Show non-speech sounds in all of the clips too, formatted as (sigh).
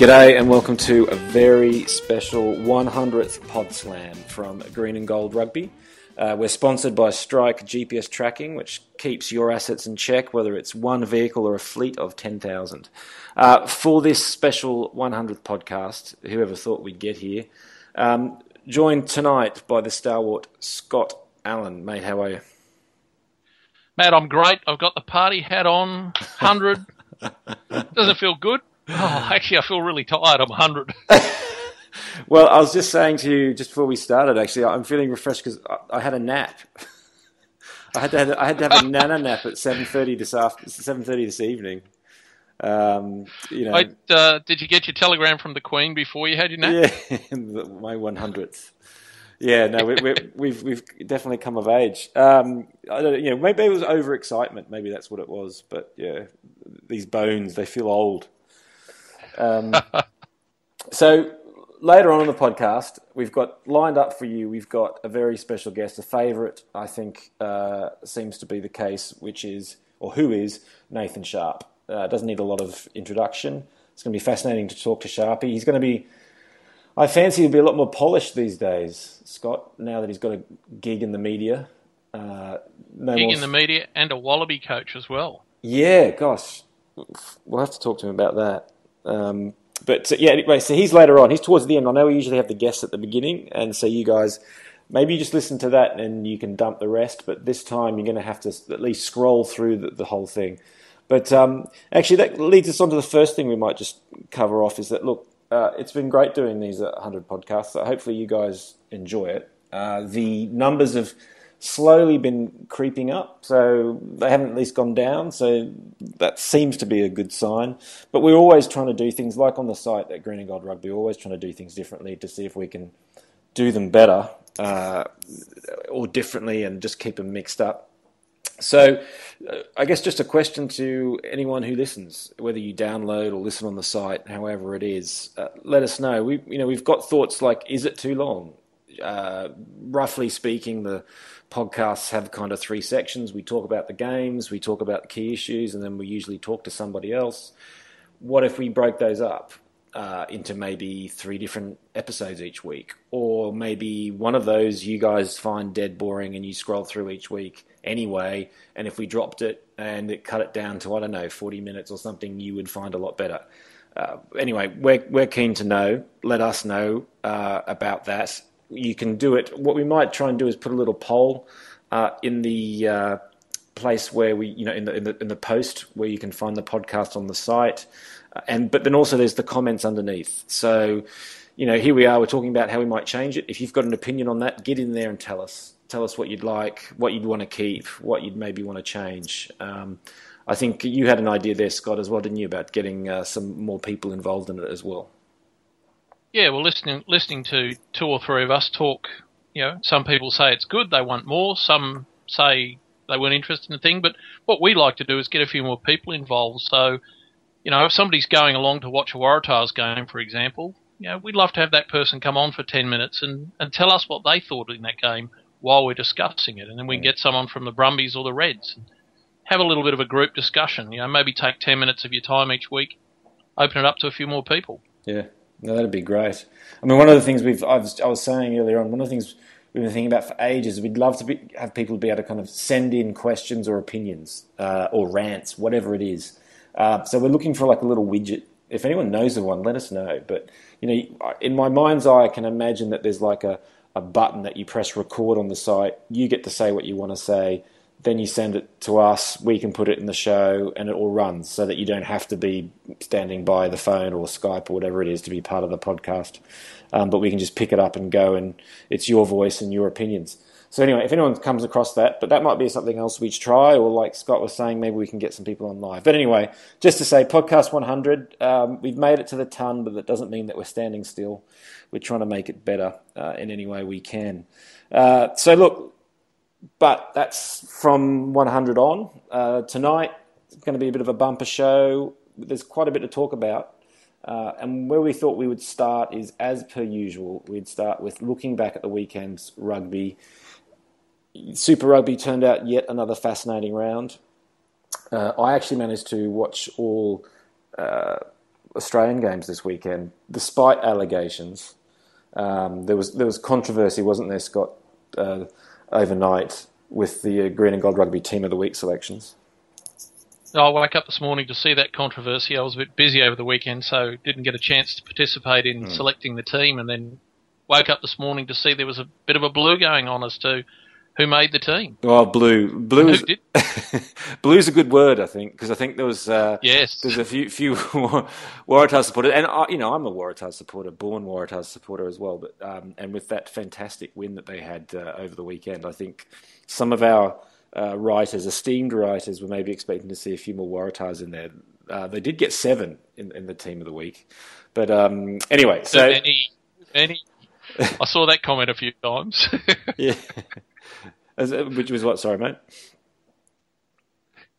G'day and welcome to a very special 100th Pod Slam from Green and Gold Rugby. Uh, we're sponsored by Strike GPS Tracking, which keeps your assets in check, whether it's one vehicle or a fleet of 10,000. Uh, for this special 100th podcast, whoever thought we'd get here, um, joined tonight by the stalwart Scott Allen. Mate, how are you? Matt, I'm great. I've got the party hat on, 100. (laughs) Doesn't feel good. Oh, actually, I feel really tired. I'm 100. (laughs) Well, I was just saying to you just before we started. Actually, I'm feeling refreshed because I, I had a nap. (laughs) I had to have, I had to have a (laughs) nana nap at seven thirty this after seven thirty this evening. Um, you know, I, uh, did you get your telegram from the Queen before you had your nap? yeah, my one hundredth. Yeah, no, we, we, we've we've definitely come of age. Um, I don't, you know, maybe it was overexcitement. Maybe that's what it was. But yeah, these bones they feel old. Um, (laughs) so later on in the podcast, we've got lined up for you. We've got a very special guest, a favourite. I think uh, seems to be the case, which is or who is Nathan Sharp. Uh, doesn't need a lot of introduction. It's going to be fascinating to talk to Sharpie. He's going to be. I fancy he'll be a lot more polished these days, Scott. Now that he's got a gig in the media. Uh, no Gig more in the media and a Wallaby coach as well. yeah, gosh, we'll have to talk to him about that. Um, but uh, yeah, anyway, so he's later on. He's towards the end. I know we usually have the guests at the beginning, and so you guys maybe you just listen to that and you can dump the rest. But this time you're going to have to at least scroll through the, the whole thing. But um, actually, that leads us on to the first thing we might just cover off is that look, uh, it's been great doing these uh, 100 podcasts. So hopefully, you guys enjoy it. Uh, the numbers have slowly been creeping up, so they haven't at least gone down. So that seems to be a good sign. But we're always trying to do things like on the site at Green and Gold Rugby. Always trying to do things differently to see if we can do them better uh, or differently, and just keep them mixed up. So, uh, I guess just a question to anyone who listens, whether you download or listen on the site, however it is, uh, let us know. We, you know, we've got thoughts like, is it too long? Uh, roughly speaking, the podcasts have kind of three sections. We talk about the games, we talk about the key issues, and then we usually talk to somebody else. What if we broke those up? uh, into maybe three different episodes each week, or maybe one of those you guys find dead boring and you scroll through each week anyway. And if we dropped it and it cut it down to I don't know forty minutes or something, you would find a lot better. Uh, anyway, we're we're keen to know. Let us know uh, about that. You can do it. What we might try and do is put a little poll uh, in the uh, place where we, you know, in the, in the in the post where you can find the podcast on the site, Uh, and but then also there's the comments underneath. So, you know, here we are. We're talking about how we might change it. If you've got an opinion on that, get in there and tell us. Tell us what you'd like, what you'd want to keep, what you'd maybe want to change. Um, I think you had an idea there, Scott, as well, didn't you, about getting uh, some more people involved in it as well? Yeah, well, listening listening to two or three of us talk, you know, some people say it's good, they want more. Some say they weren't interested in the thing. But what we like to do is get a few more people involved. So, you know, if somebody's going along to watch a Waratahs game, for example, you know, we'd love to have that person come on for 10 minutes and, and tell us what they thought in that game while we're discussing it. And then we can get someone from the Brumbies or the Reds and have a little bit of a group discussion. You know, maybe take 10 minutes of your time each week, open it up to a few more people. Yeah, no, that'd be great. I mean, one of the things we've I was, I was saying earlier on, one of the things we've been thinking about for ages, we'd love to be, have people be able to kind of send in questions or opinions uh, or rants, whatever it is. Uh, so we're looking for like a little widget. If anyone knows of one, let us know. But you know, in my mind's eye, I can imagine that there's like a, a button that you press record on the site. You get to say what you want to say. Then you send it to us. We can put it in the show, and it all runs so that you don't have to be standing by the phone or Skype or whatever it is to be part of the podcast. Um, but we can just pick it up and go, and it's your voice and your opinions. So anyway, if anyone comes across that, but that might be something else we try, or like Scott was saying, maybe we can get some people on live. But anyway, just to say, podcast 100, um, we've made it to the ton, but that doesn't mean that we're standing still. We're trying to make it better uh, in any way we can. Uh, so look, but that's from 100 on. Uh, tonight, it's going to be a bit of a bumper show. There's quite a bit to talk about. Uh, and where we thought we would start is, as per usual, we'd start with looking back at the weekend's rugby. Super Rugby turned out yet another fascinating round. Uh, I actually managed to watch all uh, Australian games this weekend, despite allegations. Um, there was there was controversy, wasn't there, Scott, uh, overnight with the uh, Green and Gold Rugby Team of the Week selections? I woke up this morning to see that controversy. I was a bit busy over the weekend, so didn't get a chance to participate in Hmm. selecting the team, and then woke up this morning to see there was a bit of a blue going on as to who made the team. Well, blue, blue is did? (laughs) blue's a good word, I think, because I think there was uh, Yes. there's a few few (laughs) Waratahs supporters, and I, you know I'm a Waratahs supporter, born Waratahs supporter as well. But um, and with that fantastic win that they had uh, over the weekend, I think some of our uh, writers, esteemed writers, were maybe expecting to see a few more Waratahs in there. Uh, they did get seven in, in the team of the week, but um, anyway, So so many, many. I saw that comment a few times. (laughs) yeah, As- which was what? Sorry, mate.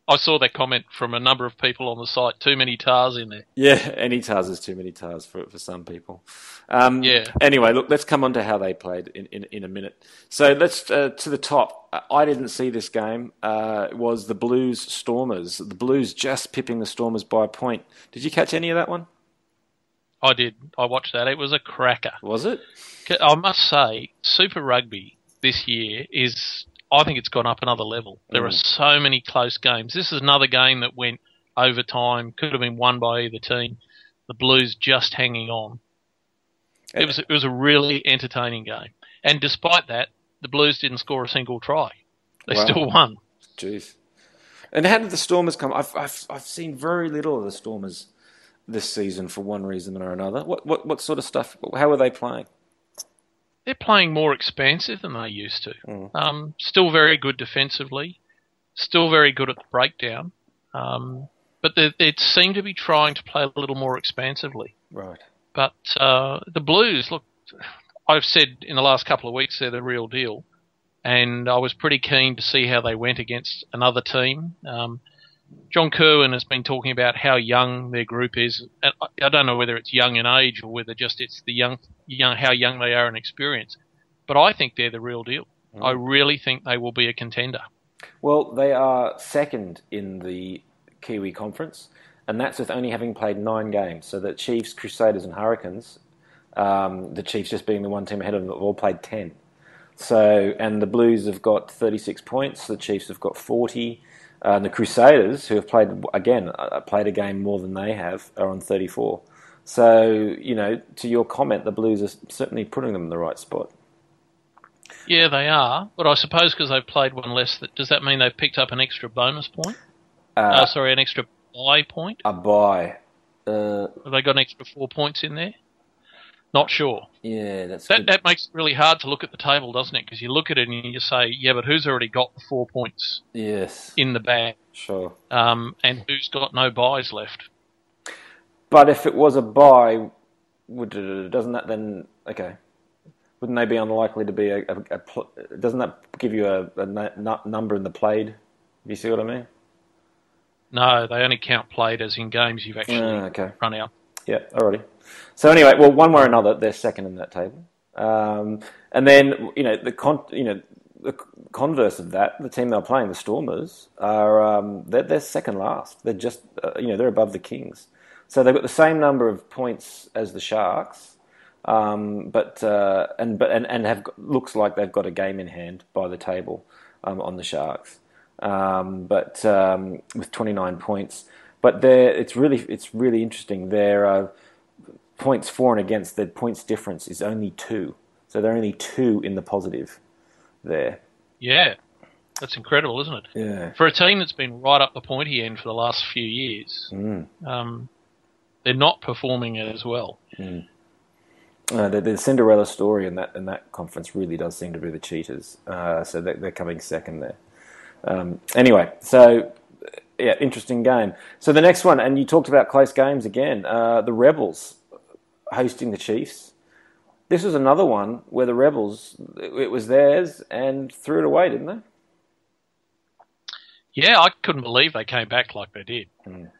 I saw that comment from a number of people on the site. Too many tars in there. Yeah, any tars is too many tars for for some people. Um, Yeah. Anyway, look, let's come on to how they played in, in, in a minute. So let's uh, to the top. I didn't see this game. Uh, it was the Blues Stormers. The Blues just pipping the Stormers by a point. Did you catch any of that one? I did. I watched that. It was a cracker. Was it? I must say, Super Rugby this year is. I think it's gone up another level. There are Mm. so many close games. This is another game that went overtime. Could have been won by either team. The Blues just hanging on. It was it was a really entertaining game. And despite that, the Blues didn't score a single try. They Wow. still won. Jeez. And how did the Stormers come? I've I've I've seen very little of the Stormers this season for one reason or another. What what what sort of stuff? How are they playing? They're playing more expansive than they used to. Mm. Um, still very good defensively. Still very good at the breakdown. Um, but they, they seem to be trying to play a little more expansively. Right. But uh, the Blues, look, I've said in the last couple of weeks they're the real deal, and I was pretty keen to see how they went against another team. Um, John Kirwan has been talking about how young their group is. And I- I don't know whether it's young in age or whether just it's the young, young how young they are in experience. But I think they're the real deal. I really think they will be a contender. Well, they are second in the Kiwi Conference, and that's with only having played nine games. So the Chiefs, Crusaders, and Hurricanes, um, the Chiefs just being the one team ahead of them, have all played ten. So, and the Blues have got 36 points. The Chiefs have got 40. Uh, and the Crusaders, who have played again, uh, played a game more than they have, are on 34. So, you know, to your comment, the Blues are certainly putting them in the right spot. Yeah, they are. But I suppose because they've played one less, that does that mean they've picked up an extra bonus point? Uh, oh, sorry, an extra buy point. a bye. Uh, Have they got an extra four points in there? Not sure. yeah, that's That good. that makes it really hard to look at the table, doesn't it? Because you look at it and you say, yeah, but who's already got the four points yes, in the bag, sure. um, and who's got no buys left? But if it was a buy, would uh, doesn't that then okay? Wouldn't they be unlikely to be a? a, a pl- doesn't that give you a, a nu- number in the played? You see what I mean? No, they only count played as in games you've actually Ah, okay. run out. Yeah, alrighty. So anyway, well, one way or another, they're second in that table. Um, and then you know the con- you know the converse of that, the team they're playing, the Stormers, are um, they're, they're second last. They're just uh, you know they're above the Kings, so they've got the same number of points as the Sharks, um, but uh, and but and, and have looks like they've got a game in hand by the table um, on the Sharks, um, but um, with 29 points. But they're, it's really it's really interesting. Their uh, points for and against, the points difference is only two, so they're only two in the positive there. Yeah, that's incredible, isn't it? Yeah, For a team that's been right up the pointy end for the last few years, Mm. um, they're not performing it as well. Uh, the, the, Cinderella story in that in that conference really does seem to be the Cheetahs. Uh, so they're, they're, coming second there. Um, anyway, so yeah, interesting game. So the next one, and you talked about close games again. Uh, the Rebels hosting the Chiefs. This was another one where the Rebels it was theirs and threw it away, didn't they? Yeah, I couldn't believe they came back like they did. Mm.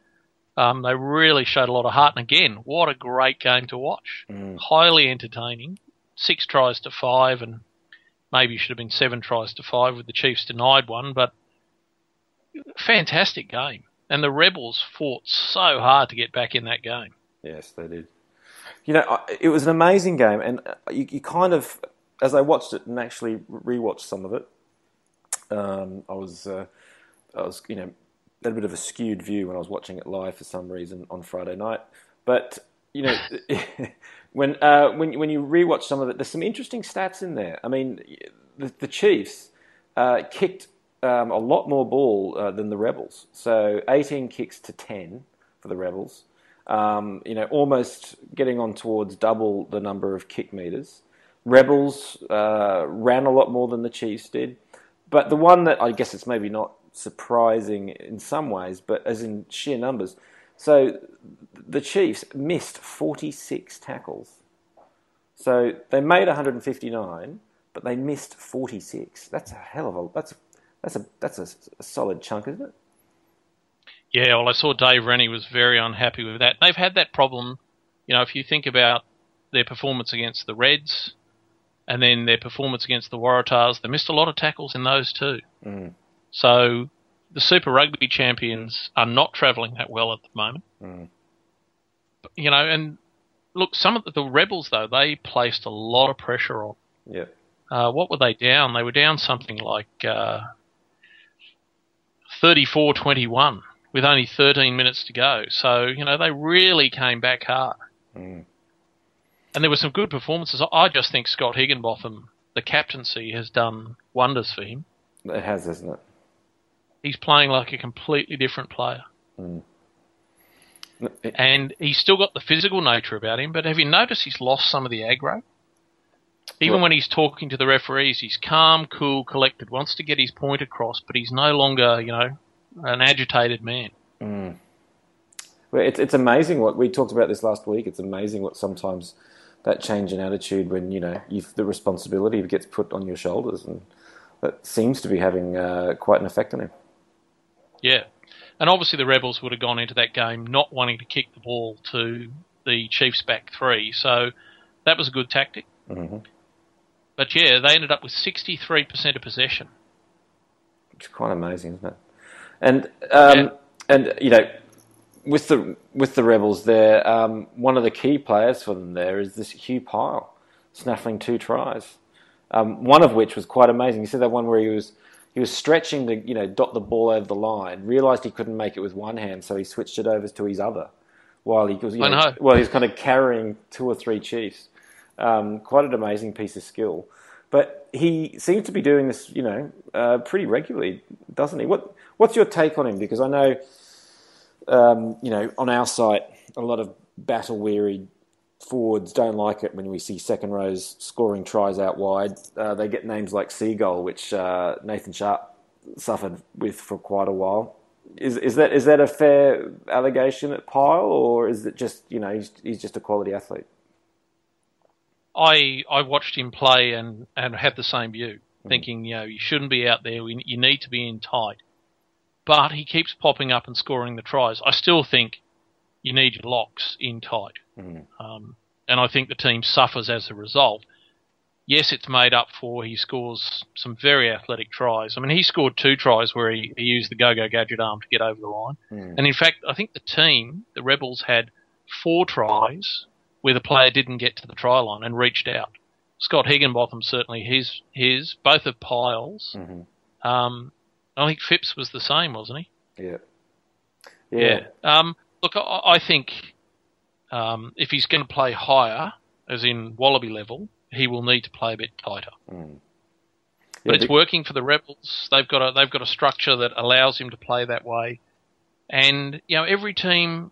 Um, they really showed a lot of heart, and again, what a great game to watch! Mm. Highly entertaining. Six tries to five, and maybe should have been seven tries to five with the Chiefs denied one, but fantastic game. And the Rebels fought so hard to get back in that game. Yes, they did. You know, it was an amazing game, and uh, you, you kind of, as I watched it and actually rewatched some of it, um, I was, uh, I was, you know, a bit of a skewed view when I was watching it live for some reason on Friday night. But you know, (laughs) when uh, when when you rewatch some of it, there's some interesting stats in there. I mean, the, the Chiefs uh, kicked um, a lot more ball uh, than the Rebels. So 18 kicks to 10 for the Rebels. Um, you know, almost getting on towards double the number of kick meters. Rebels uh, ran a lot more than the Chiefs did. But the one that I guess it's maybe not surprising in some ways, but as in sheer numbers. So the Chiefs missed 46 tackles. So they made 159, but they missed 46. That's a hell of a that's that's a that's a, a solid chunk, isn't it? Yeah, well, I saw Dave Rennie was very unhappy with that. They've had that problem. You know, if you think about their performance against the Reds, and then their performance against the Waratahs, they missed a lot of tackles in those too. Mm. So the Super Rugby champions are not travelling that well at the moment. Mm. You know, and look, some of the, the, Rebels though they placed a lot of pressure on. Yeah. Uh, what were they down? They were down something like uh, 34-21 with only 13 minutes to go. So you know they really came back hard. Mm. And there were some good performances. I just think Scott Higginbotham, the captaincy, has done wonders for him. It has, isn't it? he's playing like a completely different player. Mm. And he's still got the physical nature about him, but have you noticed he's lost some of the aggro? Even when he's talking to the referees, he's calm, cool, collected, wants to get his point across, but he's no longer, you know, an agitated man. Mm. Well, it's it's amazing what we talked about this last week. It's amazing what sometimes that change in attitude when you know the responsibility gets put on your shoulders, and that seems to be having uh, quite an effect on him. Yeah. And obviously the Rebels would have gone into that game not wanting to kick the ball to the Chiefs back three. So that was a good tactic. Mm-hmm. But yeah, they ended up with 63% of possession. Which is quite amazing, isn't it? And, um, yeah. and you know, with the with the Rebels there, um, one of the key players for them there is this Hugh Pyle, snaffling two tries. Um, one of which was quite amazing. You see that one where he was he was stretching to you know dot the ball over the line. Realised he couldn't make it with one hand, so he switched it over to his other, while he was you know, while he was kind of carrying two or three Chiefs. Um, quite an amazing piece of skill, but he seems to be doing this you know uh, pretty regularly, doesn't he? What what's your take on him? Because I know um, you know on our site a lot of battle wearied forwards don't like it when we see second rows scoring tries out wide. Uh, they get names like Seagull, which uh, Nathan Sharp suffered with for quite a while. Is is that is that a fair allegation at Pyle, or is it just you know he's, he's just a quality athlete? I I watched him play and and had the same view, mm. thinking you know you shouldn't be out there. We, you need to be in tight, but he keeps popping up and scoring the tries. I still think you need your locks in tight. Mm. Um, and I think the team suffers as a result. Yes, it's made up for. He scores some very athletic tries. I mean, he scored two tries where he, he used the go-go gadget arm to get over the line. Mm. And in fact, I think the team, the Rebels, had four tries where the player didn't get to the try line and reached out. Scott Higginbotham certainly his his both of Pyle's. Mm-hmm. Um, I think Phipps was the same, wasn't he? Yeah. Yeah. yeah. Um, look, I, I think um, if he's going to play higher, as in Wallaby level, he will need to play a bit tighter. Mm. Yeah, but it's working for the Rebels. They've got a they've got a structure that allows him to play that way, and you know every team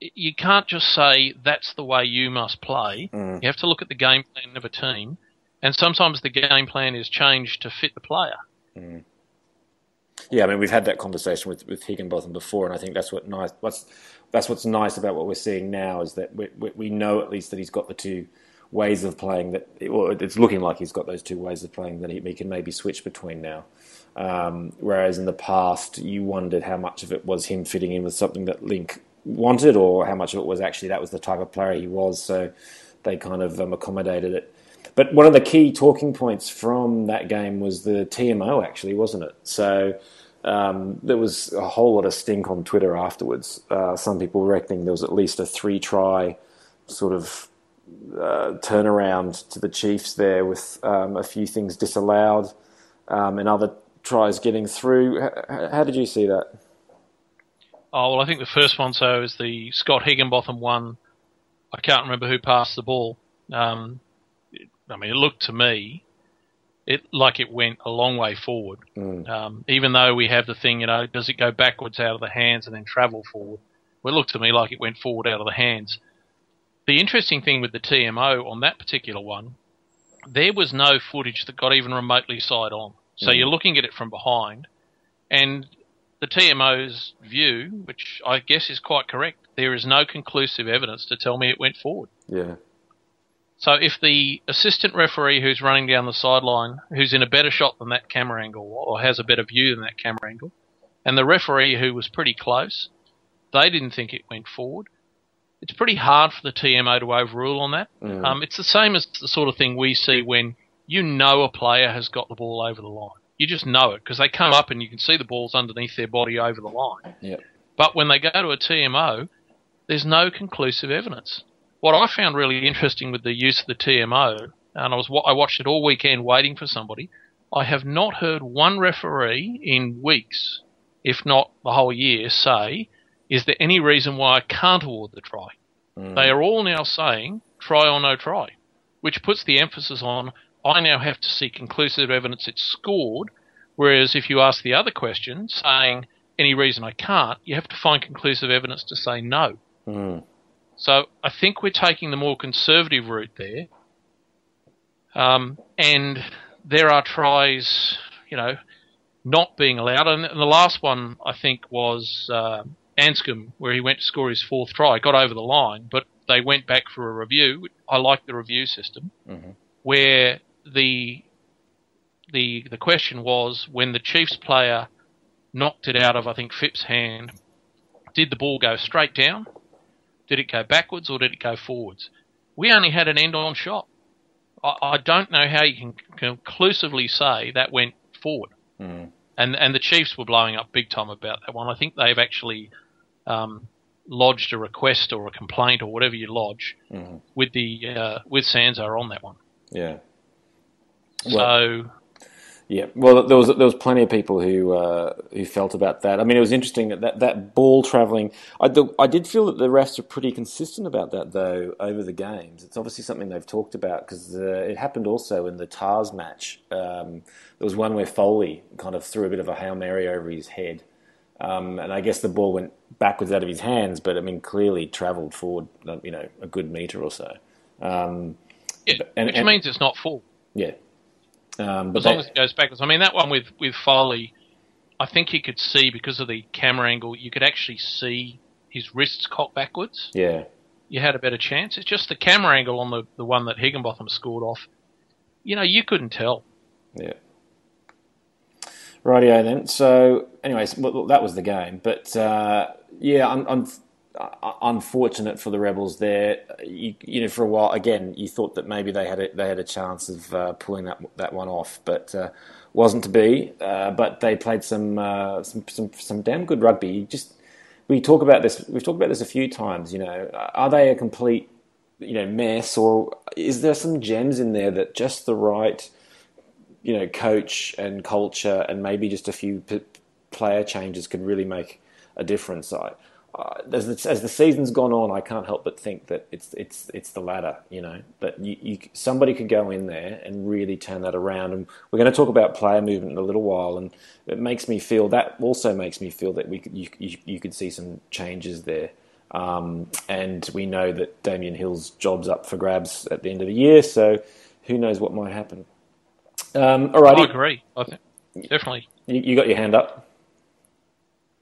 you can't just say that's the way you must play. Mm. You have to look at the game plan of a team, and sometimes the game plan is changed to fit the player. Yeah, I mean we've had that conversation with with Higginbotham before, and I think that's what nice. What's that's what's nice about what we're seeing now is that we, we, we know at least that he's got the two ways of playing that. Well, it's looking like he's got those two ways of playing that he, he can maybe switch between now. Um, whereas in the past, you wondered how much of it was him fitting in with something that Link wanted, or how much of it was actually that was the type of player he was. So they kind of um, accommodated it. But one of the key talking points from that game was the TMO, actually, wasn't it? So um, there was a whole lot of stink on Twitter afterwards. Uh, some people reckoning there was at least a three try sort of uh, turnaround to the Chiefs there with um, a few things disallowed um, and other tries getting through. H- how did you see that? Oh well, I think the first one so is the Scott Higginbotham one. I can't remember who passed the ball. Um, I mean, it looked to me it like it went a long way forward. Um, even though we have the thing, you know, does it go backwards out of the hands and then travel forward? Well, it looked to me like it went forward out of the hands. The interesting thing with the TMO on that particular one, there was no footage that got even remotely side on. So you're looking at it from behind, and the TMO's view, which I guess is quite correct, there is no conclusive evidence to tell me it went forward. Yeah. So if the assistant referee who's running down the sideline, who's in a better shot than that camera angle, or has a better view than that camera angle, and the referee who was pretty close, they didn't think it went forward. It's pretty hard for the TMO to overrule on that. Um, it's the same as the sort of thing we see when you know a player has got the ball over the line. You just know it because they come up and you can see the balls underneath their body over the line. Yeah. But when they go to a TMO, there's no conclusive evidence. What I found really interesting with the use of the TMO, and I was I watched it all weekend waiting for somebody. I have not heard one referee in weeks, if not the whole year, say, "Is there any reason why I can't award the try?" Mm. They are all now saying try or no try, which puts the emphasis on I now have to see conclusive evidence it's scored. Whereas if you ask the other question, saying any reason I can't, you have to find conclusive evidence to say no. Mm. So I think we're taking the more conservative route there. Um, and there are tries, you know, not being allowed. And the last one, I think, was uh, Anscombe, where he went to score his fourth try, got over the line, but they went back for a review. I like the review system, where the the the question was when the Chiefs player knocked it out of I think Phipps' hand, did the ball go straight down? Did it go backwards or did it go forwards? We only had an end-on shot. I, I don't know how you can conclusively say that went forward. And and the Chiefs were blowing up big time about that one. I think they've actually um, lodged a request or a complaint or whatever you lodge with the uh, with SANZAR on that one. Yeah. so Yeah, well, there was there was plenty of people who uh, who felt about that. I mean, it was interesting that that, that ball traveling. I the, I did feel that the refs are pretty consistent about that though over the games. It's obviously something they've talked about because uh, it happened also in the Tars match. Um, there was one where Foley kind of threw a bit of a hail mary over his head, um, and I guess the ball went backwards out of his hands, but I mean clearly travelled forward, you know, a good meter or so. Um, yeah, and- which and- means it's not full. yeah. Um, but as long they- as it goes backwards. I mean, that one with with Foley, I think you could see because of the camera angle, you could actually see his wrists cocked backwards. yeah. You had a better chance. It's just the camera angle on the the one that Higginbotham scored off. You know, you couldn't tell. Yeah. Rightio then. So, anyways, well, that was the game. But uh, yeah, un- uh, unfortunate for the rebels there. You, you know, for a while again, you thought that maybe they had a, they had a chance of uh, pulling that that one off, but uh, wasn't to be. Uh, but they played some, uh, some some some damn good rugby. You just we talk about this. We've talked about this a few times. You know, are they a complete you know mess, or is there some gems in there that just the right you know, coach and culture, and maybe just a few p- player changes could really make a difference. I, uh, as, the, as the season's gone on, I can't help but think that it's it's it's the latter. You know, that you, you somebody could go in there and really turn that around. And we're going to talk about player movement in a little while, and it makes me feel that also makes me feel that we could, you, you you could see some changes there. Um, and we know that Damien Hill's job's up for grabs at the end of the year, so who knows what might happen. Um, alrighty. I agree. I think definitely. You, you got your hand up.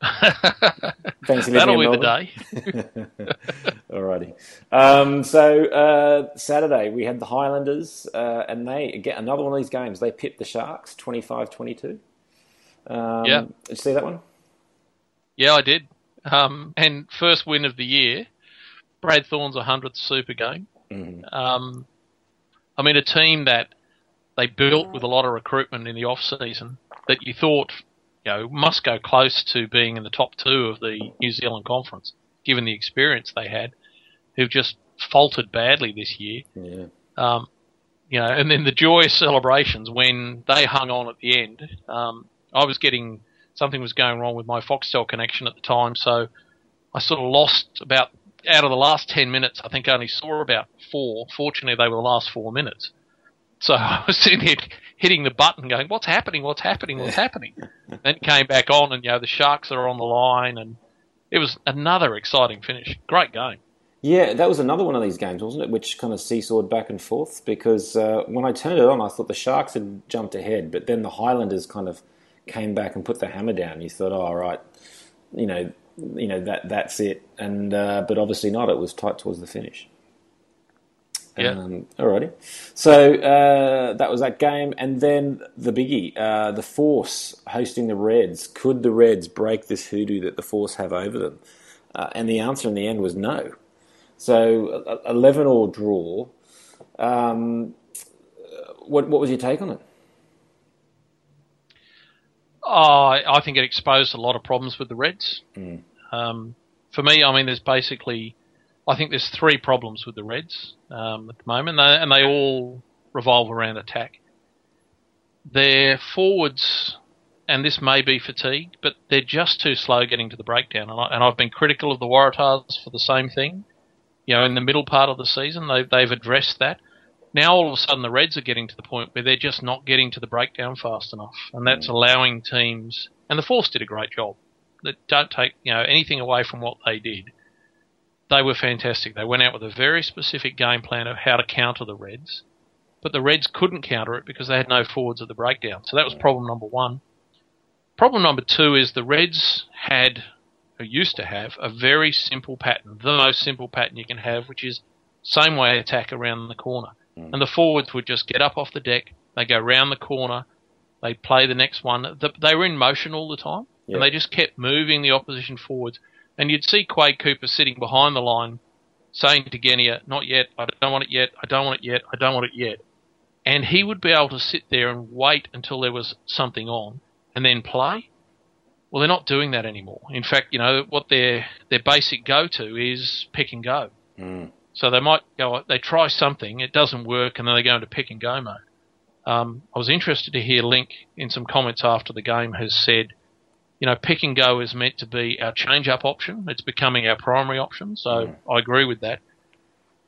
(laughs) Fancy That'll be the day. (laughs) Alrighty. Um, so uh, Saturday we had the Highlanders, uh, and they get another one of these games. They pipped the Sharks 25-22. Um, Yeah. Did you see that one? Yeah, I did. Um, and first win of the year. Brad Thorn's 100th Super game. Mhm. Um, I mean, a team that they built with a lot of recruitment in the off season that you thought, you know, must go close to being in the top two of the New Zealand Conference, given the experience they had, who've just faltered badly this year. Yeah. Um, you know, and then the joyous celebrations when they hung on at the end. Um, I was getting something was going wrong with my Foxtel connection at the time, so I sort of lost about out of the last ten minutes. I think I only saw about four. Fortunately, they were the last four minutes. So (laughs) I was sitting there hitting the button, going, "What's happening? What's happening? What's happening?" then it came back on, and you know the Sharks are on the line, and it was another exciting finish. Great game. Yeah, that was another one of these games, wasn't it? Which kind of seesawed back and forth because uh, when I turned it on, I thought the Sharks had jumped ahead, but then the Highlanders kind of came back and put the hammer down. You thought, oh, all right, you know, you know that that's it, and uh, but obviously not. It was tight towards the finish. Yeah. Um, alrighty. So uh, that was that game, and then the biggie, uh, the Force hosting the Reds. Could the Reds break this hoodoo that the Force have over them? Uh, and the answer in the end was no. So eleven all draw. Um, what what was your take on it? Oh, I think it exposed a lot of problems with the Reds. Mm. Um, for me, I mean, there's basically, I think there's three problems with the Reds um, at the moment, and they, all revolve around attack. Their forwards, and this may be fatigue, but they're just too slow getting to the breakdown. And, I, and I've been critical of the Waratahs for the same thing. You know, in the middle part of the season, they, they've addressed that. Now all of a sudden the Reds are getting to the point where they're just not getting to the breakdown fast enough, and that's allowing teams. And the Force did a great job. That don't take you know anything away from what they did. They were fantastic. They went out with a very specific game plan of how to counter the Reds, but the Reds couldn't counter it because they had no forwards at the breakdown. So that was problem number one. Problem number two is the Reds had, or used to have, a very simple pattern, the most simple pattern you can have, which is same way attack around the corner. Hmm. And the forwards would just get up off the deck, they go round the corner, they play the next one. The, they were in motion all the time, Yeah. and they just kept moving the opposition forwards. And you'd see Quade Cooper sitting behind the line saying to Genia, Not yet, I don't want it yet, I don't want it yet, I don't want it yet. And he would be able to sit there and wait until there was something on and then play. Well, they're not doing that anymore. In fact, you know, what their, their basic go to is pick and go. Mm. So they might go, they try something, it doesn't work, and then they go into pick and go mode. Um, I was interested to hear Link in some comments after the game has said, you know, pick and go is meant to be our change up option. It's becoming our primary option. So I agree with that.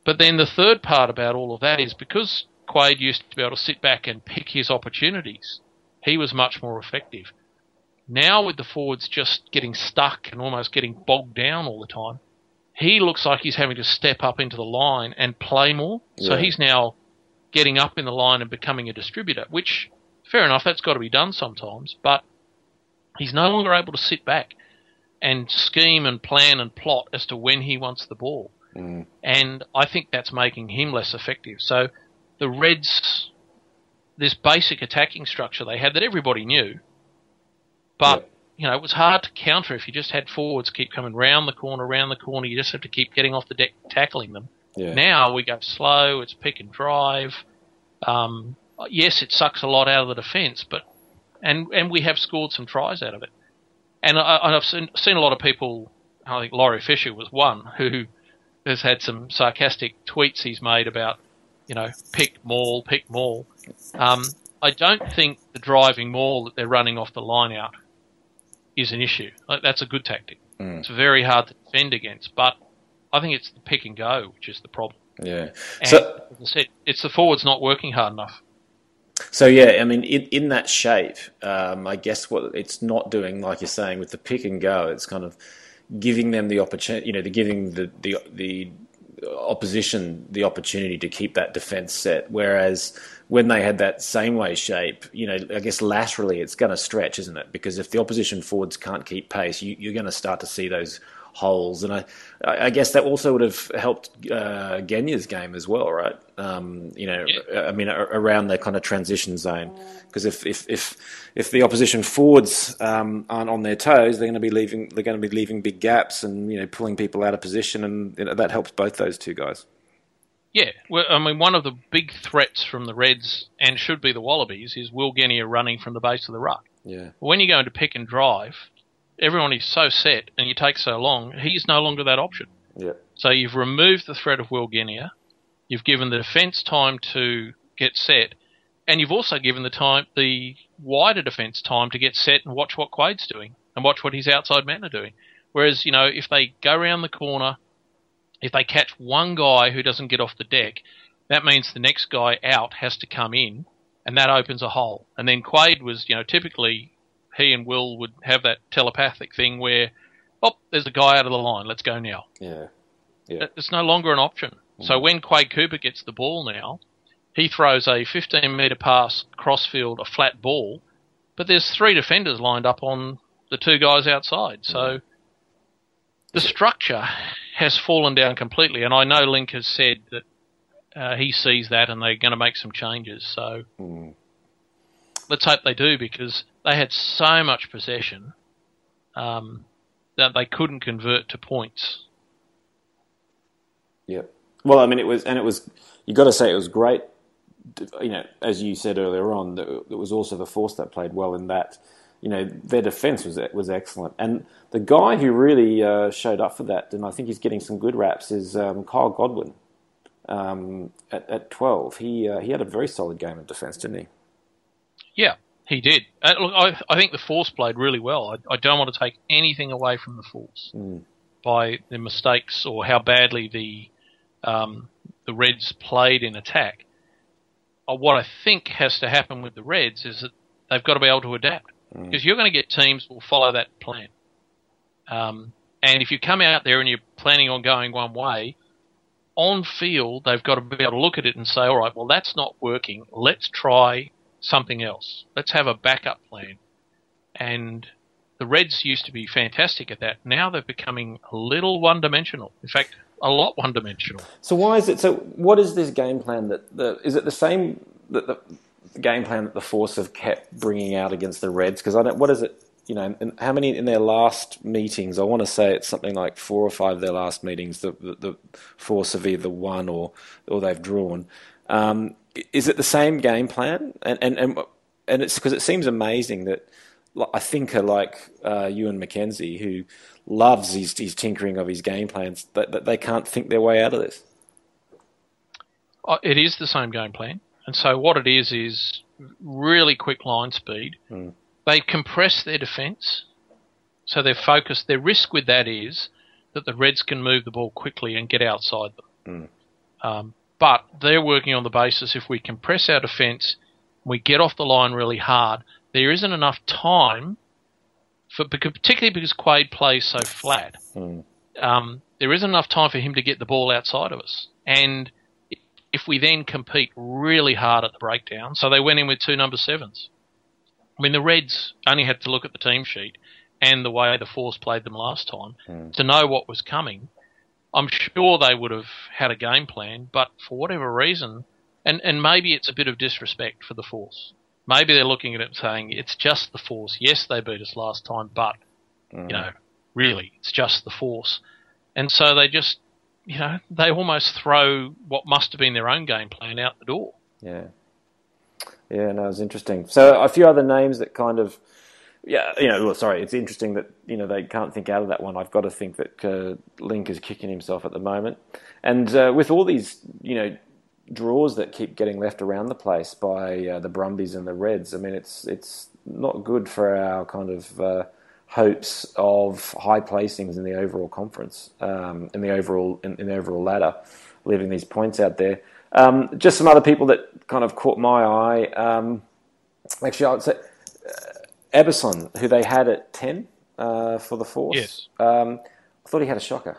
But then the third part about all of that is because Quade used to be able to sit back and pick his opportunities, he was much more effective. Now with the forwards just getting stuck and almost getting bogged down all the time, he looks like he's having to step up into the line and play more. So he's now getting up in the line and becoming a distributor, which, fair enough, that's got to be done sometimes, but he's no longer able to sit back and scheme and plan and plot as to when he wants the ball. Mm. And I think that's making him less effective. So the Reds, this basic attacking structure they had that everybody knew, but you know, it was hard to counter if you just had forwards keep coming round the corner, round the corner. You just have to keep getting off the deck, tackling them. Yeah. Now we go slow. It's pick and drive. Um, yes, it sucks a lot out of the defence, but and and we have scored some tries out of it. And I, I've seen, seen a lot of people. I think Laurie Fisher was one who has had some sarcastic tweets he's made about, you know, pick maul, pick maul. Um, I don't think the driving maul that they're running off the line out is an issue. Like, that's a good tactic. Mm. It's very hard to defend against, but I think it's the pick and go which is the problem. Yeah. And So as I said, it's the forwards not working hard enough. So yeah, I mean, in, in that shape, um, I guess what it's not doing, like you're saying, with the pick and go, it's kind of giving them the opportunity, you know, the giving the the the opposition the opportunity to keep that defence set. Whereas when they had that same way shape, you know, I guess laterally it's going to stretch, isn't it? Because if the opposition forwards can't keep pace, you, you're going to start to see those holes. And I, I guess that also would have helped uh, Genia's game as well, right? Um, you know, yeah. I mean, around the kind of transition zone. Because if, if, if, if the opposition forwards um, aren't on their toes, they're going to be leaving. They're going to be leaving big gaps and you know pulling people out of position, and you know, that helps both those two guys. Yeah, well, I mean, one of the big threats from the Reds and should be the Wallabies is Will Genia running from the base of the ruck. Yeah. When you go into pick and drive, everyone is so set and you take so long, he's no longer that option. Yeah. So you've removed the threat of Will Genia, you've given the defence time to get set, and you've also given the time the wider defence time to get set and watch what Quade's doing and watch what his outside men are doing. Whereas, you know, if they go around the corner, if they catch one guy who doesn't get off the deck, that means the next guy out has to come in, and that opens a hole. And then Quade was, you know, typically he and Will would have that telepathic thing where, oh, there's a guy out of the line, let's go now. Yeah. yeah. It's no longer an option. Mm. So when Quade Cooper gets the ball now, he throws a 15 metre pass crossfield, a flat ball, but there's three defenders lined up on the two guys outside. So mm. the structure has fallen down completely, and I know Link has said that uh, he sees that and they're going to make some changes. So mm. let's hope they do because they had so much possession um, that they couldn't convert to points. Yep. Well, I mean, it was, and it was. You got to say, it was great. You know, as you said earlier on, that it was also the force that played well in that. You know, their defence was was excellent, and the guy who really uh, showed up for that, and I think he's getting some good raps, is um, Kyle Godwin. Um, at, at twelve, he uh, he had a very solid game of defence, didn't he? Yeah, he did. Uh, look, I, I, think the Force played really well. I, I, don't want to take anything away from the Force mm. by the mistakes or how badly the um, the Reds played in attack. Uh, what I think has to happen with the Reds is that they've got to be able to adapt mm. because you're going to get teams will follow that plan. Um, and if you come out there and you're planning on going one way, on field they've got to be able to look at it and say, all right, well that's not working. Let's try something else. Let's have a backup plan. And the Reds used to be fantastic at that. Now they're becoming a little one dimensional. In fact, a lot one dimensional. So why is it? So what is this game plan that the is it the same that the, game plan that the Force have kept bringing out against the Reds? Because I don't. What is it? You know, how many in their last meetings? I want to say it's something like four or five of their last meetings. The, the, the Force have either won or or they've drawn. Um, is it the same game plan? And and and, and it's because it seems amazing that a thinker like uh, Ewen McKenzie, who loves his, his tinkering of his game plans, that, that they can't think their way out of this. Uh, it is the same game plan, and so what it is is really quick line speed. Mm. They compress their defence, so they're focused. Their risk with that is that the Reds can move the ball quickly and get outside them. Mm. Um, but they're working on the basis if we compress our defence, we get off the line really hard, there isn't enough time for particularly because Quade plays so flat. Mm. Um, there isn't enough time for him to get the ball outside of us, and if we then compete really hard at the breakdown, so they went in with two number sevens. I mean, the Reds only had to look at the team sheet and the way the Force played them last time mm. to know what was coming. I'm sure they would have had a game plan, but for whatever reason, and, and maybe it's a bit of disrespect for the Force. Maybe they're looking at it saying it's just the Force. Yes, they beat us last time, but mm. you know, really, it's just the Force. And so they just, you know, they almost throw what must have been their own game plan out the door. Yeah, yeah, no, was interesting. So a few other names that kind of yeah, you know, well, sorry, it's interesting that you know they can't think out of that one. I've got to think that uh, Link is kicking himself at the moment, and uh, with all these, you know, draws that keep getting left around the place by uh, the Brumbies and the Reds. I mean, it's it's not good for our kind of uh, hopes of high placings in the overall conference, um, in the overall in, in, the overall ladder, leaving these points out there. Um, just some other people that kind of caught my eye. Um, actually, I would say Ebersohn, who they had at 10 uh, for the Force. Yes. Um, I thought he had a shocker.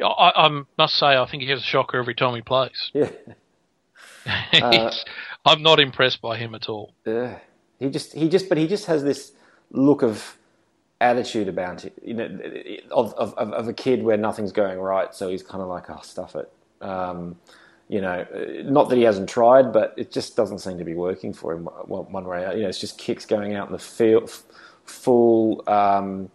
I, I must say, I think he has a shocker every time he plays. Yeah, (laughs) He's- I'm not impressed by him at all. yeah. He just he just but he just has this look of attitude about it, you know, of of, of of a kid where nothing's going right. So he's kind of like, oh, stuff it. Um, you know, not that he hasn't tried, but it just doesn't seem to be working for him one, one way. You know, it's just kicks going out in the field, full, um,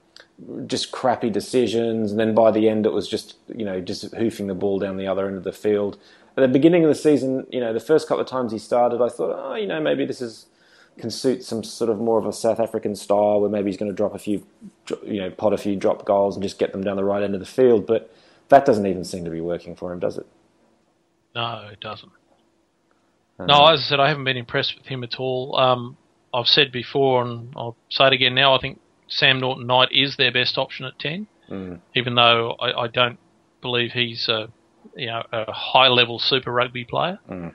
just crappy decisions, and then by the end it was just you know just hoofing the ball down the other end of the field. At the beginning of the season, you know, the first couple of times he started, I thought, oh, you know, maybe this is can suit some sort of more of a South African style where maybe he's going to drop a few, you know, pot a few drop goals and just get them down the right end of the field. But that doesn't even seem to be working for him, does it? No, it doesn't. Uh-huh. No, as I said, I haven't been impressed with him at all. Um, I've said before, and I'll say it again now. I think Sam Norton Knight is their best option at ten, mm. even though I, I don't believe he's a you know a high level Super Rugby player. Mm.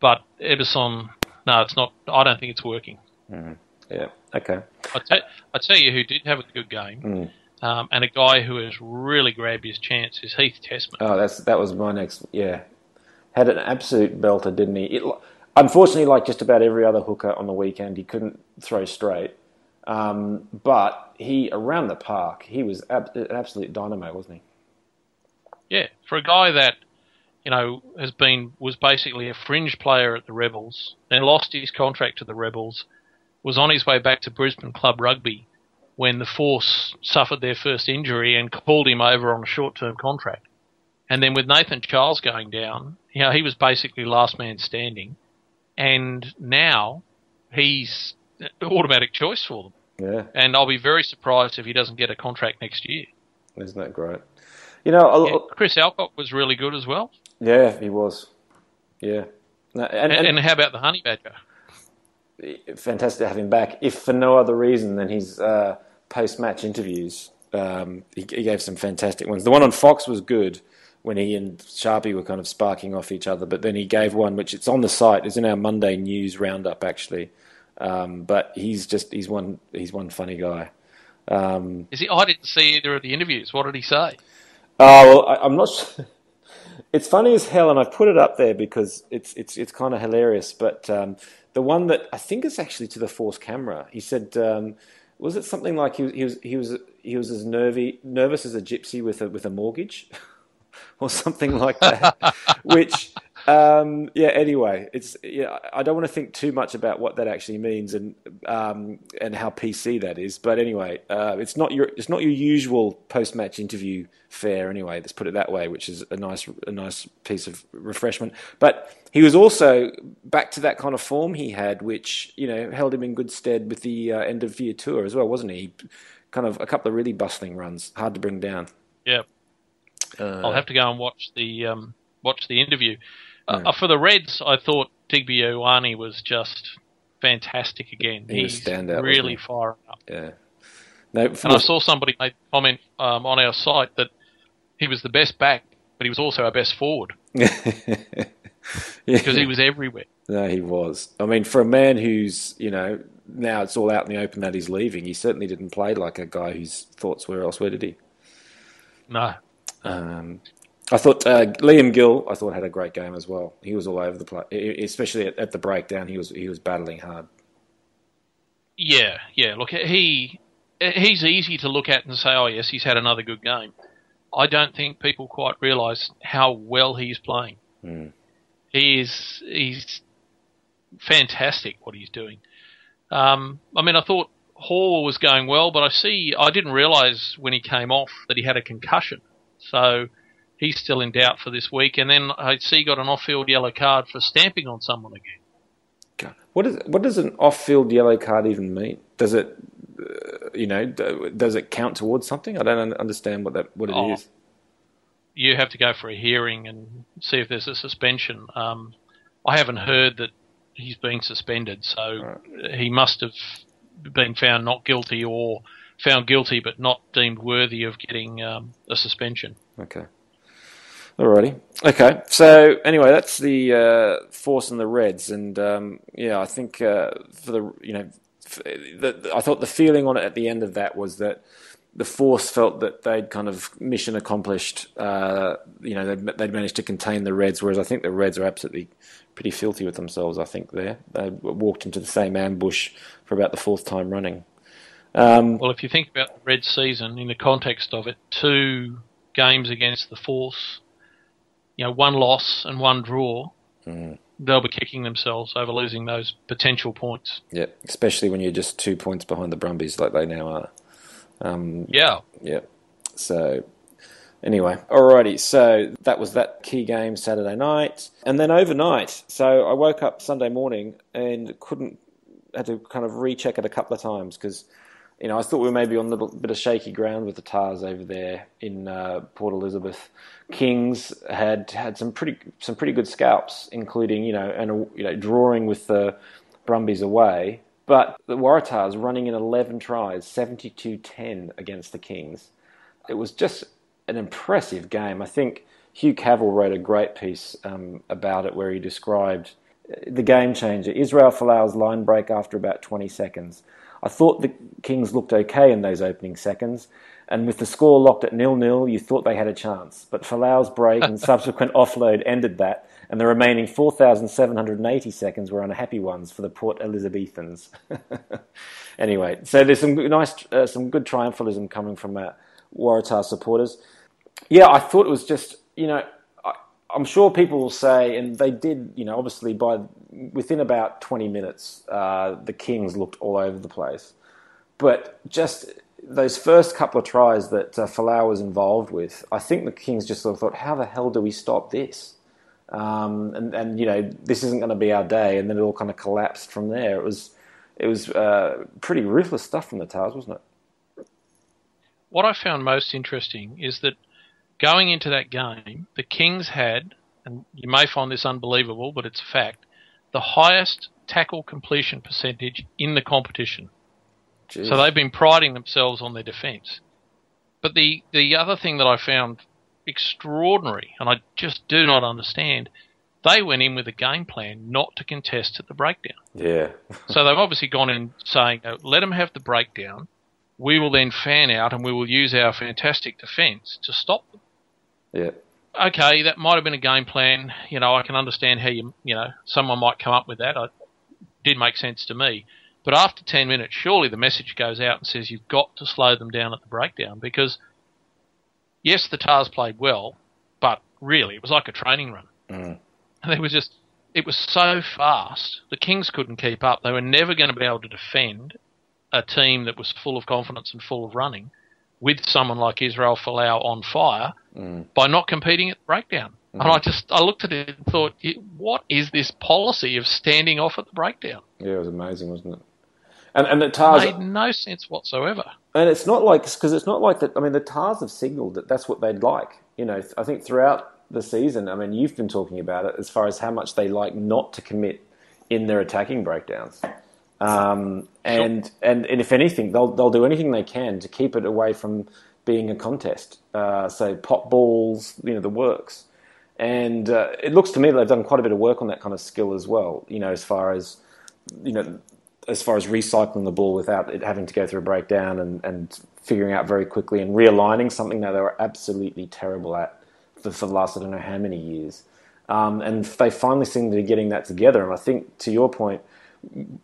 But Ebersohn, no, it's not. I don't think it's working. Mm. Yeah. Okay. I I tell you who did have a good game, um, and a guy who has really grabbed his chance is Heath Tessmann. Oh, that's that was my next. Yeah, had an absolute belter, didn't he? It, unfortunately, like just about every other hooker on the weekend, he couldn't throw straight. Um, but he around the park, he was ab- an absolute dynamo, wasn't he? Yeah, for a guy that you know has been was basically a fringe player at the Rebels, then lost his contract to the Rebels, was on his way back to Brisbane Club Rugby when the Force suffered their first injury and called him over on a short-term contract. And then with Nathan Charles going down, you know, he was basically last man standing, and now he's an automatic choice for them. Yeah, And I'll be very surprised if he doesn't get a contract next year. isn't that great? You know, Yeah, Chris Alcock was really good as well. yeah, he was. Yeah, No, And, and, and how about the Honey Badger? fantastic to have him back. If for no other reason than he's uh, post-match interviews, um, he, he gave some fantastic ones. The one on Fox was good when he and Sharpie were kind of sparking off each other, but then he gave one which it's on the site. It's in our Monday news roundup actually. Um, but he's just he's one he's one funny guy. Um, Is he? I didn't see either of the interviews. What did he say? Oh well, I, I'm not. Sure. (laughs) It's funny as hell, and I put it up there because it's it's it's kind of hilarious. But um, the one that I think is actually to the Force camera, he said, um, was it something like he was he was he was he was as nervy nervous as a gypsy with a with a mortgage, (laughs) or something like that. (laughs) Which, um, yeah. Anyway, it's yeah. I don't want to think too much about what that actually means and um, and how PC that is. But anyway, uh, it's not your it's not your usual post match interview fare. Anyway, let's put it that way, which is a nice a nice piece of refreshment. But he was also back to that kind of form he had, which you know held him in good stead with the uh, end of year tour as well, wasn't he? Kind of a couple of really bustling runs, hard to bring down. Yeah, Uh, I'll have to go and watch the um, watch the interview. Uh, for the Reds, I thought Digby Ioane was just fantastic again. He was He's standout, really firing up. Yeah. No, And I saw somebody make a comment um, on our site that he was the best back, but he was also our best forward (laughs) because he was everywhere. No, he was. I mean, for a man who's, you know, now it's all out in the open that he's leaving, he certainly didn't play like a guy whose thoughts were elsewhere, did he? No, Um, I thought uh, Liam Gill, I thought had a great game as well. He was all over the place, especially at, at the breakdown. He was he was battling hard. Yeah, yeah. Look, he he's easy to look at and say, "Oh, yes, he's had another good game." I don't think people quite realise how well he's playing. He is he's fantastic what he's doing. Um, I mean, I thought Hall was going well, but I see I didn't realise when he came off that he had a concussion, so he's still in doubt for this week. And then I see he got an off-field yellow card for stamping on someone again. God, What is what does an off-field yellow card even mean? Does it, uh, you know, does it count towards something? I don't understand what that what it is. Oh. you have to go for a hearing and see if there's a suspension. Um, I haven't heard that he's being suspended, so he must have been found not guilty or found guilty but not deemed worthy of getting um, a suspension. Okay. Alrighty. Okay. So anyway, that's the uh, Force and the Reds, and um, yeah, I think uh, for the you know, the, the- I thought the feeling on it at the end of that was that the Force felt that they'd kind of mission accomplished. Uh, you know, they'd, they'd, managed to contain the Reds, whereas I think the Reds are absolutely pretty filthy with themselves. I think there they walked into the same ambush for about the fourth time running. Um, well, if you think about the Red season in the context of it, two games against the Force, you know, one loss and one draw. Mm they'll be kicking themselves over losing those potential points. Yeah, especially when you're just two points behind the Brumbies like they now are. Um, yeah. Yeah. So, anyway, alrighty. So that was that key game Saturday night, and then overnight. So I woke up Sunday morning and couldn't had to kind of recheck it a couple of times because. You know, I thought we were maybe on a little bit of shaky ground with the Tahs over there in uh, Port Elizabeth. Kings had had some pretty some pretty good scalps, including you know and you know drawing with the Brumbies away but the Waratahs running in 11 tries, 72-10 against the Kings. It was just an impressive game. I think Hugh Cavill wrote a great piece um, about it where he described uh, the game changer. Israel Folau's line break after about 20 seconds. I thought the Kings looked okay in those opening seconds, and with the score locked at nil-nil, you thought they had a chance. But Folau's break and (laughs) subsequent offload ended that, and the remaining 4,780 seconds were unhappy ones for the Port Elizabethans. (laughs) anyway, so there's some nice, uh, some good triumphalism coming from uh, Waratah supporters. Yeah, I thought it was just, you know, I'm sure people will say, and they did, you know, obviously by within about 20 minutes, uh, the Kings looked all over the place. But just those first couple of tries that uh, Folau was involved with, I think the Kings just sort of thought, how the hell do we stop this? um, and, and you know this isn't going to be our day, and then it all kind of collapsed from there. It was it was uh, pretty ruthless stuff from the Tahs, wasn't it? What I found most interesting is that going into that game, the Kings had, and you may find this unbelievable, but it's a fact, the highest tackle completion percentage in the competition. Jeez. So they've been priding themselves on their defence. But the, the other thing that I found extraordinary, and I just do not understand. They went in with a game plan not to contest at the breakdown. Yeah. (laughs) so they've obviously gone in saying, oh, let them have the breakdown. We will then fan out and we will use our fantastic defence to stop them. Yeah. Okay, that might have been a game plan. You know, I can understand how you, you know, someone might come up with that. It did make sense to me. But after 10 minutes, surely the message goes out and says you've got to slow them down at the breakdown because yes, the Tahs played well, but really it was like a training run. Mm. And it was just, it was so fast. The Kings couldn't keep up. They were never going to be able to defend a team that was full of confidence and full of running with someone like Israel Folau on fire mm. by not competing at the breakdown. Mm. And I just I looked at it and thought, what is this policy of standing off at the breakdown? Yeah, it was amazing, wasn't it? And and the Tahs made no sense whatsoever. And it's not like because it's not like that. I mean, the Tahs have signalled that that's what they'd like. You know, I think throughout the season, I mean, you've been talking about it as far as how much they like not to commit in their attacking breakdowns. Um, and, sure. and and if anything, they'll they'll do anything they can to keep it away from being a contest. Uh, so pop balls, you know, the works. And uh, it looks to me that they've done quite a bit of work on that kind of skill as well. You know, as far as you know, as far as recycling the ball without it having to go through a breakdown and, and figuring out very quickly and realigning something that they were absolutely terrible at for, for the last I don't know how many years. Um, and they finally seem to be getting that together. And I think, to your point,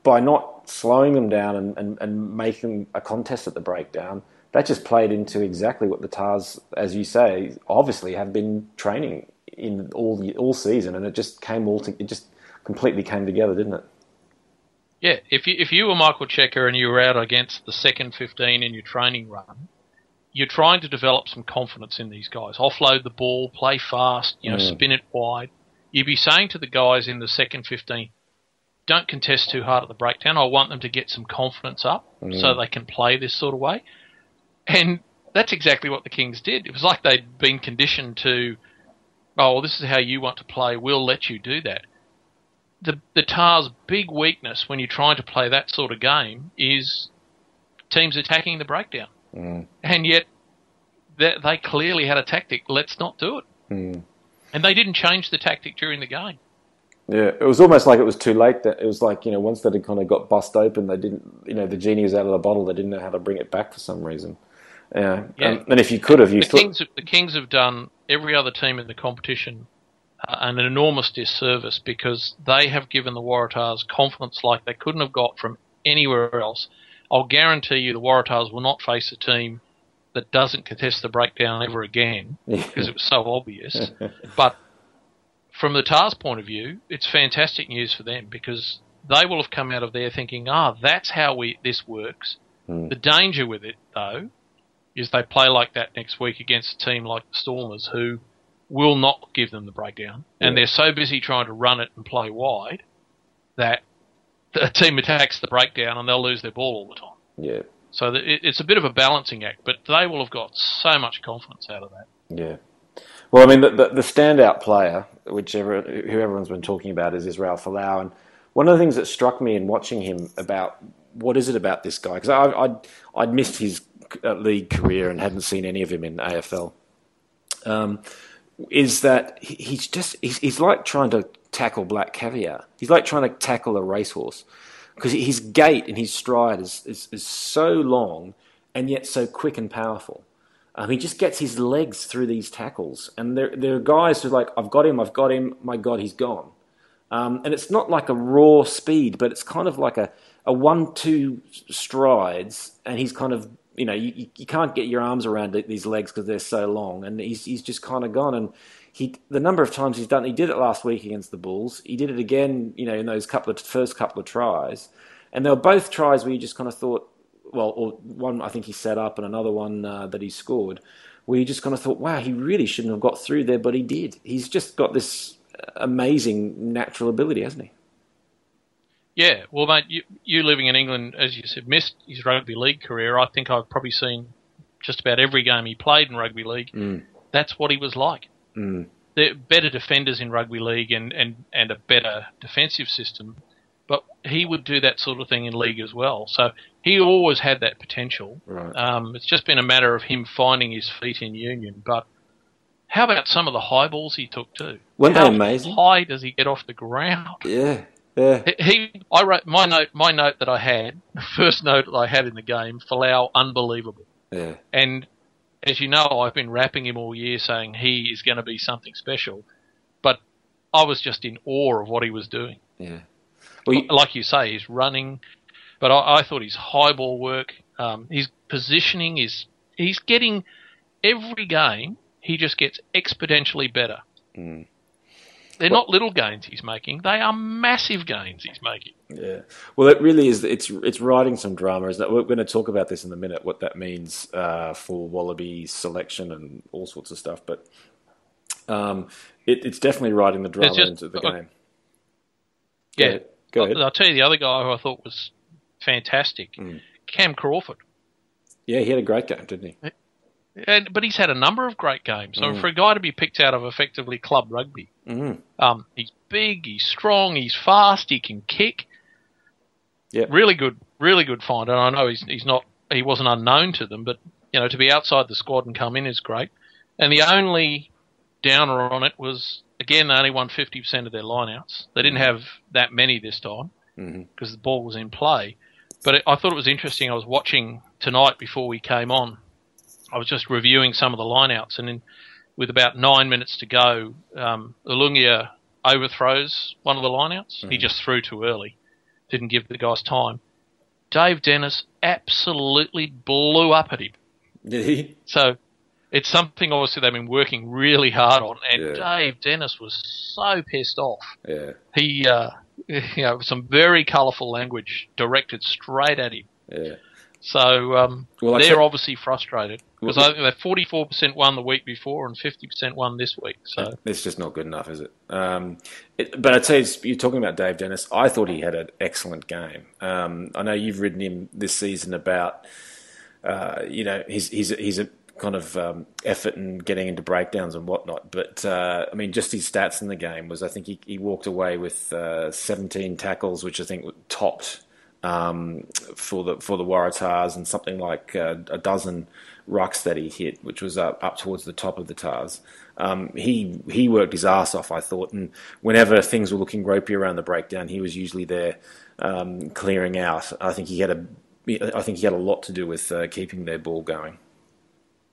by not slowing them down and, and, and making a contest at the breakdown, that just played into exactly what the Tahs, as you say, obviously have been training in all the, all season, and it just came all to, it just completely came together, didn't it? Yeah, if you if you were Michael Cheika and you were out against the second fifteen in your training run, you're trying to develop some confidence in these guys. Offload the ball, play fast, you know, mm. spin it wide. You'd be saying to the guys in the second fifteen, don't contest too hard at the breakdown. I want them to get some confidence up mm. so they can play this sort of way. And that's exactly what the Kings did. It was like they'd been conditioned to, oh, well, this is how you want to play. We'll let you do that the the Tahs' big weakness when you're trying to play that sort of game is teams attacking the breakdown, mm. and yet they, they, clearly had a tactic. Let's not do it, mm. and they didn't change the tactic during the game. Yeah, it was almost like it was too late. That it was like you know once that had kind of got bust open, they didn't you know the genie was out of the bottle. They didn't know how to bring it back for some reason. Yeah, Yeah. Um, and if you could have, you The thought, Kings, the Kings have done every other team in the competition uh, an enormous disservice because they have given the Waratahs confidence like they couldn't have got from anywhere else. I'll guarantee you the Waratahs will not face a team that doesn't contest the breakdown ever again because it was so obvious. (laughs) but from the Tahs' point of view, it's fantastic news for them because they will have come out of there thinking, ah, that's how we this works. The danger with it, though, is they play like that next week against a team like the Stormers who will not give them the breakdown. And they're so busy trying to run it and play wide that the (laughs) team attacks the breakdown and they'll lose their ball all the time. yeah, So it's a bit of a balancing act, but they will have got so much confidence out of that. yeah. Well, I mean, the, the, the standout player, whichever who everyone's been talking about, is Israel Folau, and one of the things that struck me in watching him about what is it about this guy because I'd I'd missed his uh, league career and hadn't seen any of him in AFL. Um, is that he's just he's, he's like trying to tackle black caviar. He's like trying to tackle a racehorse because his gait and his stride is, is, is so long and yet so quick and powerful. Um, he just gets his legs through these tackles, and there there are guys who are like, "I've got him, I've got him. My God, he's gone." Um, and it's not like a raw speed, but it's kind of like a, a one-two strides, and he's kind of you know you, you- you can't get your arms around these legs because they're so long, and he's he's just kind of gone. And he the number of times he's done, he did it last week against the Bulls. He did it again, you know, in those couple of first couple of tries, and they were both tries where you just kind of thought, well, or one I think he set up, and another one uh, that he scored, where you just kind of thought, wow, he really shouldn't have got through there, but he did. He's just got this amazing natural ability, hasn't he? Yeah, well, mate, you, you living in England, as you said, missed his rugby league career. I think I've probably seen just about every game he played in rugby league. That's what he was like. Mm. They're better defenders in rugby league and, and, and a better defensive system, but he would do that sort of thing in league as well. So he always had that potential. Right. Um, it's just been a matter of him finding his feet in union. But how about some of the high balls he took too? Weren't they How amazing? high does he get off the ground? (laughs) Yeah, yeah, He, I wrote my note. My note that I had, (laughs) the first note that I had in the game, Folau, unbelievable. yeah, And as you know, I've been rapping him all year, saying he is going to be something special. But I was just in awe of what he was doing. yeah. Well, you- Like you say, he's running, but I, I thought his high ball work, um, his positioning is he's getting every game. He just gets exponentially better. Mm. They're not little gains he's making; they are massive gains he's making. Yeah. Well, it really is. It's it's writing some drama. Is that we're going to talk about this in a minute? What that means uh, for Wallaby selection and all sorts of stuff. But um, it, it's definitely writing the drama just- into the game. Yeah. Go ahead. I'll tell you the other guy who I thought was fantastic, Mm. Cam Crawford. Yeah, he had a great game, didn't he? And, but he's had a number of great games. Mm. So for a guy to be picked out of effectively club rugby, Mm. um, he's big, he's strong, he's fast, he can kick. Yeah, Really good, really good find. And I know he's he's not he wasn't unknown to them, but you know to be outside the squad and come in is great. And the only downer on it was again they only won fifty percent of their lineouts. They didn't have that many this time Mhm. because the ball was in play. But it, I thought it was interesting. I was watching tonight before we came on. I was just reviewing some of the lineouts, and in, with about nine minutes to go, um, Ulugia overthrows one of the lineouts. He just threw too early, didn't give the guys time. Dave Dennis absolutely blew up at him. Did he? So it's something obviously they've been working really hard on, and Yeah. Dave Dennis was so pissed off Yeah, he, uh, (laughs) you know, some very colourful language directed straight at him. yeah. So um, Well, they're said- obviously frustrated because Well- I think they forty four percent won the week before and fifty percent won this week. So It's just not good enough, is it? Um, it but I'd say it's, you're talking about Dave Dennis. I thought he had an excellent game. Um, I know you've written him this season about, uh, you know, he's his his a kind of um, effort and getting into breakdowns and whatnot. But uh, I mean, just his stats in the game was I think he, he walked away with uh, 17 tackles, which I think topped um, for the for the Waratahs, and something like uh, a dozen rucks that he hit, which was up, up towards the top of the Tahs. Um, he he worked his ass off, I thought, and whenever things were looking ropey around the breakdown, he was usually there um, clearing out. I think he had a I think he had a lot to do with uh, keeping their ball going.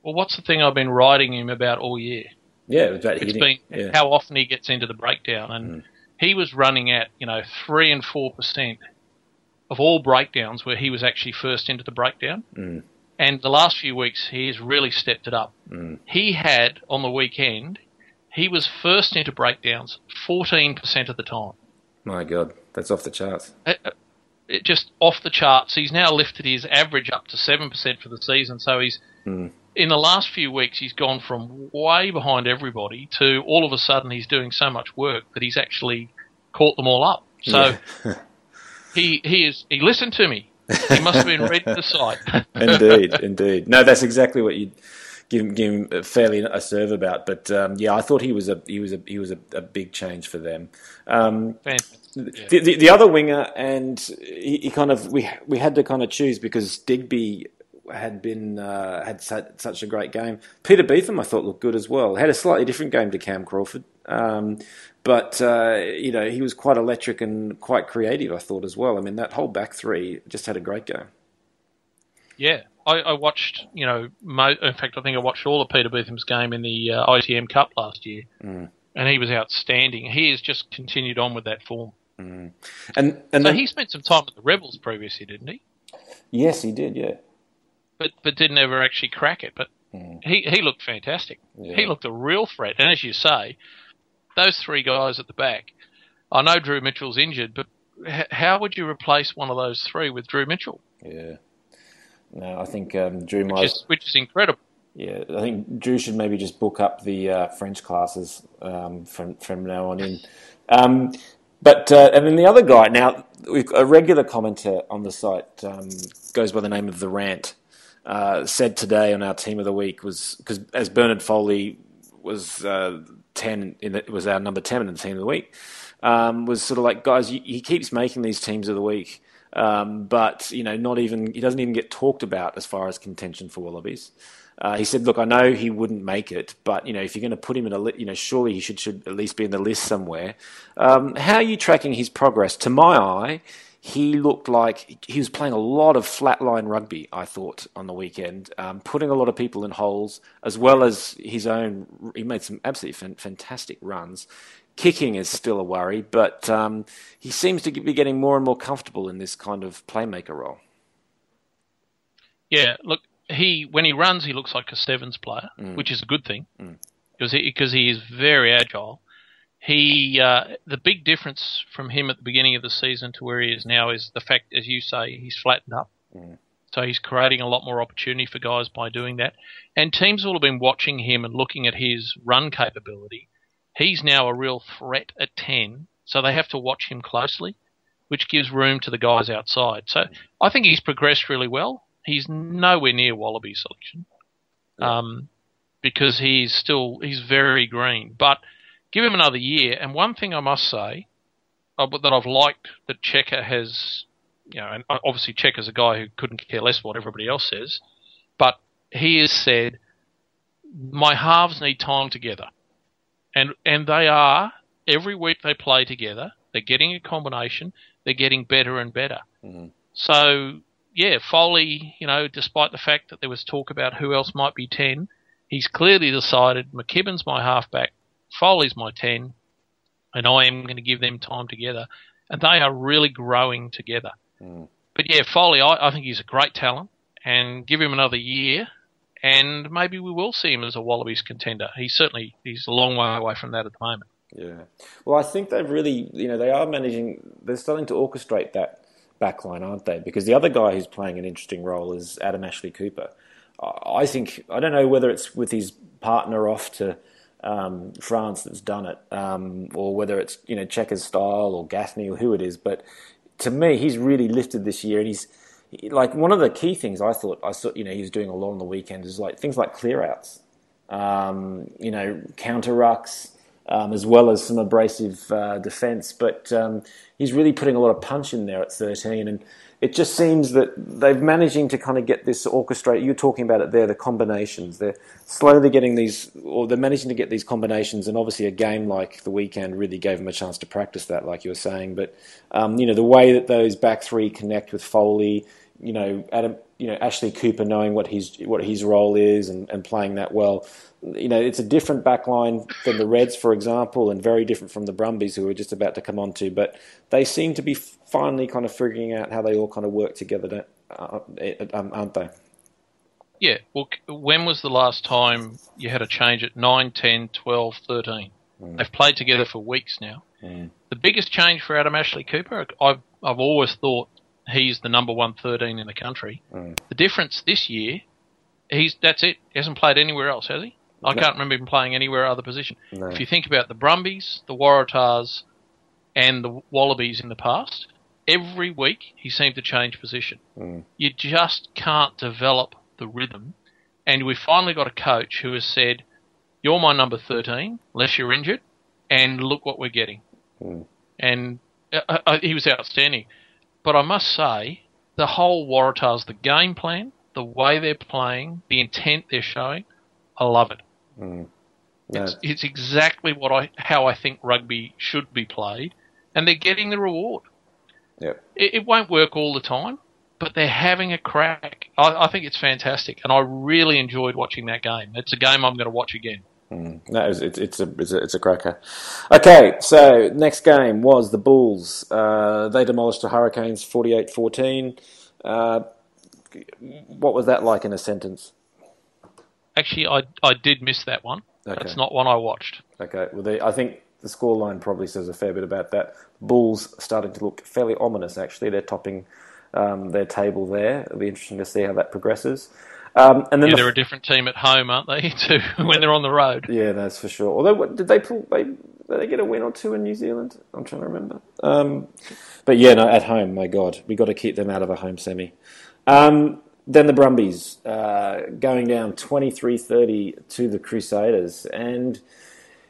Well, what's the thing I've been writing him about all year? Yeah, it about It's hitting. been yeah. how often he gets into the breakdown, and he was running at you know three and four percent of all breakdowns where he was actually first into the breakdown. Mm. And the last few weeks, he has really stepped it up. Mm. He had on the weekend, he was first into breakdowns fourteen percent of the time. My God, that's off the charts. Uh, uh, It just off the charts. He's now lifted his average up to seven percent for the season. So he's Mm. In the last few weeks, he's gone from way behind everybody to all of a sudden he's doing so much work that he's actually caught them all up. So Yeah. (laughs) he he is he listened to me. He must have been reading the site. (laughs) (laughs) indeed, indeed. No, that's exactly what you give him, give him fairly a serve about. But um, yeah, I thought he was a he was a he was a, a big change for them. Um, Fantastic. the, the, the other winger, and he, he kind of we we had to kind of choose because Digby had been uh, had su- such a great game. Peter Betham, I thought looked good as well. Had a slightly different game to Cam Crawford, um, but uh, you know he was quite electric and quite creative. I thought as well. I mean that whole back three just had a great game. Yeah, I, I watched. You know, mo- in fact, I think I watched all of Peter Betham's game in the uh, ITM Cup last year, Mm. and he was outstanding. He has just continued on with that form. And and So then, he spent some time with the Rebels previously, didn't he? yes, he did. Yeah. But but didn't ever actually crack it. But he he looked fantastic. Yeah. He looked a real threat. And as you say, those three guys at the back. I know Drew Mitchell's injured, but h- how would you replace one of those three with Drew Mitchell? Yeah. No, I think um, Drew Which might. is which is incredible. Yeah, I think Drew should maybe just book up the uh, French classes um, from from now on in. Um, but uh, and then the other guy now, we've a regular commenter on the site um, goes by the name of the Rant. Uh, said today on our team of the week was because as Bernard Foley was uh, ten the, was our number ten in the team of the week. Um, was sort of like guys, he he keeps making these teams of the week, um, but you know, not even he doesn't even get talked about as far as contention for Wallabies. Uh, he said, "Look, I know he wouldn't make it, but you know, if you're going to put him in a, li- you know, surely he should should at least be in the list somewhere." Um, how are you tracking his progress? To my eye, he looked like he was playing a lot of flatline rugby. I thought on the weekend, um, putting a lot of people in holes, as well as his own. He made some absolutely fan- fantastic runs. Kicking is still a worry, but um, he seems to be getting more and more comfortable in this kind of playmaker role. Yeah, look, he when he runs, he looks like a sevens player, which is a good thing because he, because he is very agile. He uh, the big difference from him at the beginning of the season to where he is now is the fact, as you say, he's flattened up. So he's creating a lot more opportunity for guys by doing that. And teams will have been watching him and looking at his run capability. He's now a real threat at 10, so they have to watch him closely, which gives room to the guys outside. So I think he's progressed really well. He's nowhere near Wallaby selection um, because he's still he's very green. But give him another year. And one thing I must say uh, that I've liked that Cheika has, you know, and obviously Cheika's a guy who couldn't care less what everybody else says, but he has said my halves need time together, and and they are every week they play together. They're getting a combination. They're getting better and better. So yeah, Foley, you know, despite the fact that there was talk about who else might be ten, he's clearly decided McKibbin's my halfback, Foley's my ten, and I am going to give them time together, and they are really growing together. Mm. But yeah, Foley, I, I think he's a great talent, and give him another year, and maybe we will see him as a Wallabies contender. He's certainly he's a long way away from that at the moment. Yeah. Well, I think they've really, you know, they are managing, they're starting to orchestrate that back line, aren't they? Because the other guy who's playing an interesting role is Adam Ashley Cooper. I think, I don't know whether it's with his partner off to um, France that's done it, um, or whether it's, you know, Cheika's style or Gaffney or who it is, but to me, he's really lifted this year and he's, like one of the key things I thought I saw, you know, he was doing a lot on the weekend is like things like clear outs, um, you know, counter rucks, um, as well as some abrasive uh, defence. But um, he's really putting a lot of punch in there at 13, and it just seems that they're managing to kind of get this orchestrate. You're talking about it there, the combinations. They're slowly getting these, or they're managing to get these combinations. And obviously, a game like the weekend really gave them a chance to practice that, like you were saying. But um, you know, the way that those back three connect with Foley, you know, Adam you know Ashley Cooper knowing what his what his role is and, and playing that well. You know, it's a different backline than the Reds, for example, and very different from the Brumbies, who we're just about to come on to. But they seem to be finally kind of figuring out how they all kind of work together, uh, um, aren't they? Yeah. Well, when was the last time you had a change at 9, 10, 12, 13? Mm. They've played together for weeks now. Mm. The biggest change for Adam Ashley Cooper, I've, I've always thought he's the number one 13 in the country. Mm. The difference this year, he's that's it. He hasn't played anywhere else, has he? I no. can't remember him playing anywhere other position. No. If you think about the Brumbies, the Waratahs, and the Wallabies in the past, every week he seemed to change position. Mm. You just can't develop the rhythm. And we finally got a coach who has said, "You're my number 13, unless you're injured, and look what we're getting." Mm. And uh, uh, he was outstanding. But I must say, the whole Waratahs, the game plan, the way they're playing, the intent they're showing, I love it. Mm. No. It's, it's exactly what I how I think rugby should be played, and they're getting the reward. Yep. It, it won't work all the time, but they're having a crack. I, I, think it's fantastic, and I really enjoyed watching that game. It's a game I'm going to watch again. Mm, no, it's, it's, it's, a, it's, a, it's a cracker. Okay, so next game was the Bulls. Uh, they demolished the Hurricanes 48 14. Uh, what was that like in a sentence? Actually, I, I did miss that one. Okay. That's not one I watched. Okay, well, they, I think the scoreline probably says a fair bit about that. Bulls starting to look fairly ominous, actually. They're topping um, their table there. It'll be interesting to see how that progresses. Um, and then yeah, the, they're a different team at home, aren't they? (laughs) To when they're on the road. Yeah, that's for sure. Although, did they pull? They, did they get a win or two in New Zealand? I'm trying to remember. Um, but yeah, no, at home. My God, we got to keep them out of a home semi. Um, then the Brumbies uh, going down 23-30 to the Crusaders, and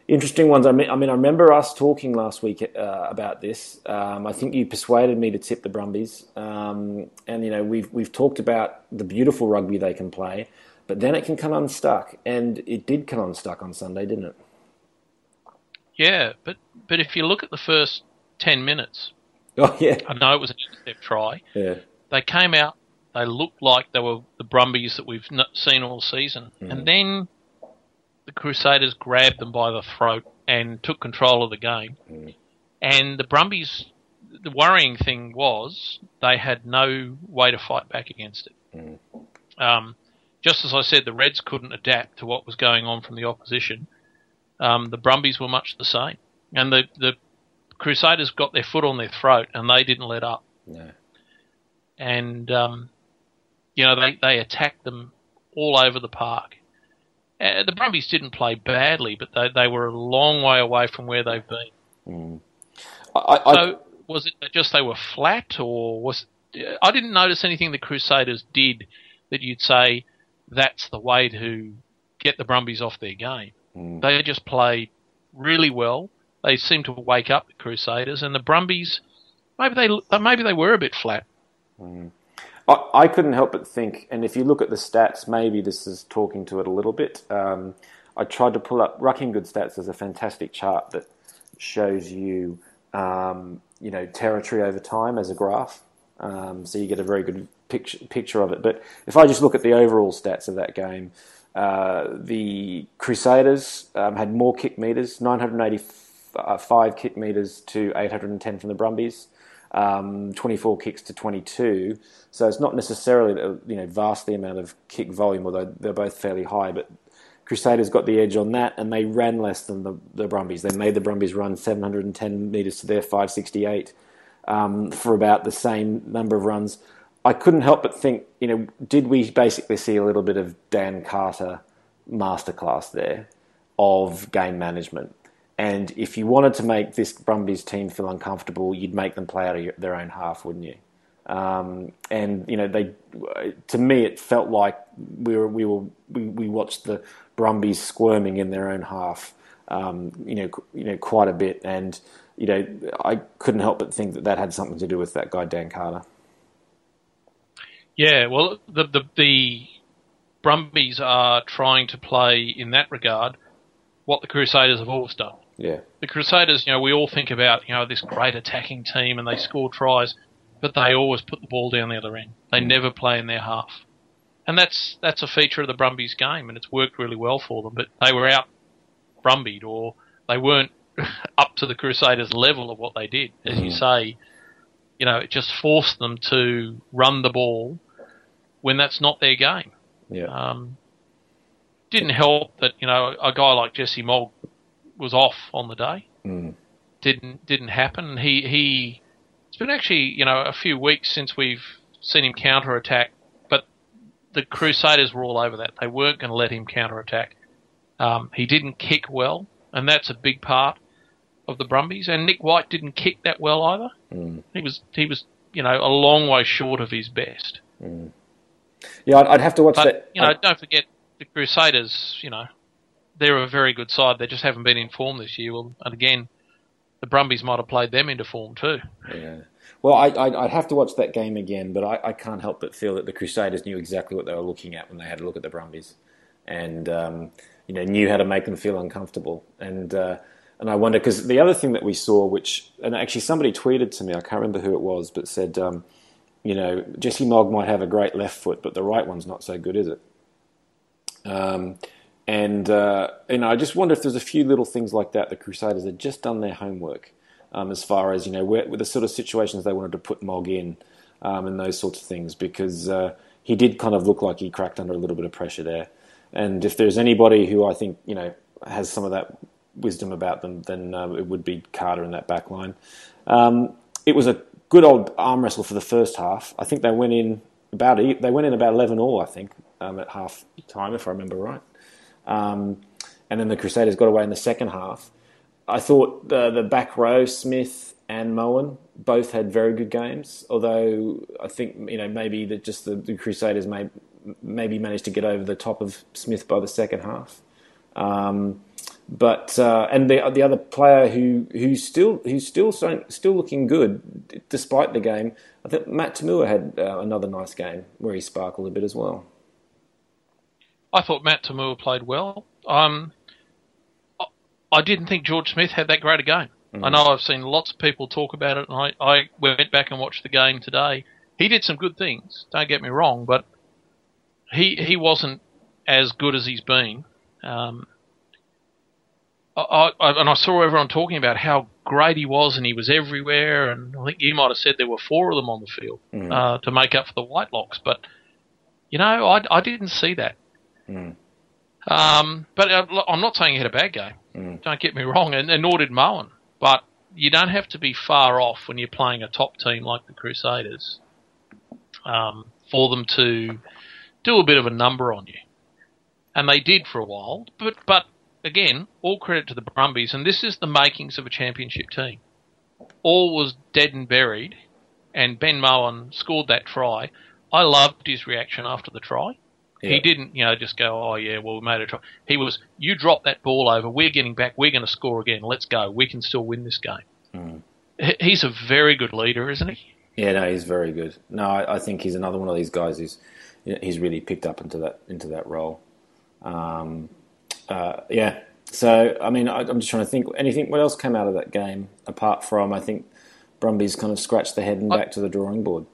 interesting ones. I mean, I mean, I remember us talking last week uh, about this. Um, I think you persuaded me to tip the Brumbies, um, and you know we've we've talked about the beautiful rugby they can play, but then it can come unstuck, and it did come unstuck on Sunday, didn't it? Yeah, but but if you look at the first ten minutes, oh yeah, I know it was an intercept try. Yeah, they came out. They looked like they were the Brumbies that we've seen all season, mm. and then the Crusaders grabbed them by the throat and took control of the game. Mm. And the Brumbies, the worrying thing was they had no way to fight back against it. Mm. Um, just as I said, the Reds couldn't adapt to what was going on from the opposition. Um, the Brumbies were much the same, and the the Crusaders got their foot on their throat and they didn't let up. No. And um, you know they they attacked them all over the park. Uh, the Brumbies didn't play badly, but they they were a long way away from where they've been. Mm. I, I, so was it just they were flat, or was I didn't notice anything the Crusaders did that you'd say that's the way to get the Brumbies off their game. Mm. They just played really well. They seemed to wake up the Crusaders, and the Brumbies maybe they maybe they were a bit flat. Mm. I, couldn't help but think, and if you look at the stats, maybe this is talking to it a little bit. Um, I tried to pull up Rucking Good Stats as a fantastic chart that shows you, um, you know, territory over time as a graph. Um, so you get a very good picture, picture of it. But if I just look at the overall stats of that game, uh, the Crusaders um, had more kick meters, 985 kick meters to 810 from the Brumbies um, 24 kicks to 22. So it's not necessarily you know vastly amount of kick volume, although they're both fairly high. But Crusaders got the edge on that, and they ran less than the, the Brumbies. They made the Brumbies run 710 metres to their 568 um, for about the same number of runs. I couldn't help but think, you know, did we basically see a little bit of Dan Carter masterclass there of game management? And if you wanted to make this Brumbies team feel uncomfortable, you'd make them play out of their own half, wouldn't you? Um, and you know, they to me it felt like we were we were we, we watched the Brumbies squirming in their own half, um, you know, you know, quite a bit. And you know, I couldn't help but think that that had something to do with that guy Dan Carter. Yeah, well, the the, the Brumbies are trying to play in that regard what the Crusaders have always done. Yeah. The Crusaders, you know, we all think about, you know, this great attacking team and they score tries. but they always put the ball down the other end. They never play in their half, and that's that's a feature of the Brumbies game, and it's worked really well for them. But they were out Brumbied, or they weren't (laughs) up to the Crusaders' level of what they did. As you say, you know, it just forced them to run the ball when that's not their game. Yeah. Um, didn't help that you know a guy like Jesse Mogg was off on the day. Mm. Didn't didn't happen. He he. It's been actually you know a few weeks since we've seen him counter attack, but the Crusaders were all over that. They weren't going to let him counter attack. Um, he didn't kick well, and that's a big part of the Brumbies. And Nick White didn't kick that well either. Mm. He was he was you know a long way short of his best. Yeah, I'd, I'd have to watch But that. you know, don't forget the Crusaders. You know, they're a very good side. They just haven't been in form this year. Well, and again, the Brumbies might have played them into form too. Yeah. Well, I, I'd, I'd have to watch that game again, but I, I can't help but feel that the Crusaders knew exactly what they were looking at when they had a look at the Brumbies, and um, you know knew how to make them feel uncomfortable. And uh, and I wonder because the other thing that we saw, which and actually somebody tweeted to me, I can't remember who it was, but said, um, you know, Jesse Mogg might have a great left foot, but the right one's not so good, is it? Um, and uh, you know, I just wonder if there's a few little things like that. The Crusaders had just done their homework um, as far as you know, where, with the sort of situations they wanted to put Mogg in um, and those sorts of things, because uh, he did kind of look like he cracked under a little bit of pressure there. And if there's anybody who I think you know has some of that wisdom about them, then um, it would be Carter in that back line. Um, it was a good old arm wrestle for the first half. I think they went in about they went in about eleven all. I think um, at half time, if I remember right. Um, and then the Crusaders got away in the second half. I thought the, the back row, Smith and Mowen, both had very good games. Although I think you know maybe that just the, the Crusaders may maybe managed to get over the top of Smith by the second half. Um, but uh, and the the other player who who's still who's still still looking good despite the game. I think Matt Toomua had uh, another nice game where he sparkled a bit as well. I thought Matt Toomua played well. Um, I- didn't think George Smith had that great a game. I know I've seen lots of people talk about it, and I, I went back and watched the game today. He did some good things. Don't get me wrong, but he he wasn't as good as he's been. Um, I, I, and I saw everyone talking about how great he was, and he was everywhere. And I think you might have said there were four of them on the field uh, to make up for the Whitelocks. But you know, I, I didn't see that. Um, but uh, I'm not saying he had a bad game. Don't get me wrong, and, and nor did Mowen. But you don't have to be far off when you're playing a top team like the Crusaders um, for them to do a bit of a number on you. And they did for a while. But but again, all credit to the Brumbies, and this is the makings of a championship team. All was dead and buried, and Ben Mowen scored that try. I loved his reaction after the try. He didn't, you know, just go, "Oh yeah, well we made a try." He was, "You drop that ball over. We're getting back. We're going to score again. Let's go. We can still win this game." He- He's a very good leader, isn't he? Yeah, no, he's very good. No, I, I think he's another one of these guys who's he's really picked up into that into that role. Um, uh, yeah. So I mean, I, I'm just trying to think. Anything? What else came out of that game apart from I think Brumbies kind of scratched their head and I- back to the drawing board.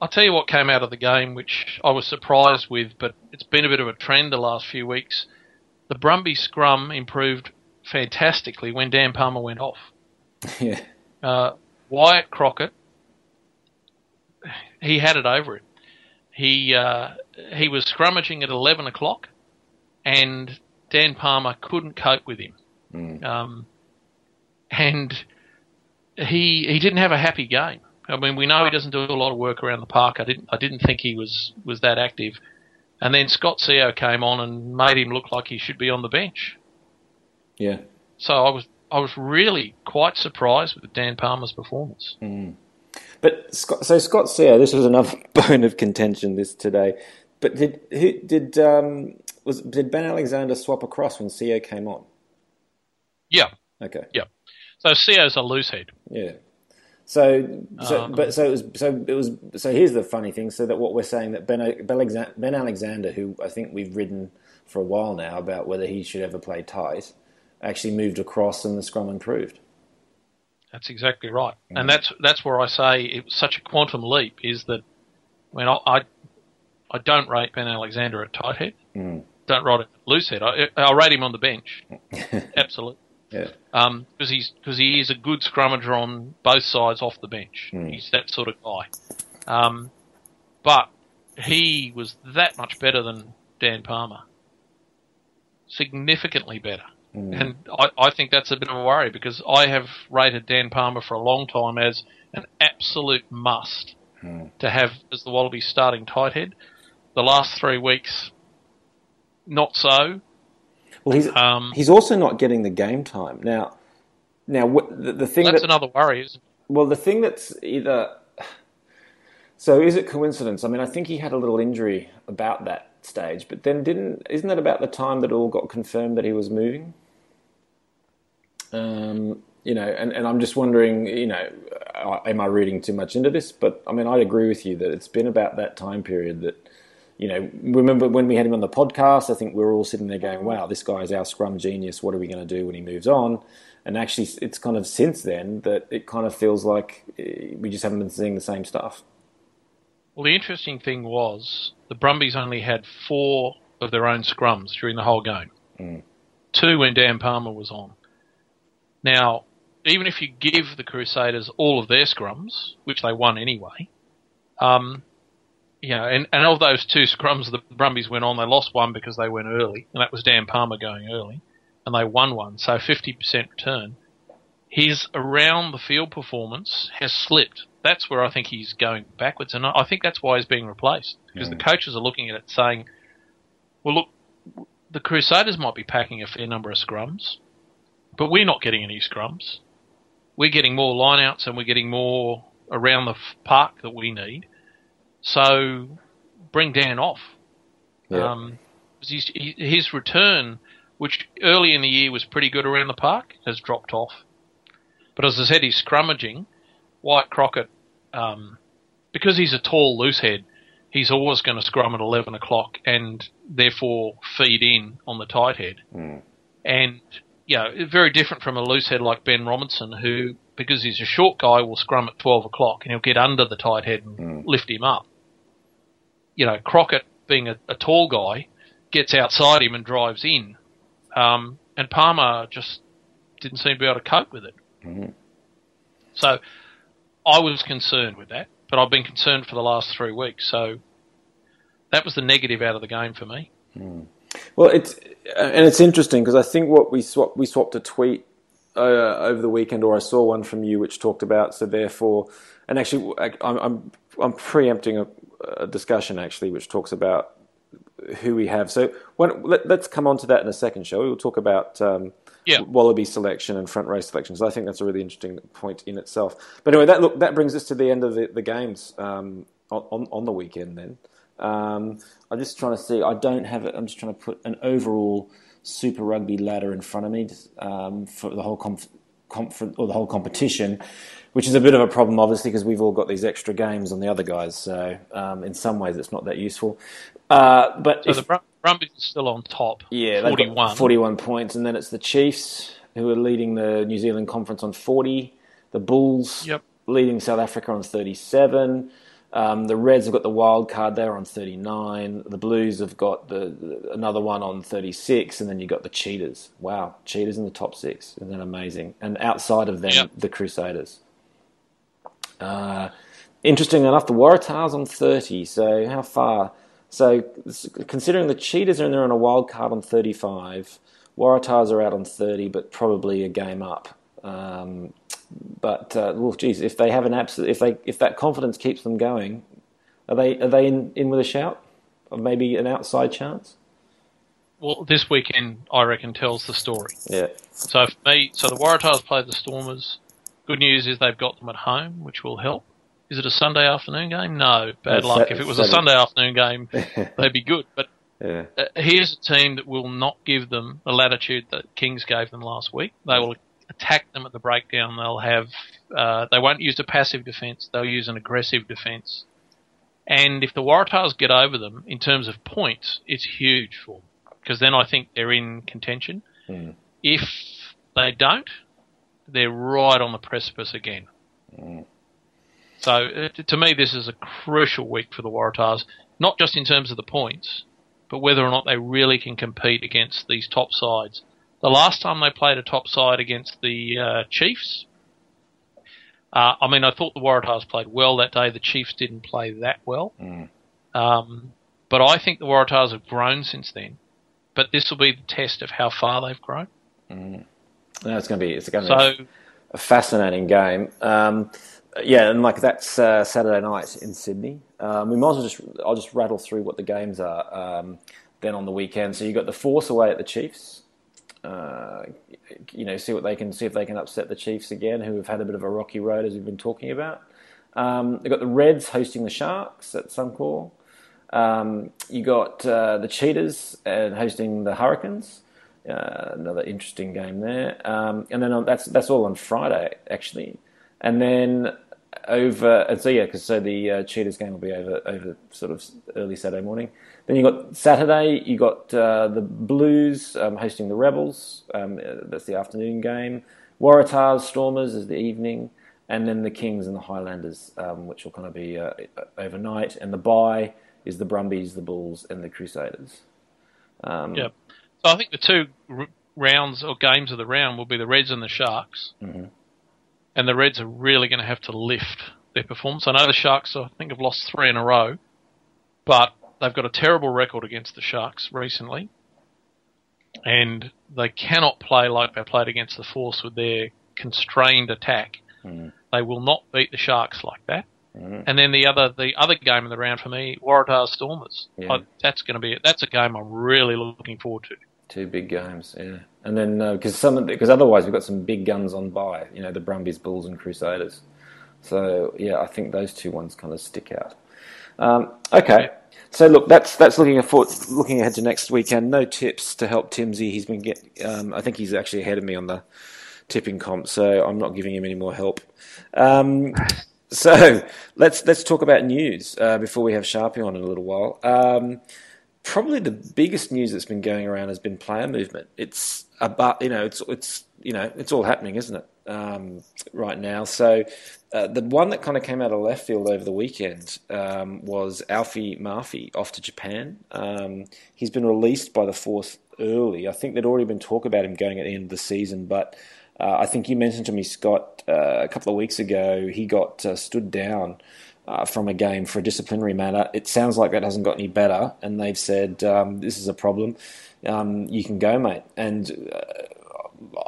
I'll tell you what came out of the game, which I was surprised with, but it's been a bit of a trend the last few weeks. The Brumby scrum improved fantastically when Dan Palmer went off. (laughs) yeah. Uh, Wyatt Crockett, he had it over it. He uh, he was scrummaging at eleven o'clock, and Dan Palmer couldn't cope with him. Um, and he he didn't have a happy game. I mean, we know he doesn't do a lot of work around the park. I didn't I didn't think he was was that active. And then Scott Sio came on and made him look like he should be on the bench. Yeah. So I was I was really quite surprised with Dan Palmer's performance. But Scott, so Scott Sio, this was another (laughs) bone of contention this today. But did who did um, was did Ben Alexander swap across when Sio came on? Yeah, Okay. yeah. So Sio's a loose head. Yeah. So, so Um, but so it was, so it was, so here's the funny thing. So that what we're saying that Ben, Ben, Alexander, who I think we've ridden for a while now about whether he should ever play tight, actually moved across and the scrum improved. That's exactly right, mm. and that's that's where I say it was such a quantum leap. Is that when I I, I don't rate Ben Alexander at tight head, mm. don't rate him at loose head. I, I'll rate him on the bench, (laughs) absolutely. Yeah. Um, because he's because he is a good scrummager on both sides off the bench. Mm. He's that sort of guy. Um, but he was that much better than Dan Palmer. Significantly better. Mm. And I, I think that's a bit of a worry because I have rated Dan Palmer for a long time as an absolute must mm. to have as the Wallabies starting tight head. The last three weeks, not so. Well, he's um, he's also not getting the game time now. Now, the, the thing that's that, another worry. Is well, the thing that's either so is it coincidence? I mean, I think he had a little injury about that stage, but then didn't isn't that about the time that it all got confirmed that he was moving? Um, you know, and, and I'm just wondering, you know, am I reading too much into this? But I mean, I'd agree with you that it's been about that time period that you know, remember when we had him on the podcast, I think we were all sitting there going, wow, this guy is our scrum genius. What are we going to do when he moves on? And actually, it's kind of since then that it kind of feels like eh, we just haven't been seeing the same stuff. Well, the interesting thing was the Brumbies only had four of their own scrums during the whole game. Mm. Two when Dan Palmer was on. Now, even if you give the Crusaders all of their scrums, which they won anyway, um, you know, and, and of those two scrums the Brumbies went on, they lost one because they went early, and that was Dan Palmer going early, and they won one, so 50% return. His around the field performance has slipped. That's where I think he's going backwards, and I think that's why he's being replaced because mm. the coaches are looking at it saying, "Well, look, the Crusaders might be packing a fair number of scrums, but we're not getting any scrums. We're getting more lineouts and we're getting more around the park that we need." So bring Dan off. Yeah. Um, his, his return, which early in the year was pretty good around the park, has dropped off. But as I said, he's scrummaging. Wyatt Crockett, um, because he's a tall loose head, he's always going to scrum at 11 o'clock and therefore feed in on the tight head. Mm. And, you know, very different from a loose head like Benn Robinson, who, because he's a short guy, will scrum at 12 o'clock and he'll get under the tight head and mm. lift him up you know, Crockett being a, a, tall guy gets outside him and drives in. Um, and Palmer just didn't seem to be able to cope with it. Mm-hmm. So I was concerned with that, but I've been concerned for the last three weeks. So that was the negative out of the game for me. Mm. Well, it's and it's interesting because I think what we swapped we swapped a tweet uh, over the weekend, or I saw one from you which talked about so therefore, and actually I'm I'm, I'm preempting a, a discussion actually, which talks about who we have. So when, let, us come on to that in a second, shall we? We'll talk about um, yeah. Wallaby selection and front race selections. I think that's a really interesting point in itself. But anyway, that look that brings us to the end of the, the games um, on on the weekend. Then um, I'm just trying to see. I don't have it. I'm just trying to put an overall Super Rugby ladder in front of me um, for the whole conf- conference or the whole competition which is a bit of a problem, obviously, because we've all got these extra games on the other guys. So um, in some ways, it's not that useful. Uh, but so if, the Brumbies are still on top. Yeah, 41. 41 points, and then it's the Chiefs who are leading the New Zealand Conference on 40. The Bulls yep. leading South Africa on 37. Um, the Reds have got the wild card there on 39. The Blues have got the, the, another one on 36, and then you've got the Cheetahs. Wow, Cheetahs in the top six. Isn't that amazing? And outside of them, yep. the Crusaders. Uh, interesting enough, the Waratahs on 30. So how far? So considering the Cheetahs are in there on a wild card on 35, Waratahs are out on 30, but probably a game up. Um, but uh, well, geez, if they have an absolute, if they if that confidence keeps them going, are they are they in, in with a shout, or maybe an outside chance? Well, this weekend I reckon tells the story. Yeah. So for me, so the Waratahs play the Stormers. Good news is they've got them at home, which will help. Is it a Sunday afternoon game? No, bad luck. Sa- if it was Saturday. a Sunday afternoon game, (laughs) they'd be good. But yeah. uh, here's a team that will not give them the latitude that Kings gave them last week. They will attack them at the breakdown. They'll have uh, they won't use a passive defence. They'll use an aggressive defence. And if the Waratahs get over them in terms of points, it's huge for them because then I think they're in contention. Mm. If they don't, they're right on the precipice again. So uh, to me, this is a crucial week for the Waratahs, not just in terms of the points, but whether or not they really can compete against these top sides. The last time they played a top side against the uh, Chiefs, uh, I mean, I thought the Waratahs played well that day. The Chiefs didn't play that well. Um, but I think the Waratahs have grown since then. But this will be the test of how far they've grown. No, it's going to be it's going to be a fascinating game. Um, yeah, and like that's uh, Saturday night in Sydney. Um, we might as well just I'll just rattle through what the games are. Um, then on the weekend, so you have got the Force away at the Chiefs. Uh, you know, see what they can see if they can upset the Chiefs again, who have had a bit of a rocky road as we've been talking about. Um, they've got the Reds hosting the Sharks at Suncorp. Um, you got uh, the Cheetahs and hosting the Hurricanes. Uh, another interesting game there. Um, and then on, that's that's all on Friday actually. And then over and so yeah, because so the uh, Cheetahs game will be over over sort of early Saturday morning. Then you got Saturday. You got uh, the Blues um, hosting the Rebels. Um, uh, that's the afternoon game. Waratahs Stormers is the evening, and then the Kings and the Highlanders, um, which will kind of be uh, overnight. And the bye is the Brumbies, the Bulls, and the Crusaders. Um, yeah. So I think the two r- rounds or games of the round will be the Reds and the Sharks. Mhm. And the Reds are really going to have to lift their performance. I know the Sharks, I think, have lost three in a row, but they've got a terrible record against the Sharks recently. And they cannot play like they played against the Force with their constrained attack. Mm. They will not beat the Sharks like that. Mhm. And then the other the other game of the round for me, Waratah Stormers. Yeah. I, that's going to be that's a game I'm really looking forward to. Two big games, yeah. And then because some because otherwise we've got some big guns on by, you know, the Brumbies, Bulls, and Crusaders. So yeah, I think those two ones kind of stick out. Um, okay, so look, that's that's looking forward, looking ahead to next weekend. No tips to help Timsy. He's been get. Um, I think he's actually ahead of me on the tipping comp, so I'm not giving him any more help. Um, (laughs) so let's let's talk about news uh, before we have Sharpie on in a little while. Um, probably the biggest news that's been going around has been player movement. It's about you know it's it's you know it's all happening, isn't it? Um, right now, so uh, the one that kind of came out of left field over the weekend um, was Alfie Mafi off to Japan. Um, he's been released by the Force early. I think there'd already been talk about him going at the end of the season, but uh, I think you mentioned to me, Scott, uh, a couple of weeks ago, he got uh, stood down uh, from a game for a disciplinary matter. It sounds like that hasn't got any better, and they've said um, this is a problem. Um, you can go, mate. And uh,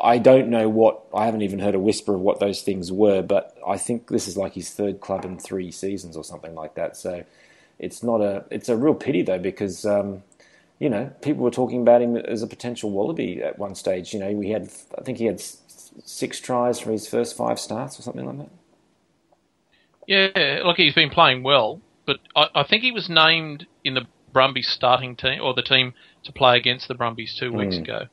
I don't know what. I haven't even heard a whisper of what those things were, but I think this is like his third club in three seasons or something like that. So it's not a. It's a real pity though because. Um, you know, people were talking about him as a potential Wallaby at one stage. You know, we had, I think he had six tries for his first five starts or something like that. Yeah, look, he's been playing well, but I, I think he was named in the Brumbies starting team or the team to play against the Brumbies two weeks Mm. ago.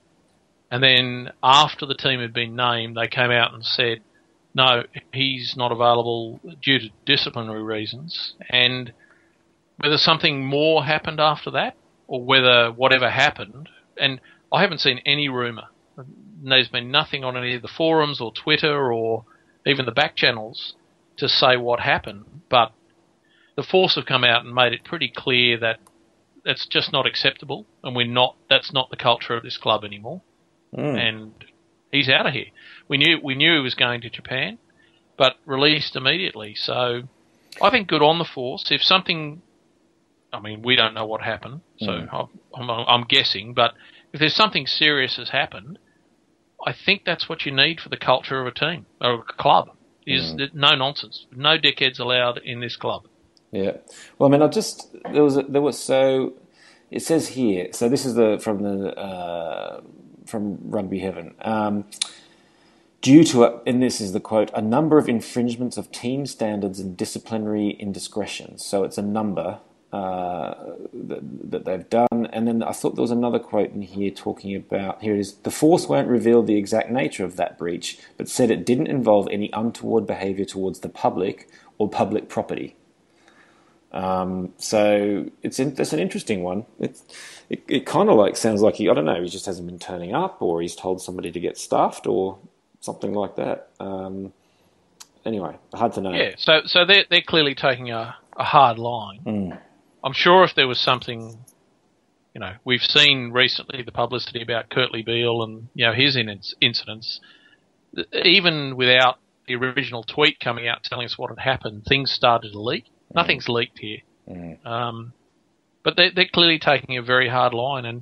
And then after the team had been named, they came out and said, no, he's not available due to disciplinary reasons. And whether something more happened after that, or whether whatever happened, and I haven't seen any rumour. There's been nothing on any of the forums or Twitter or even the back channels to say what happened, but the Force have come out and made it pretty clear that that's just not acceptable, and we're not. That's not the culture of this club anymore. Mm. And he's out of here. We knew we knew he was going to Japan, but released immediately. So I think good on the Force. If something, I mean, we don't know what happened, so Mm. I'm, I'm, guessing. But if there's something serious has happened, I think that's what you need for the culture of a team or a club. Is Mm. that no nonsense, no dickheads allowed in this club. Yeah. Well, I mean, I just there was a, there was so it says here. So this is the from the uh, from Rugby Heaven. Um, due to a, and this is the quote a number of infringements of team standards and disciplinary indiscretions. So it's a number. Uh, that, that they've done, and then I thought there was another quote in here talking about here it is the force won't reveal the exact nature of that breach, but said it didn't involve any untoward behaviour towards the public or public property. Um, so it's in, that's an interesting one. It's, it it kind of like sounds like he I don't know he just hasn't been turning up or he's told somebody to get stuffed or something like that. Um, anyway, hard to know. Yeah, so so they're they're clearly taking a, a hard line. Mm. I'm sure if there was something, you know, we've seen recently the publicity about Kurtley Beale and you know his in- incidents. Even without the original tweet coming out telling us what had happened, things started to leak. Mm. Nothing's leaked here, Mm. um, but they're, they're clearly taking a very hard line. And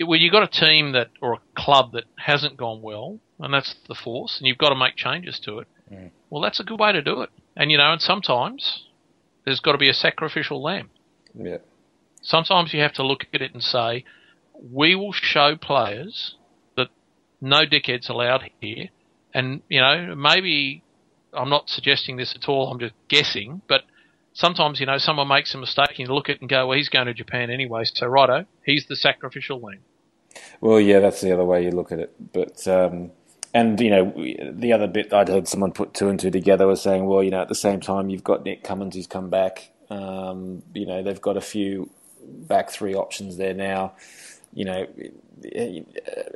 when you've got a team that or a club that hasn't gone well, and that's the force, and you've got to make changes to it. Mm. Well, that's a good way to do it. And you know, and sometimes there's got to be a sacrificial lamb. Yeah. Sometimes you have to look at it and say, we will show players that no dickheads allowed here. And, you know, maybe I'm not suggesting this at all, I'm just guessing, but sometimes, you know, someone makes a mistake and you look at it and go, well, he's going to Japan anyway, so righto, he's the sacrificial lamb. Well, yeah, that's the other way you look at it. But um, and you know, the other bit I'd heard someone put two and two together was saying, well, you know, at the same time you've got Nick Cummins who's come back. Um, you know, they've got a few back three options there now. You know,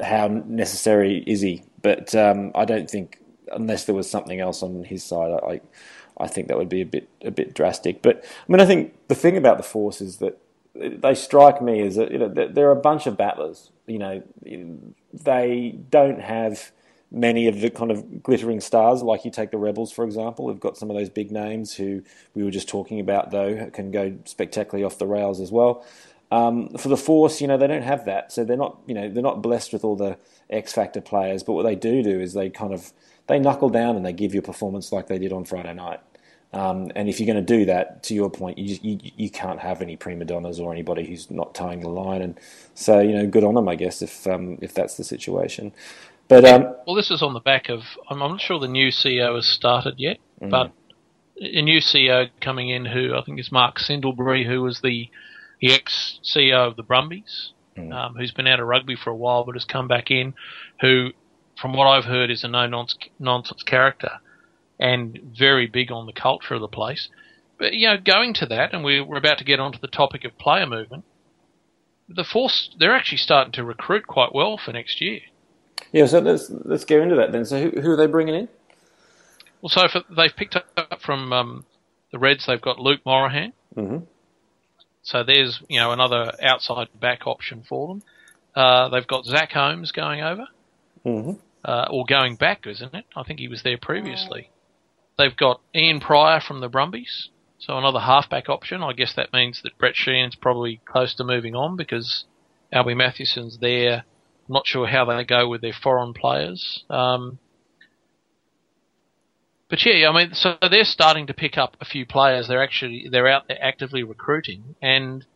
how necessary is he? But um, I don't think unless there was something else on his side, I I think that would be a bit a bit drastic. But I mean, I think the thing about the Force is that they strike me as a, you know they're a bunch of battlers. You know, they don't have many of the kind of glittering stars. Like you take the Rebels, for example, they've got some of those big names who we were just talking about, though, can go spectacularly off the rails as well. Um, for the Force, you know, they don't have that, so they're not, you know, they're not blessed with all the X Factor players. But what they do do is they kind of they knuckle down and they give you a performance like they did on Friday night. Um, and if you're going to do that, to your point, you, just, you you can't have any prima donnas or anybody who's not towing the line. And so, you know, good on them, I guess, if um, if that's the situation. But um, well, this is on the back of I'm, I'm not sure the new CEO has started yet, Mm. but a new CEO coming in who I think is Mark Sinderberry, who was the the ex CEO of the Brumbies, Mm. um, who's been out of rugby for a while but has come back in, who, from what I've heard, is a no nonsense character and very big on the culture of the place. But you know, going to that, and we're, we're about to get onto the topic of player movement. The force they're actually starting to recruit quite well for next year. yeah, so let's let's go into that then. So who, who are they bringing in? Well, so for, they've picked up from um, the Reds. They've got Luke Morahan. Mm-hmm. So there's you know another outside back option for them. Uh, they've got Zach Holmes going over, Mm-hmm. uh, or going back, isn't it? I think he was there previously. They've got Ian Prior from the Brumbies, so another halfback option. I guess that means that Brett Sheehan's probably close to moving on because Alby Mathewson's there. I'm not sure how they go with their foreign players. Um, but yeah, I mean, so they're starting to pick up a few players. They're actually they're out there actively recruiting, and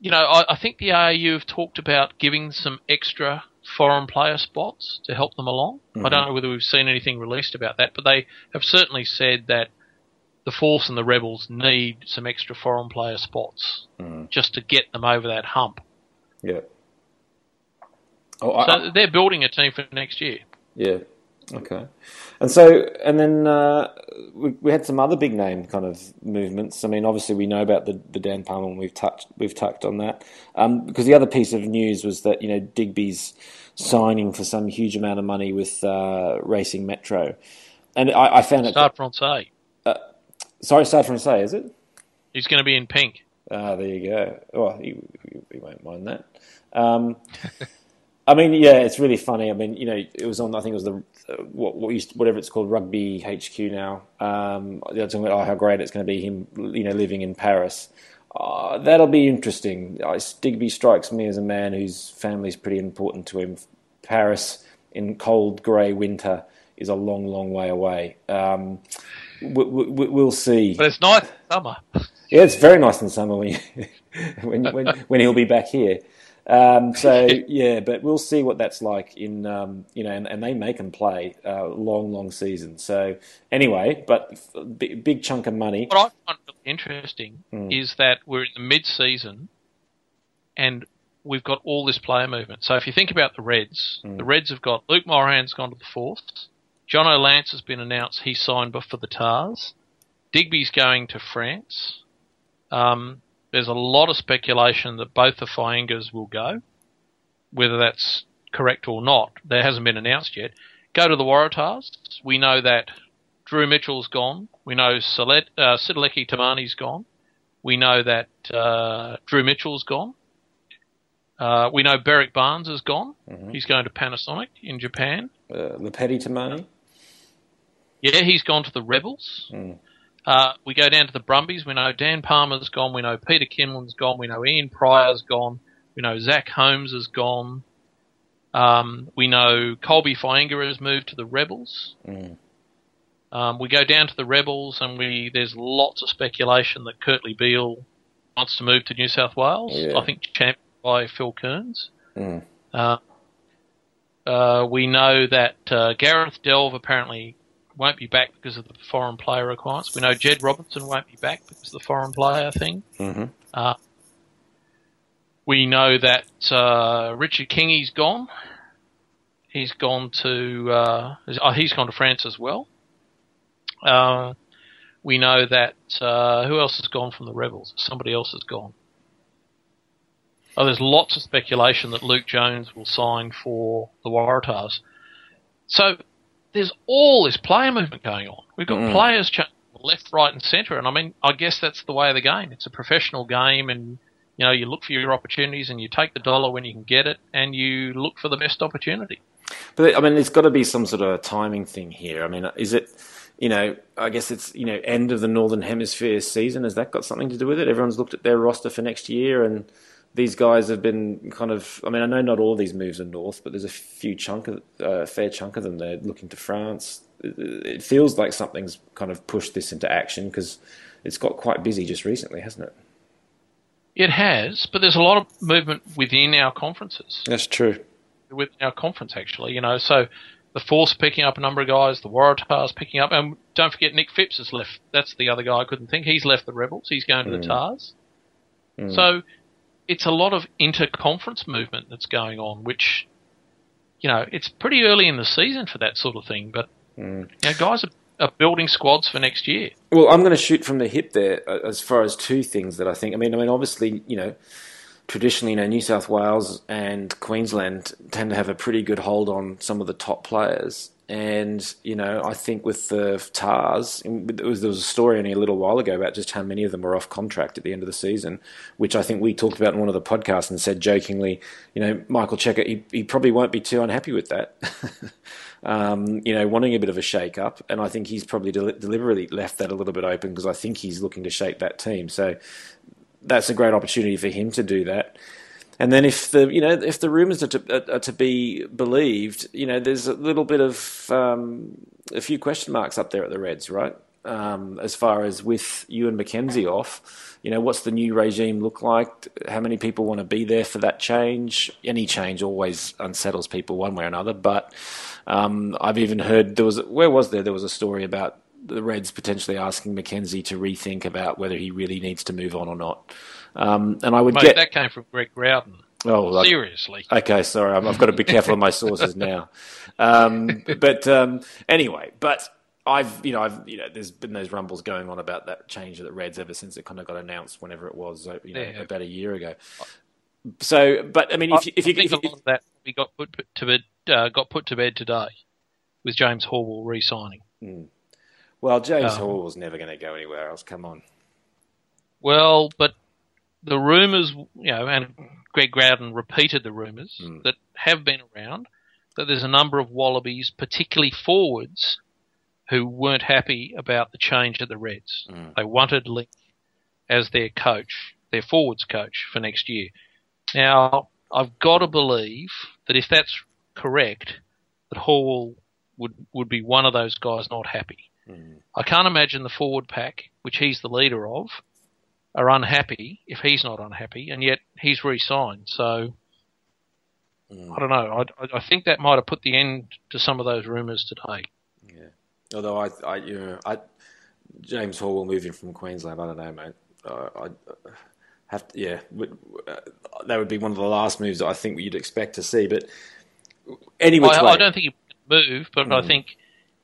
you know, I, I think the ARU have talked about giving some extra foreign player spots to help them along. I don't know whether we've seen anything released about that, but they have certainly said that the Force and the Rebels need some extra foreign player spots Mm. just to get them over that hump. Yeah. Oh, I, So they're building a team for next year. Yeah. Okay. And so, and then uh, we, we had some other big name kind of movements. I mean, obviously we know about the, the Dan Palmer, and we've touched we've touched on that. Um, because the other piece of news was that you know Digby's signing for some huge amount of money with uh, Racing Metro, and I, I found it. Stade Francais. Sorry, Stade Francais, is it? He's going to be in pink. Ah, there you go. Well, you, you, you won't mind that. Um, (laughs) I mean, yeah, it's really funny. I mean, you know, it was on. I think it was the uh, what, what used, whatever it's called, Rugby HQ now. Um, they're talking about oh, how great it's going to be him, you know, living in Paris. Uh, that'll be interesting. Uh, Digby strikes me as a man whose family's pretty important to him. Paris in cold grey winter is a long, long way away. Um, we, we, we'll see. But it's nice summer. Yeah, it's very nice in summer when you, (laughs) when, when when he'll be back here. Um, so (laughs) yeah, but we'll see what that's like in um, you know, and, and they make them play uh, long, long seasons. So anyway, but big, big chunk of money. What I find really interesting Mm. is that we're in the mid-season, and we've got all this player movement. So if you think about the Reds, Mm. the Reds have got Luke Morahan's gone to the Force. Jono Lance has been announced he signed for the Tahs. Digby's going to France. Um, there's a lot of speculation that both the Faingaas will go, whether that's correct or not, that hasn't been announced yet. Go to the Waratahs. We know that Drew Mitchell's gone. We know Silet, uh, Sitaleki Timani's gone. We know that uh, Drew Mitchell's gone. Uh, we know Berrick Barnes is gone. Mm-hmm. He's going to Panasonic in Japan. Uh, Lopeti Timani. Yeah, he's gone to the Rebels. Mm. Uh, we go down to the Brumbies. We know Dan Palmer's gone. We know Peter Kimlin's gone. We know Ian Prior's gone. We know Zach Holmes is gone. Um, we know Colby Faingaa has moved to the Rebels. Mm. Um, we go down to the Rebels, and we there's lots of speculation that Kurtley Beale wants to move to New South Wales. Yeah. I think championed by Phil Kearns. Mm. Uh, uh, we know that uh, Gareth Delve apparently won't be back because of the foreign player requirements. We know Jed Robinson won't be back because of the foreign player thing. Mm-hmm. Uh, we know that uh, Richard Kingi's gone. He's gone to uh, oh, he's gone to France as well. Uh, we know that uh, who else has gone from the Rebels? Somebody else has gone. Oh, there's lots of speculation that Luke Jones will sign for the Waratahs. So there's all this player movement going on. We've got Mm. players ch- left, right, and centre, and I mean, I guess that's the way of the game. It's a professional game, and you know, you look for your opportunities, and you take the dollar when you can get it, and you look for the best opportunity. But I mean, there's got to be some sort of timing thing here. I mean, is it, you know, I guess it's you know end of the northern hemisphere season. Has that got something to do with it? Everyone's looked at their roster for next year, and these guys have been kind of. I mean, I know not all these moves are north, but there's a few chunk of, uh, a fair chunk of them. They're looking to France. It- feels like something's kind of pushed this into action because it's got quite busy just recently, hasn't it? It has, but there's a lot of movement within our conferences. That's true. within our conference actually. You know, so the Force picking up a number of guys, the Waratahs picking up, and don't forget Nick Phipps has left. That's the other guy I couldn't think. He's left the Rebels. He's going to the Tahs. So it's a lot of inter-conference movement that's going on, which you know it's pretty early in the season for that sort of thing. But you know, guys are, are building squads for next year. Well, I'm going to shoot from the hip there uh, as far as two things that I think. I mean, I mean, obviously, you know, traditionally, you know, New South Wales and Queensland tend to have a pretty good hold on some of the top players. And you know, I think with the Tahs, there was, there was a story only a little while ago about just how many of them were off contract at the end of the season, which I think we talked about in one of the podcasts and said jokingly, you know, Michael Cheika, he, he probably won't be too unhappy with that. (laughs) um, you know, wanting a bit of a shake up. And I think he's probably del- deliberately left that a little bit open because I think he's looking to shake that team. So that's a great opportunity for him to do that. And then if the you know if the rumours are to, are to be believed, you know there's a little bit of um, a few question marks up there at the Reds, right? Um, as far as with Ewen McKenzie off, you know what's the new regime look like? How many people want to be there for that change? Any change always unsettles people one way or another. But um, I've even heard there was where was there there was a story about the Reds potentially asking McKenzie to rethink about whether he really needs to move on or not. Um, and I would Mate, get that came from Greg Growden. oh like, Seriously. Okay, sorry, I'm- I've got to be careful of my sources (laughs) now. Um, but um, anyway, but I've you know I've you know there's been those rumbles going on about that change at the Reds ever since it kind of got announced whenever it was you know Yeah. about a year ago. So, but I mean, if you, if you, I think if a lot of that we got put to bed uh, got put to bed today with James Horwill re-signing. well, James Um, Hall was never going to go anywhere else. Come on, Well, but the rumours, you know, and Greg Growden repeated the rumours Hmm. that have been around that there's a number of Wallabies, particularly forwards, who weren't happy about the change at the Reds. Hmm. They wanted Link as their coach, their forwards coach for next year. Now, I've got to believe that if that's correct, that Hall would would be one of those guys not happy. I can't imagine the forward pack, which he's the leader of, are unhappy if he's not unhappy, and yet he's re-signed. So I don't know. I, I- I think that might have put the end to some of those rumours today. Yeah. Although I, I, you know, I, James Hall will move in from Queensland. I don't know, mate. Uh, I have to, yeah, uh, that would be one of the last moves that I think you'd expect to see. But anyway, I, I don't think he would move, but I think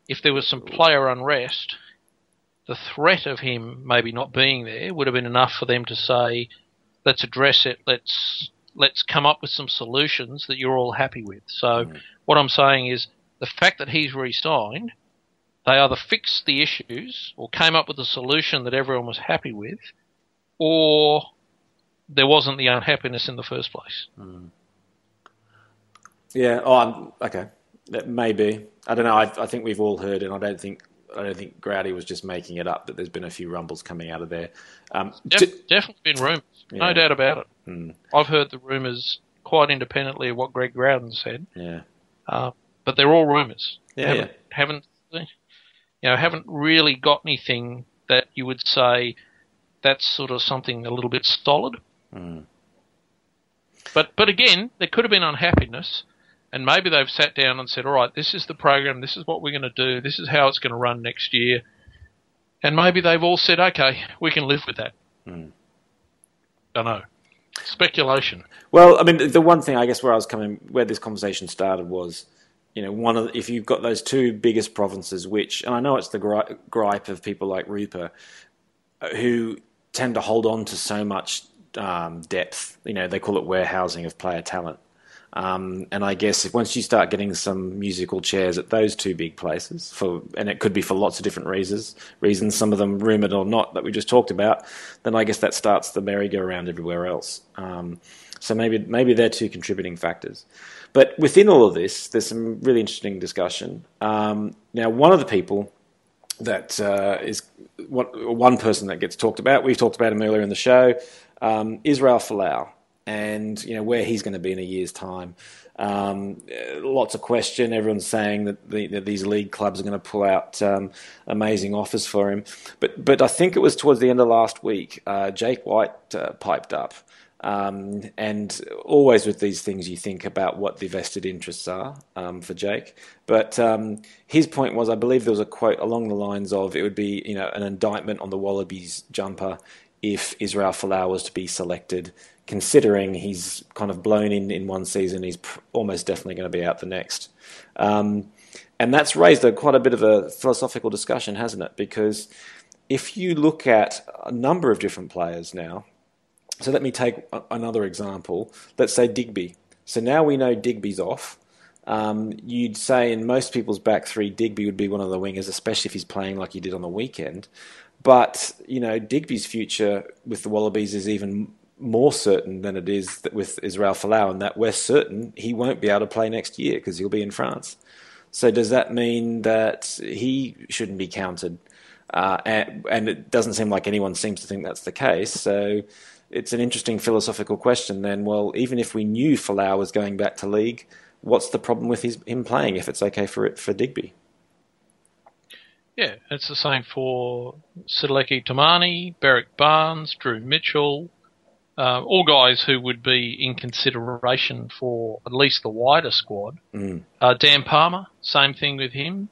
if there was some player unrest, the threat of him maybe not being there would have been enough for them to say, "Let's address it. Let's let's come up with some solutions that you're all happy with. So mm. what I'm saying is the fact that he's re-signed, they either fixed the issues or came up with a solution that everyone was happy with, or there wasn't the unhappiness in the first place. Mm. Yeah. Oh, I'm, okay. Maybe. I don't know. I, I think we've all heard, and I don't think I don't think Growdy was just making it up. That there's been a few rumbles coming out of there. Um, Def- definitely been rumours, Yeah. no doubt about it. Hmm. I've heard the rumours quite independently of what Greg Growden said, yeah. uh, but they're all rumours. Yeah, haven't, haven't you know haven't really got anything that you would say that's sort of something a little bit solid. Mm. But but again, there could have been unhappiness, and maybe they've sat down and said, "All right, this is the program. This is what we're going to do. This is how it's going to run next year." And maybe they've all said, "Okay, we can live with that." Mm. Don't know. Speculation. Well, I mean, the one thing I guess where I was coming, where this conversation started was, you know, one of the, if you've got those two biggest provinces, which, and I know it's the gri- gripe of people like Rupert, uh, who tend to hold on to so much um, depth. You know, they call it warehousing of player talent. Um, and I guess if once you start getting some musical chairs at those two big places, for and it could be for lots of different reasons, reasons some of them rumored or not that we just talked about, then I guess that starts the merry-go-round everywhere else. Um, so maybe maybe they're two contributing factors. But within all of this, there's some really interesting discussion. Um, now, one of the people that uh, is one, one person that gets talked about. We've talked about him earlier in the show. Um, Israel Folau, and you know where he's going to be in a year's time. Um, lots of question. Everyone's saying that, the, that these league clubs are going to pull out um, amazing offers for him. But but I think it was towards the end of last week. Uh, Jake White uh, piped up. Um, and always with these things, you think about what the vested interests are um, for Jake. But um, his point was, I believe there was a quote along the lines of, "It would be, you know, an indictment on the Wallabies jumper if Israel Folau was to be selected, considering he's kind of blown in in one season, he's pr- almost definitely going to be out the next." Um, and that's raised a, quite a bit of a philosophical discussion, hasn't it? Because if you look at a number of different players now, so let me take a- another example. Let's say Digby. So now we know Digby's off. Um, you'd say in most people's back three, Digby would be one of the wingers, especially if he's playing like he did on the weekend. But you know, Digby's future with the Wallabies is even more certain than it is that with Israel Folau, and that we're certain he won't be able to play next year because he'll be in France. So does that mean that he shouldn't be counted? Uh, and, and it doesn't seem like anyone seems to think that's the case. So it's an interesting philosophical question. Then, well, even if we knew Folau was going back to league, what's the problem with his, him playing if it's okay for it for Digby? Yeah, it's the same for Sitaleki Timani, Berrick Barnes, Drew Mitchell, uh, all guys who would be in consideration for at least the wider squad. Mm. Uh, Dan Palmer, same thing with him.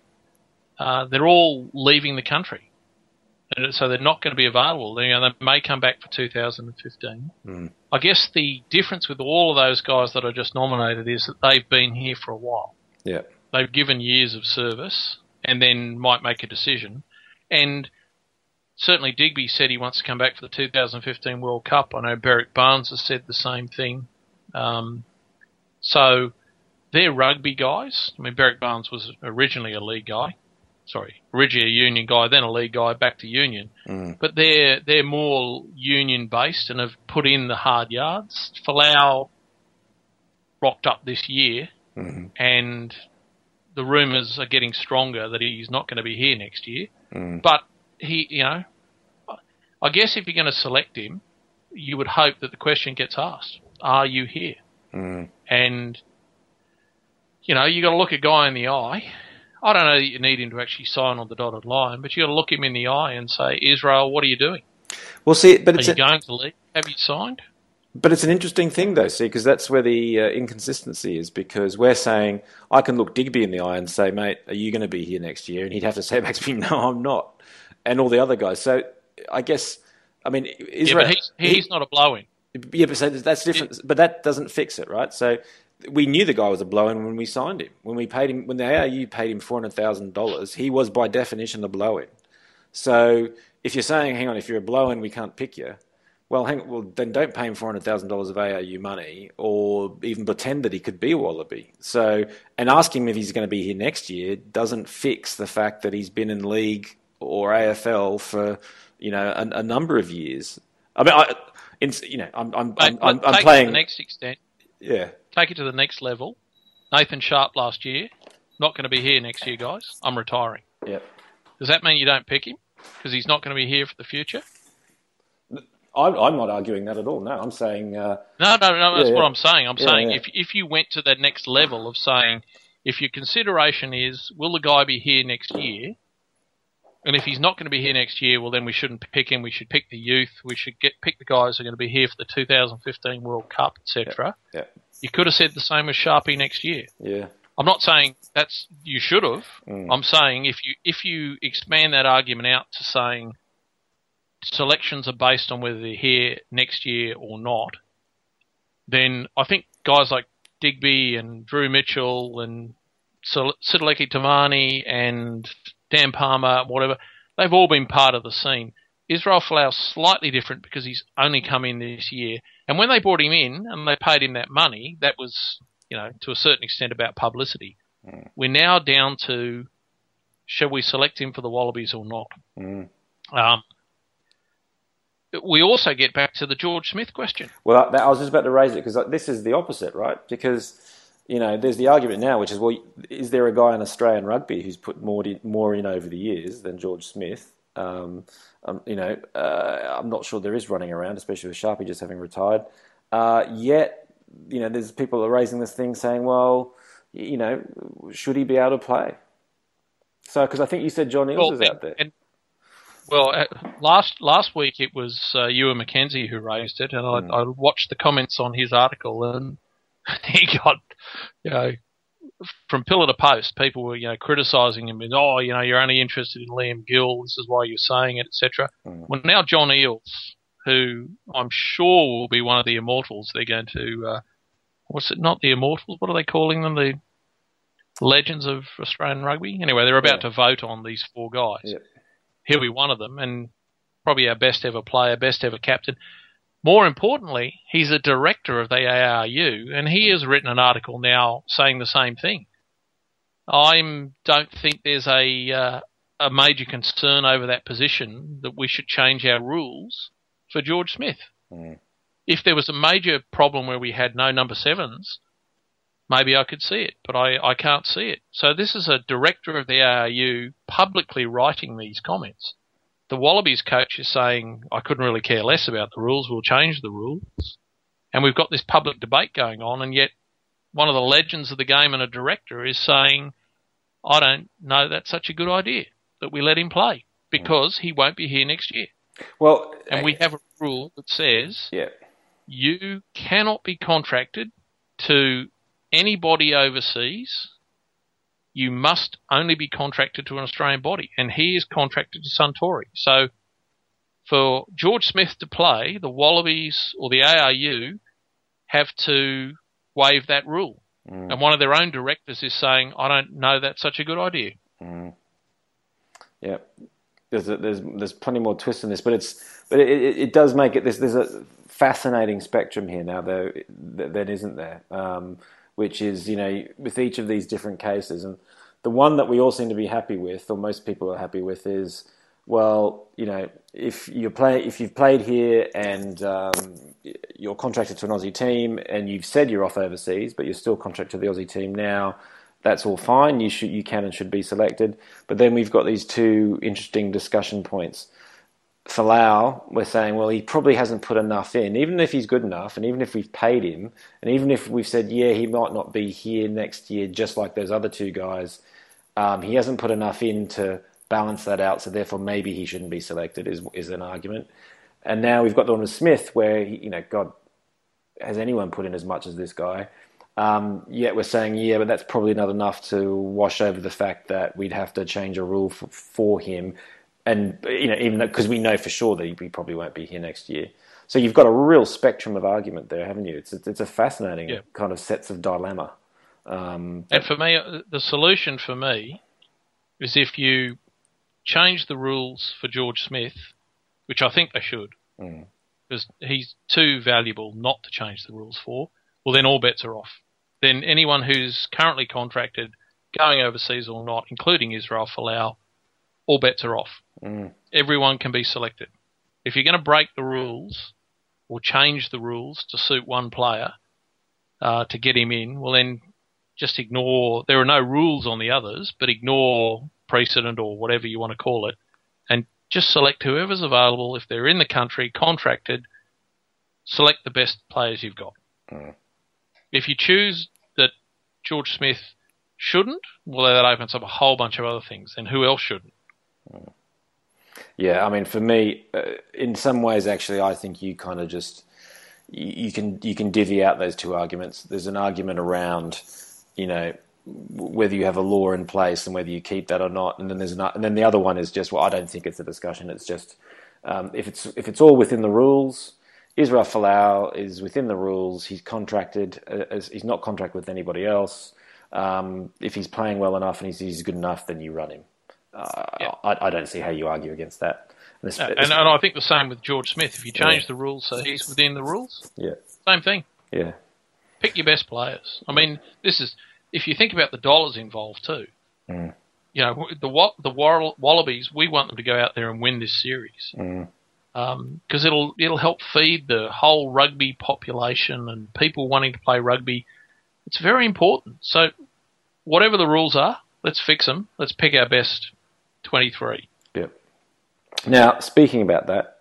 Uh, they're all leaving the country, and so they're not going to be available. They, you know, they may come back for 2015. Mm. I guess the difference with all of those guys that I just nominated is that they've been here for a while. Yeah. They've given years of service and then might make a decision. And certainly Digby said he wants to come back for the 2015 World Cup. I know Berrick Barnes has said the same thing. Um, so they're rugby guys. I mean, Berrick Barnes was originally a league guy. Sorry, originally a union guy, then a league guy, back to union. Mm. But they're they're more union based and have put in the hard yards. Folau rocked up this year, hmm and the rumours are getting stronger that he's not going to be here next year. Mm. But he, you know, I guess if you're going to select him, you would hope that the question gets asked: Are you here? Mm. And you know, you got to look a guy in the eye. I don't know that you need him to actually sign on the dotted line, but you got to look him in the eye and say, Israel, what are you doing? Well, see, but Are it's you a, going to leave? Have you signed? But it's an interesting thing, though, see, because that's where the uh, inconsistency is. Because we're saying, I can look Digby in the eye and say, mate, are you going to be here next year? And he'd have to say back to me, no, I'm not. And all the other guys. So I guess, I mean, Israel. yeah, but he's, he's not a blow-in. Yeah, but so that's different. But that doesn't fix it, right? So we knew the guy was a blow-in when we signed him. When we paid him, when the ARU paid him four hundred thousand dollars, he was by definition a blow-in. So if you're saying, hang on, if you're a blow-in, we can't pick you, Well, hang, well, then don't pay him four hundred thousand dollars of ARU money, or even pretend that he could be a Wallaby. So, and asking him if he's going to be here next year doesn't fix the fact that he's been in league or AFL for you know a, a number of years. I mean, I, in, you know, I'm I'm I'm, I'm, I'm playing. the next extent. yeah, Take it to the next level. Nathan Sharpe last year, not going to be here next year, guys. I'm retiring. yeah. Does that mean you don't pick him because he's not going to be here for the future? I'm, I'm not arguing that at all. No, I'm saying uh, No, no, no. That's Yeah, what. I'm saying. I'm Yeah, saying yeah. if if you went to the next level of saying, if your consideration is, will the guy be here next year? And if he's not going to be here next year, well, then we shouldn't pick him. We should pick the youth. We should get pick the guys who are going to be here for the 2015 World Cup, etc. yeah, You could have said the same with Sharpie next year. yeah, I'm not saying that's you should have. Mm. I'm saying if you if you expand that argument out to saying selections are based on whether they're here next year or not, then I think guys like Digby and Drew Mitchell and Sitaleki Timani and Dan Palmer, whatever, they've all been part of the scene. Israel Folau's slightly different because he's only come in this year. And when they brought him in and they paid him that money, that was, you know, to a certain extent about publicity. We're now down to shall we select him for the Wallabies or not? Mm. Um, we also get back to the George Smith question. Well, I was just about to raise it because this is the opposite, right? Because you know, there's the argument now, which is, well, is there a guy in Australian rugby who's put more in, more in over the years than George Smith? Um, um, you know, uh, I'm not sure there is running around, especially with Sharpie just having retired. Uh, yet, you know, there's people are raising this thing saying, well, you know, should he be able to play? So, because I think you said John Eales is out there. and- well, uh, last last week it was uh, Ewen McKenzie who raised it, and I, Hmm. I watched the comments on his article, and (laughs) he got, you know, from pillar to post, people were you know criticising him and oh, you know, you're only interested in Liam Gill. This is why you're saying it, etc. Mm. Well, now John Eales, who I'm sure will be one of the immortals, they're going to. Uh, what's it? Not the immortals. What are they calling them? The legends of Australian rugby. Anyway, they're about Yeah. to vote on these four guys. Yep. He'll be one of them, and probably our best ever player, best ever captain. More importantly, he's a director of the ARU, and he has written an article now saying the same thing. I don't think there's a uh, a major concern over that position that we should change our rules for George Smith. Mm. If there was a major problem where we had no number sevens, maybe I could see it, but I, I can't see it. So this is a director of the ARU publicly writing these comments. The Wallabies coach is saying, I couldn't really care less about the rules, we'll change the rules. And we've got this public debate going on, and yet one of the legends of the game and a director is saying, I don't know that's such a good idea that we let him play because he won't be here next year. Well, And we have a rule that says yeah, you cannot be contracted to anybody overseas. You must only be contracted to an Australian body, and he is contracted to Suntory. So, for George Smith to play, the Wallabies or the ARU have to waive that rule. Mm. And one of their own directors is saying, "I don't know that's such a good idea." Mm. Yeah, there's a, there's there's plenty more twists in this, but it's but it, it, it does make it. There's there's a fascinating spectrum here now, though that, that isn't there, um, which is you know with each of these different cases, and the one that we all seem to be happy with, or most people are happy with, is well, you know, if you play if you've played here and um, you're contracted to an Aussie team, and you've said you're off overseas, but you're still contracted to the Aussie team now that's all fine. You should, you can and should be selected. But then we've got these two interesting discussion points. Folau, we're saying, well, he probably hasn't put enough in, even if he's good enough, and even if we've paid him, and even if we've said, yeah, he might not be here next year, just like those other two guys, um, he hasn't put enough in to balance that out, so therefore maybe he shouldn't be selected, is, is an argument. And now we've got the one with Smith, where, he, you know, God, has anyone put in as much as this guy? Um, yet we're saying, yeah, but that's probably not enough to wash over the fact that we'd have to change a rule for, for him, and you know, even because we know for sure that he probably won't be here next year. So you've got a real spectrum of argument there, haven't you? It's it's a fascinating Yeah. kind of sets of dilemma. Um, And for me, uh, the solution for me is if you change the rules for George Smith, which I think they should, Mm. because he's too valuable not to change the rules for, well, then all bets are off. Then anyone who's currently contracted, going overseas or not, including Israel Folau, all bets are off. Mm. Everyone can be selected. If you're going to break the rules or change the rules to suit one player uh, to get him in, well, then just ignore. There are no rules on the others, but ignore precedent or whatever you want to call it, and just select whoever's available. If they're in the country, contracted, select the best players you've got. Mm. If you choose that George Smith shouldn't, well, that opens up a whole bunch of other things. And who else shouldn't? Yeah, I mean, for me, uh, in some ways, actually, I think you kind of just you, you can you can divvy out those two arguments. There's an argument around, you know, whether you have a law in place and whether you keep that or not, and then there's an, and then the other one is just well, I don't think it's a discussion. It's just um, if it's if it's all within the rules. Israel Folau is within the rules. He's contracted. Uh, as, he's not contracted with anybody else. Um, if he's playing well enough and he's, he's good enough, then you run him. Uh, Yeah. I, I don't see how you argue against that. And it's- And, it's- and I think the same with George Smith. If you change Yeah. the rules so he's within the rules, yeah, same thing. yeah, Pick your best players. I mean, this is if you think about the dollars involved too. Mm. You know, the the Wall- Wallabies. We want them to go out there and win this series Mm. because it'll it'll help feed the whole rugby population and people wanting to play rugby. It's very important. So, whatever the rules are, let's fix them. Let's pick our best twenty-three. yeah. Now, speaking about that,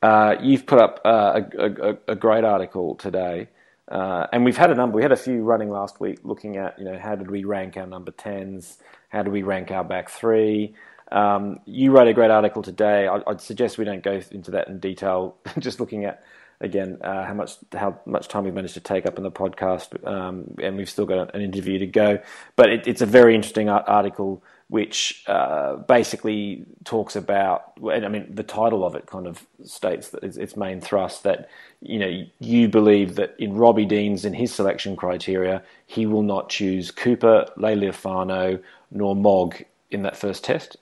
uh, you've put up uh, a, a, a great article today, uh, and we've had a number. We had a few running last week, looking at you know how did we rank our number tens, how do we rank our back three. Um, you wrote a great article today. I, I'd suggest we don't go into that in detail. (laughs) Just looking at again uh, how much how much time we've managed to take up in the podcast, um, and we've still got an interview to go. But it, it's a very interesting article, which uh, basically talks about. and I mean, the title of it kind of states that its, its main thrust that you know you believe that in Robbie Deans and his selection criteria, he will not choose Cooper, Leali'ifano, nor Mogg in that first test.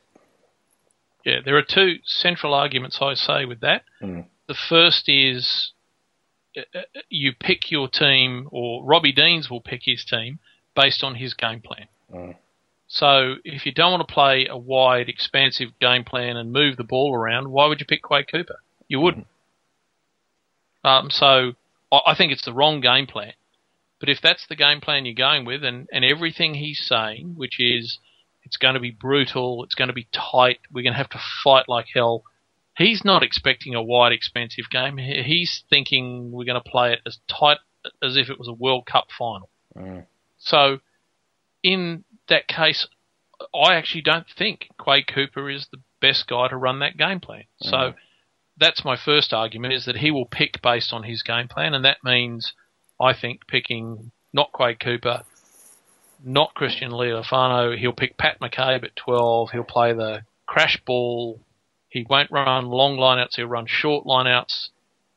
Yeah, there are two central arguments I say with that. Mm. The first is uh, uh, you pick your team, or Robbie Deans will pick his team based on his game plan. Mm. So if you don't want to play a wide, expansive game plan and move the ball around, why would you pick Quade Cooper? You wouldn't. Um, so I I think it's the wrong game plan. But if that's the game plan you're going with, and, and everything he's saying, which is it's going to be brutal, it's going to be tight, we're going to have to fight like hell, he's not expecting a wide, expansive game. He's thinking we're going to play it as tight as if it was a World Cup final. Mm. So, in that case, I actually don't think Quade Cooper is the best guy to run that game plan. So, that's my first argument is that he will pick based on his game plan, and that means I think picking not Quade Cooper, not Christian Leali'ifano. He'll pick Pat McCabe at 12. He'll play the crash ball. He won't run long lineouts. He'll run short lineouts.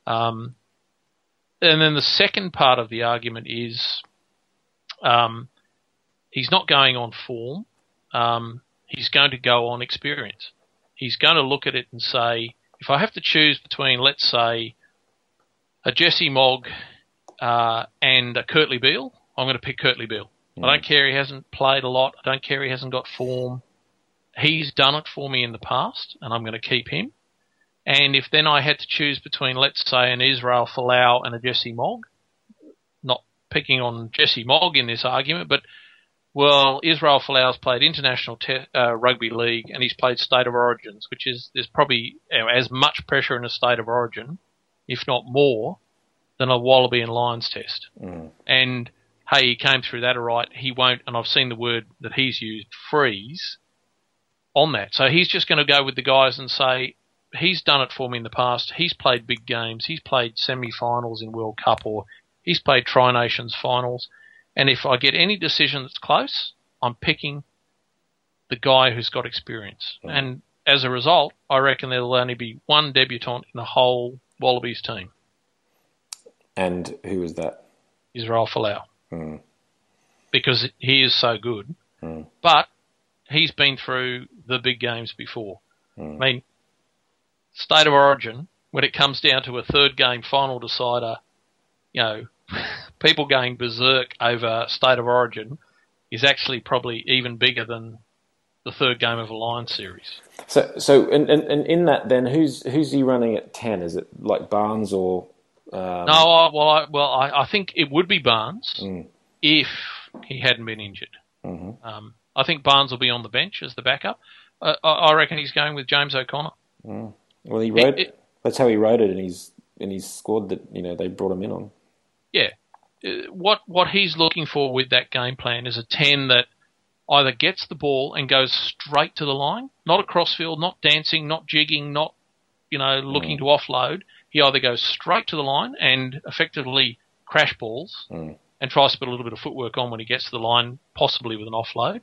Um, and then the second part of the argument is um, he's not going on form. Um, he's going to go on experience. He's going to look at it and say, if I have to choose between, let's say, a Jesse Mogg uh, and a Kurtley Beale, I'm going to pick Kurtley Beale. I don't care he hasn't played a lot. I don't care he hasn't got form. He's done it for me in the past, and I'm going to keep him. And if then I had to choose between, let's say, an Israel Folau and a Jesse Mogg, not picking on Jesse Mogg in this argument, but well, Israel Folau's played international te- uh, rugby league and he's played state of origins, which is there's probably you know, as much pressure in a state of origin, if not more, than a Wallaby and Lions test. Mm. And hey, he came through that all right. He won't, and I've seen the word that he's used, freeze, on that. So he's just going to go with the guys and say, he's done it for me in the past. He's played big games. He's played semi-finals in World Cup or he's played Tri Nations finals. And if I get any decision that's close, I'm picking the guy who's got experience. Mm. And as a result, I reckon there'll only be one debutant in the whole Wallabies team, And who was that? Israel Folau, Mm. because he is so good. Mm. But he's been through the big games before. Mm. I mean, state of origin, when it comes down to a third game final decider, you know, people going berserk over state of origin is actually probably even bigger than the third game of a Lions series. So, so, and, and, and in that, then who's who's he running at ten? Is it like Barnes or? Um... No, I, well, I, well, I, I think it would be Barnes mm. if he hadn't been injured. Mm-hmm. Um, I think Barnes will be on the bench as the backup. Uh, I reckon he's going with James O'Connor. Mm. Well, he wrote. It, it, that's how he wrote it, and he's in his squad that you know they brought him in on. Yeah, uh, what what he's looking for with that game plan is a ten that either gets the ball and goes straight to the line, not a crossfield, not dancing, not jigging, not you know looking mm. to offload. He either goes straight to the line and effectively crash balls mm. and tries to put a little bit of footwork on when he gets to the line, possibly with an offload,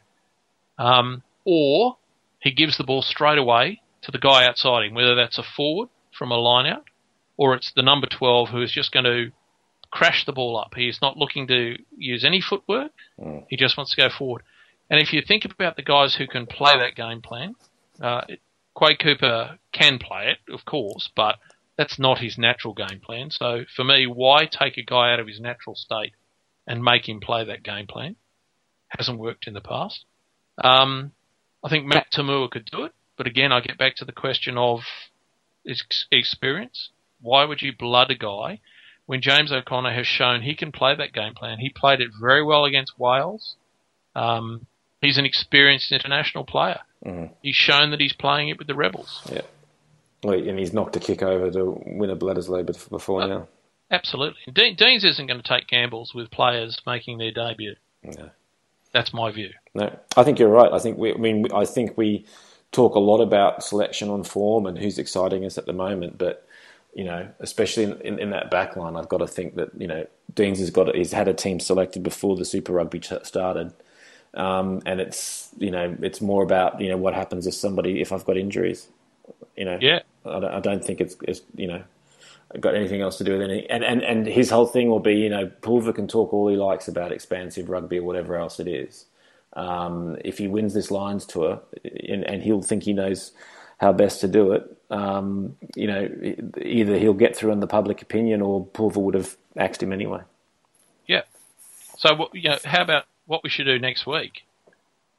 um, or he gives the ball straight away to the guy outside him, whether that's a forward from a line out or it's the number 12 who is just going to crash the ball up. He's not looking to use any footwork. Mm. He just wants to go forward. And if you think about the guys who can play that game plan, uh, Quade Cooper can play it, of course, but that's not his natural game plan. So for me, why take a guy out of his natural state and make him play that game plan? Hasn't worked in the past. Um, I think Matt Toomua could do it, but again, I get back to the question of experience. Why would you blood a guy when James O'Connor has shown he can play that game plan? He played it very well against Wales. Um, He's an experienced international player. Mm-hmm. He's shown that he's playing it with the Rebels. Yeah. And he's knocked a kick over to win a Bledisloe before uh, now. Absolutely. De- Deans isn't going to take gambles with players making their debut. No. That's my view. No, I think you're right. I think we. I mean, I think we talk a lot about selection on form and who's exciting us at the moment, but you know, especially in, in, in, that back line, I've got to think that, you know, Deans has got, he's had a team selected before the Super Rugby started. Um, and it's you know it's more about you know what happens if somebody if I've got injuries, you know. Yeah. I don't, I don't think it's, it's you know got anything else to do with any and, and and his whole thing will be you know Pulver can talk all he likes about expansive rugby or whatever else it is. Um, if he wins this Lions tour and, and, he'll think he knows how best to do it, um, you know, either he'll get through in the public opinion or Pulver would have axed him anyway. Yeah. So, you know, how about what we should do next week,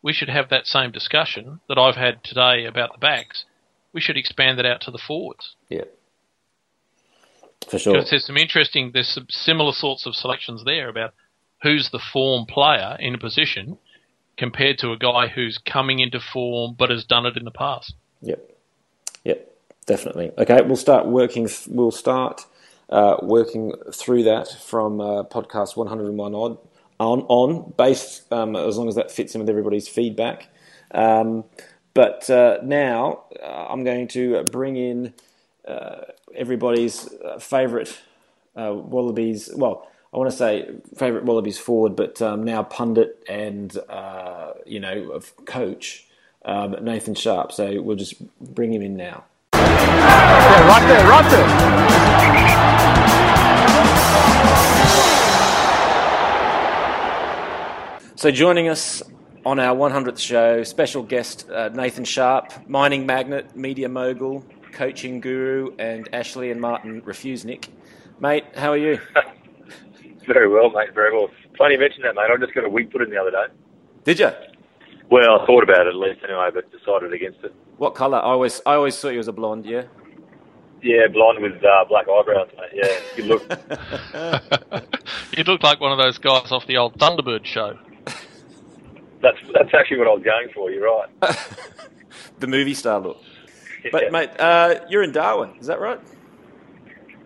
we should have that same discussion that I've had today about the backs. We should expand that out to the forwards. Yeah. For sure. Because there's some interesting, there's some similar sorts of selections there about who's the form player in a position compared to a guy who's coming into form but has done it in the past. Yep. Definitely. Okay, we'll start working. We'll start uh, working through that from uh, podcast 101 odd on, on based um, as long as that fits in with everybody's feedback. Um, but uh, now uh, I'm going to bring in uh, everybody's uh, favourite Wallabies. Well, I want to say favourite Wallabies forward, but um, now pundit and you know coach um, Nathan Sharpe. So we'll just bring him in now. Yeah, right there, right there. So, joining us on our 100th show, special guest uh, Nathan Sharpe, mining magnate, media mogul, coaching guru, and Ashley and Martin Refusnik. Mate, how are you? (laughs) very well, mate, very well. Funny you mentioned that, mate. I just got a wig put in the other day. Did you? Well, I thought about it at least anyway, but decided against it. What colour? I always, I always thought you was a blonde, yeah? Yeah, blonde with uh, black eyebrows, mate. Yeah, good look. (laughs) you look like one of those guys off the old Thunderbird show. That's that's actually what I was going for. You're right. (laughs) the movie star look. Yeah. But mate, uh, you're in Darwin, is that right?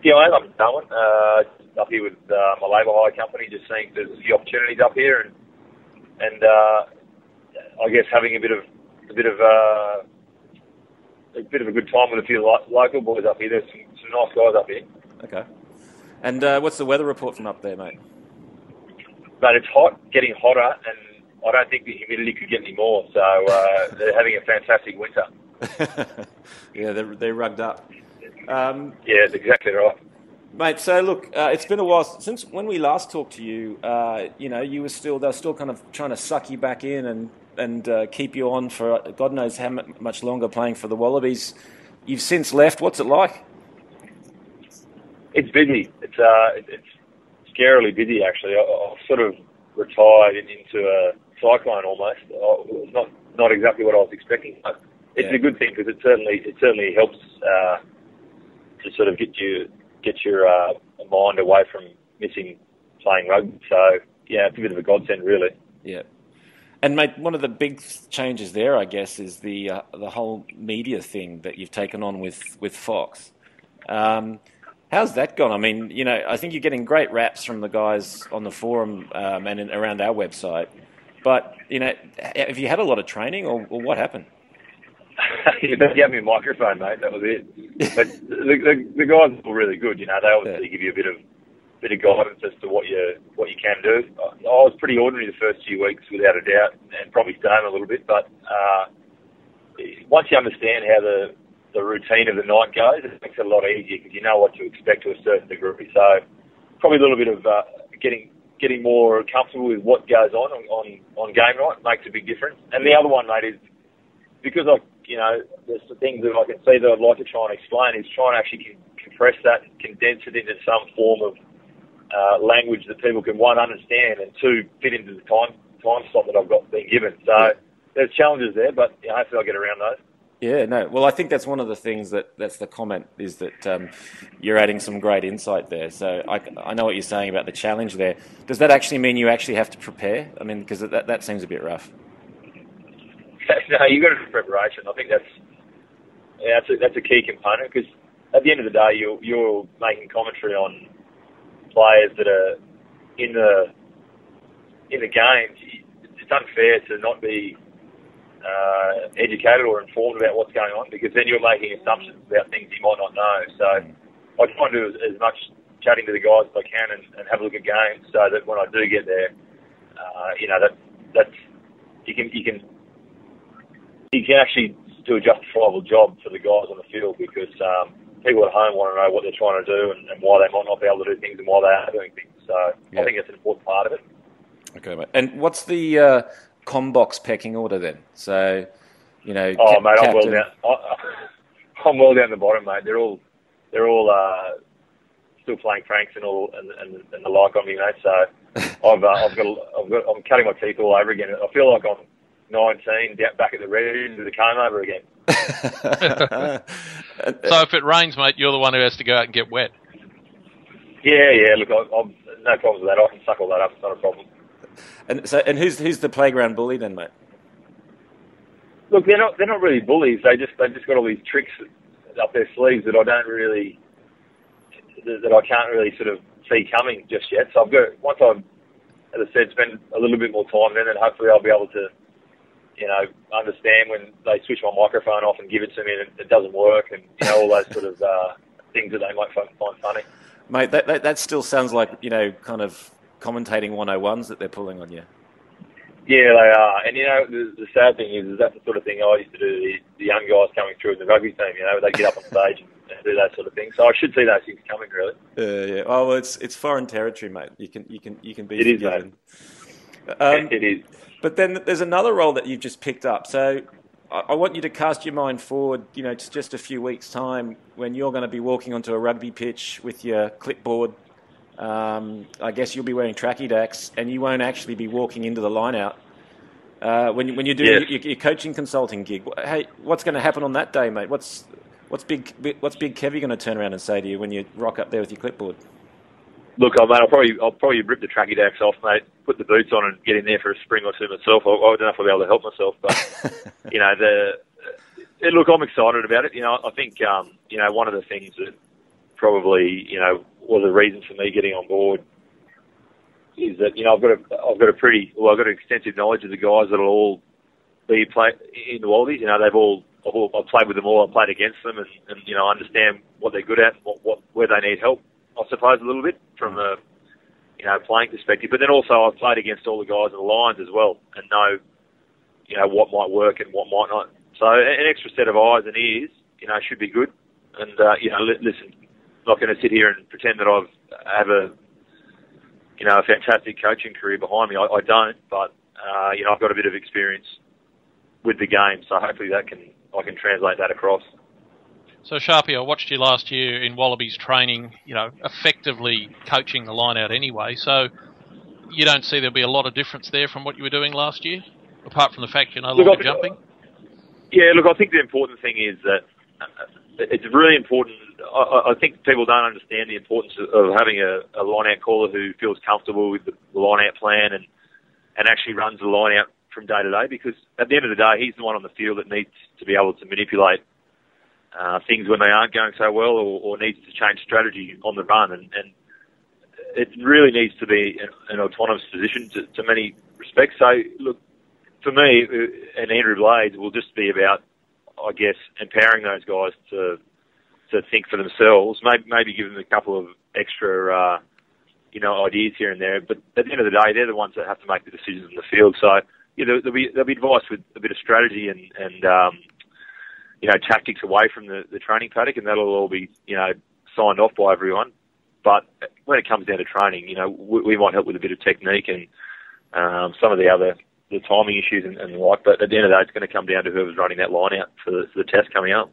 Yeah, I am. I'm in Darwin. Uh, up here with uh, my labour hire company, just seeing there's a few opportunities up here, and and uh, I guess having a bit of a bit of uh, a bit of a good time with a few lo- local boys up here. There's some, some nice guys up here. Okay. And uh, what's the weather report from up there, mate? Mate, it's hot, getting hotter, and I don't think the humidity could get any more. So uh, (laughs) they're having a fantastic winter. (laughs) yeah, they're, they're rugged up. Um, yeah, that's exactly right. Mate, so look, uh, it's been a while since when we last talked to you. Uh, you know, you were still they were still kind of trying to suck you back in and and uh, keep you on for God knows how much longer playing for the Wallabies. You've since left. What's it like? It's busy. It's uh, it- it's scarily busy actually. I, I've sort of retired into a cyclone almost. It's not not exactly what I was expecting, but it's Yeah. a good thing because it certainly it certainly helps uh, to sort of get you get your uh, mind away from missing playing rugby. So yeah, it's a bit of a godsend really. Yeah. And mate, one of the big changes there, I guess, is the uh, the whole media thing that you've taken on with with Fox. Um, how's that gone? I mean, you know, I think you're getting great raps from the guys on the forum um, and in, around our website. But you know, have you had a lot of training, or, or what happened? (laughs) you gave me a microphone, mate. That was it. But the, the, the guys were really good. You know, they obviously give you a bit of bit of guidance as to what you what you can do. I, I was pretty ordinary the first few weeks, without a doubt, and probably staying a little bit. But uh, once you understand how the the routine of the night goes, it makes it a lot easier because you know what to expect to a certain degree. So probably a little bit of uh, getting getting more comfortable with what goes on on, on game night makes a big difference. And the other one, mate, is because I, you know, there's some things that I can see that I'd like to try and explain is try and actually compress that and condense it into some form of uh, language that people can one understand and two fit into the time time slot that I've got been given. So there's challenges there, but you know, hopefully I'll get around those. Yeah, no. Well, I think that's one of the things that that's the comment is that um, you're adding some great insight there. So I, I know what you're saying about the challenge there. Does that actually mean you actually have to prepare? I mean, because that that seems a bit rough. (laughs) no, you've got to do preparation. I think that's yeah, that's a, that's a key component because at the end of the day, you're you're making commentary on players that are in the in the games. It's unfair to not be uh, educated or informed about what's going on because then you're making assumptions about things you might not know. So I try and do as, as much chatting to the guys as I can and, and have a look at games so that when I do get there, uh, you know that that's you can you can you can actually do a justifiable job for the guys on the field because um, people at home want to know what they're trying to do and, and why they might not be able to do things and why they are doing things. So Yeah. I think that's an important part of it. Okay, mate. And what's the uh, Combox pecking order then? So, you know, Oh, cap- mate, I'm well down. I, (laughs) I'm well down the bottom, mate. They're all they're all uh, still playing pranks and all and, and, and the like on me, mate. So (laughs) I've uh, I've got I've got I'm cutting my teeth all over again. I feel like I'm 19 da- back at the red into the comb over again. (laughs) So if it rains, mate, you're the one who has to go out and get wet. Yeah, yeah. Look, I, I'm no problems with that. I can suck all that up. It's not a problem. and so, and who's who's the playground bully then, mate? Look, they're not they're not really bullies. They just they've just got all these tricks up their sleeves that I don't really that that I can't really sort of see coming just yet. So I've got once I've, as I said, spend a little bit more time then, and hopefully I'll be able to, you know, understand when they switch my microphone off and give it to me and it, doesn't work, and you know all those sort of uh, things that they might find, funny. Mate, that, that that still sounds like you know, kind of commentating 101s that they're pulling on you. Yeah, they are. And, you know, the, the sad thing is, is that's the sort of thing I used to do to the, the young guys coming through in the rugby team, you know, they get up on stage and, and do that sort of thing. So I should see those things coming, really. Uh, yeah. Oh, well, it's it's foreign territory, mate. You can you can you can be It is, forgiven. Um, it is. But then there's another role that you've just picked up. So I, I want you to cast your mind forward, you know, to just a few weeks' time when you're going to be walking onto a rugby pitch with your clipboard. Um, I guess you'll be wearing tracky dacks, and you won't actually be walking into the line out. Uh, when you, when you do Yes. your, your coaching consulting gig, hey, what's going to happen on that day, mate? What's what's big what's big Kevy going to turn around and say to you when you rock up there with your clipboard? Look, oh, mate, I'll probably I'll probably rip the tracky dacks off, mate. Put the boots on and get in there for a spring or two myself. I, I don't know if I'll be able to help myself, but (laughs) you know the. eh, Look, I'm excited about it. You know, I think um, you know one of the things that probably you know was a reason for me getting on board is that you know I've got a I've got a pretty well I've got an extensive knowledge of the guys that'll all be play in the Wallabies. You know, they've all I've, all, I've played with them all. I've played against them, and, and you know I understand what they're good at, what, what where they need help. I suppose a little bit from a you know playing perspective, but then also I've played against all the guys in the lines as well, and know you know what might work and what might not. So an extra set of eyes and ears, you know, should be good. And uh, you know, li- listen, I'm not going to sit here and pretend that I've have a you know a fantastic coaching career behind me. I, I don't, but uh, you know, I've got a bit of experience with the game, so hopefully that can I can translate that across. So Sharpie, I watched you last year in Wallabies training. You know, effectively coaching the line out anyway. So you don't see there'll be a lot of difference there from what you were doing last year, apart from the fact you're no longer I- jumping. Yeah, look, I think the important thing is that uh, it's really important. I, I- think people don't understand the importance of, of having a, a line-out caller who feels comfortable with the, line-out plan and and actually runs the line out from day to day. Because at the end of the day, he's the one on the field that needs to be able to manipulate uh, things when they aren't going so well, or, or needs to change strategy on the run. And, and it really needs to be an, an autonomous position to, to many respects. So, look, for me uh, and Andrew Blades will just be about, I guess, empowering those guys to to think for themselves. Maybe maybe give them a couple of extra, uh, you know, ideas here and there. But at the end of the day, they're the ones that have to make the decisions in the field. So, yeah, there'll, there'll be there'll be advice with a bit of strategy and and um, you know tactics away from the, the training paddock, and that'll all be you know signed off by everyone. But when it comes down to training, you know, we, we might help with a bit of technique and um, some of the other the timing issues and, and the like. But at the end of the day, it's going to come down to whoever's running that line out for the, for the test coming up.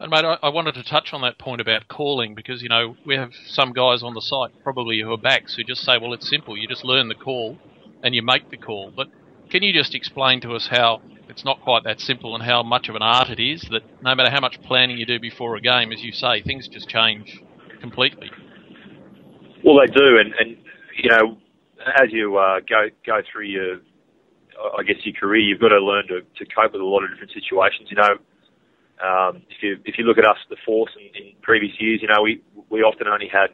And mate, I, I wanted to touch on that point about calling because you know we have some guys on the site probably who are backs who just say, well, it's simple. You just learn the call and you make the call. But can you just explain to us how it's not quite that simple and how much of an art it is that no matter how much planning you do before a game, as you say, things just change completely. Well, they do, and, and you know, as you uh, go go through your, I guess your career, you've got to learn to, to cope with a lot of different situations. You know, um, if you if you look at us, the force in, in previous years, you know, we we often only had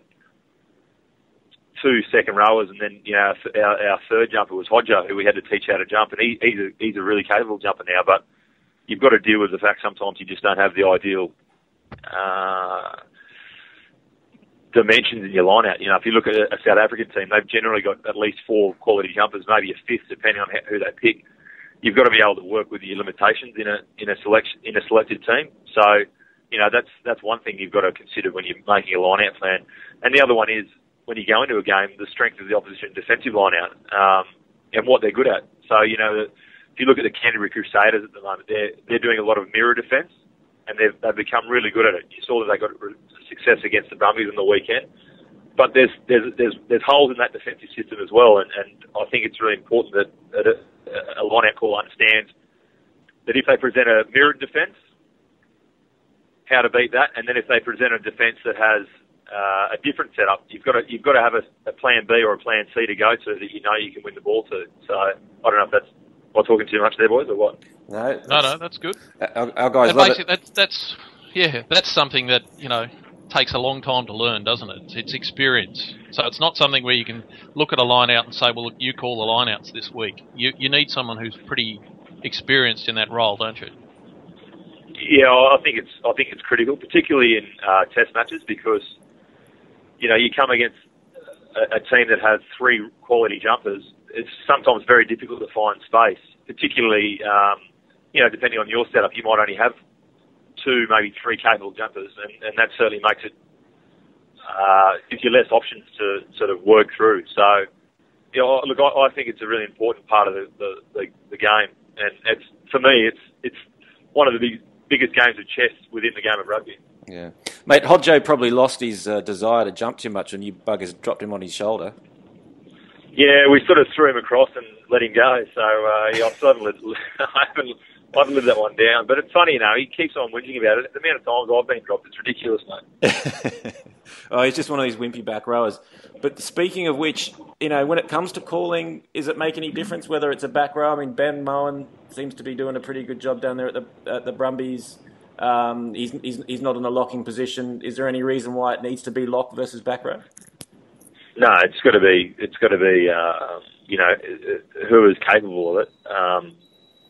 two second rowers, and then you know our, our, third jumper was Hodger, who we had to teach how to jump, and he, he's a he's a really capable jumper now, but you've got to deal with the fact sometimes you just don't have the ideal. Uh, dimensions in your line out. You know, if you look at a South African team, they've generally got at least four quality jumpers, maybe a fifth, depending on who they pick. You've got to be able to work with your limitations in a in a selection in a selected team. So, you know, that's that's one thing you've got to consider when you're making a line out plan. And the other one is when you go into a game, the strength of the opposition defensive line out um, and what they're good at. So, you know, if you look at the Canterbury Crusaders at the moment, they're they're doing a lot of mirror defence and they've, they've become really good at it. You saw that they got success against the Brumbies on the weekend. But there's there's there's there's holes in that defensive system as well, and, and I think it's really important that, that a, a line-out call understands that if they present a mirrored defence, how to beat that, and then if they present a defence that has uh, a different setup, you've got to you've got to have a, a plan B or a plan C to go to that you know you can win the ball to. So I don't know if that's am I talking too much there, boys, or what? No, No, no, that's good. Our, our guys And love it. that's that's yeah, that's something that you know takes a long time to learn, doesn't it? It's, it's experience. So it's not something where you can look at a line out and say, "Well, look, you call the line outs this week." You you need someone who's pretty experienced in that role, don't you? Yeah, I think it's I think it's critical, particularly in uh, test matches, because you know you come against a, a team that has three quality jumpers. It's sometimes very difficult to find space, particularly um, you know depending on your setup. You might only have two, maybe three capable jumpers, and, and that certainly makes it uh, gives you less options to sort of work through. So, you know, look, I, I think it's a really important part of the, the, the, the game, and it's for me, it's it's one of the big, biggest games of chess within the game of rugby. Yeah, mate. Hodjo probably lost his uh, desire to jump too much, and you buggers dropped him on his shoulder. Yeah, we sort of threw him across and let him go. So uh, yeah, I still haven't, lived, (laughs) I haven't, I haven't lived that one down. But it's funny, you know, he keeps on whinging about it. The amount of times I've been dropped, it's ridiculous, mate. (laughs) oh, he's just one of these wimpy back rowers. But speaking of which, you know, when it comes to calling, is it make any difference whether it's a back row? I mean, Ben Mowen seems to be doing a pretty good job down there at the at the Brumbies. Um, he's, he's he's not in a locking position. Is there any reason why it needs to be lock versus back row? No, it's got to be. It's got to be. Uh, you know, who is capable of it. Um,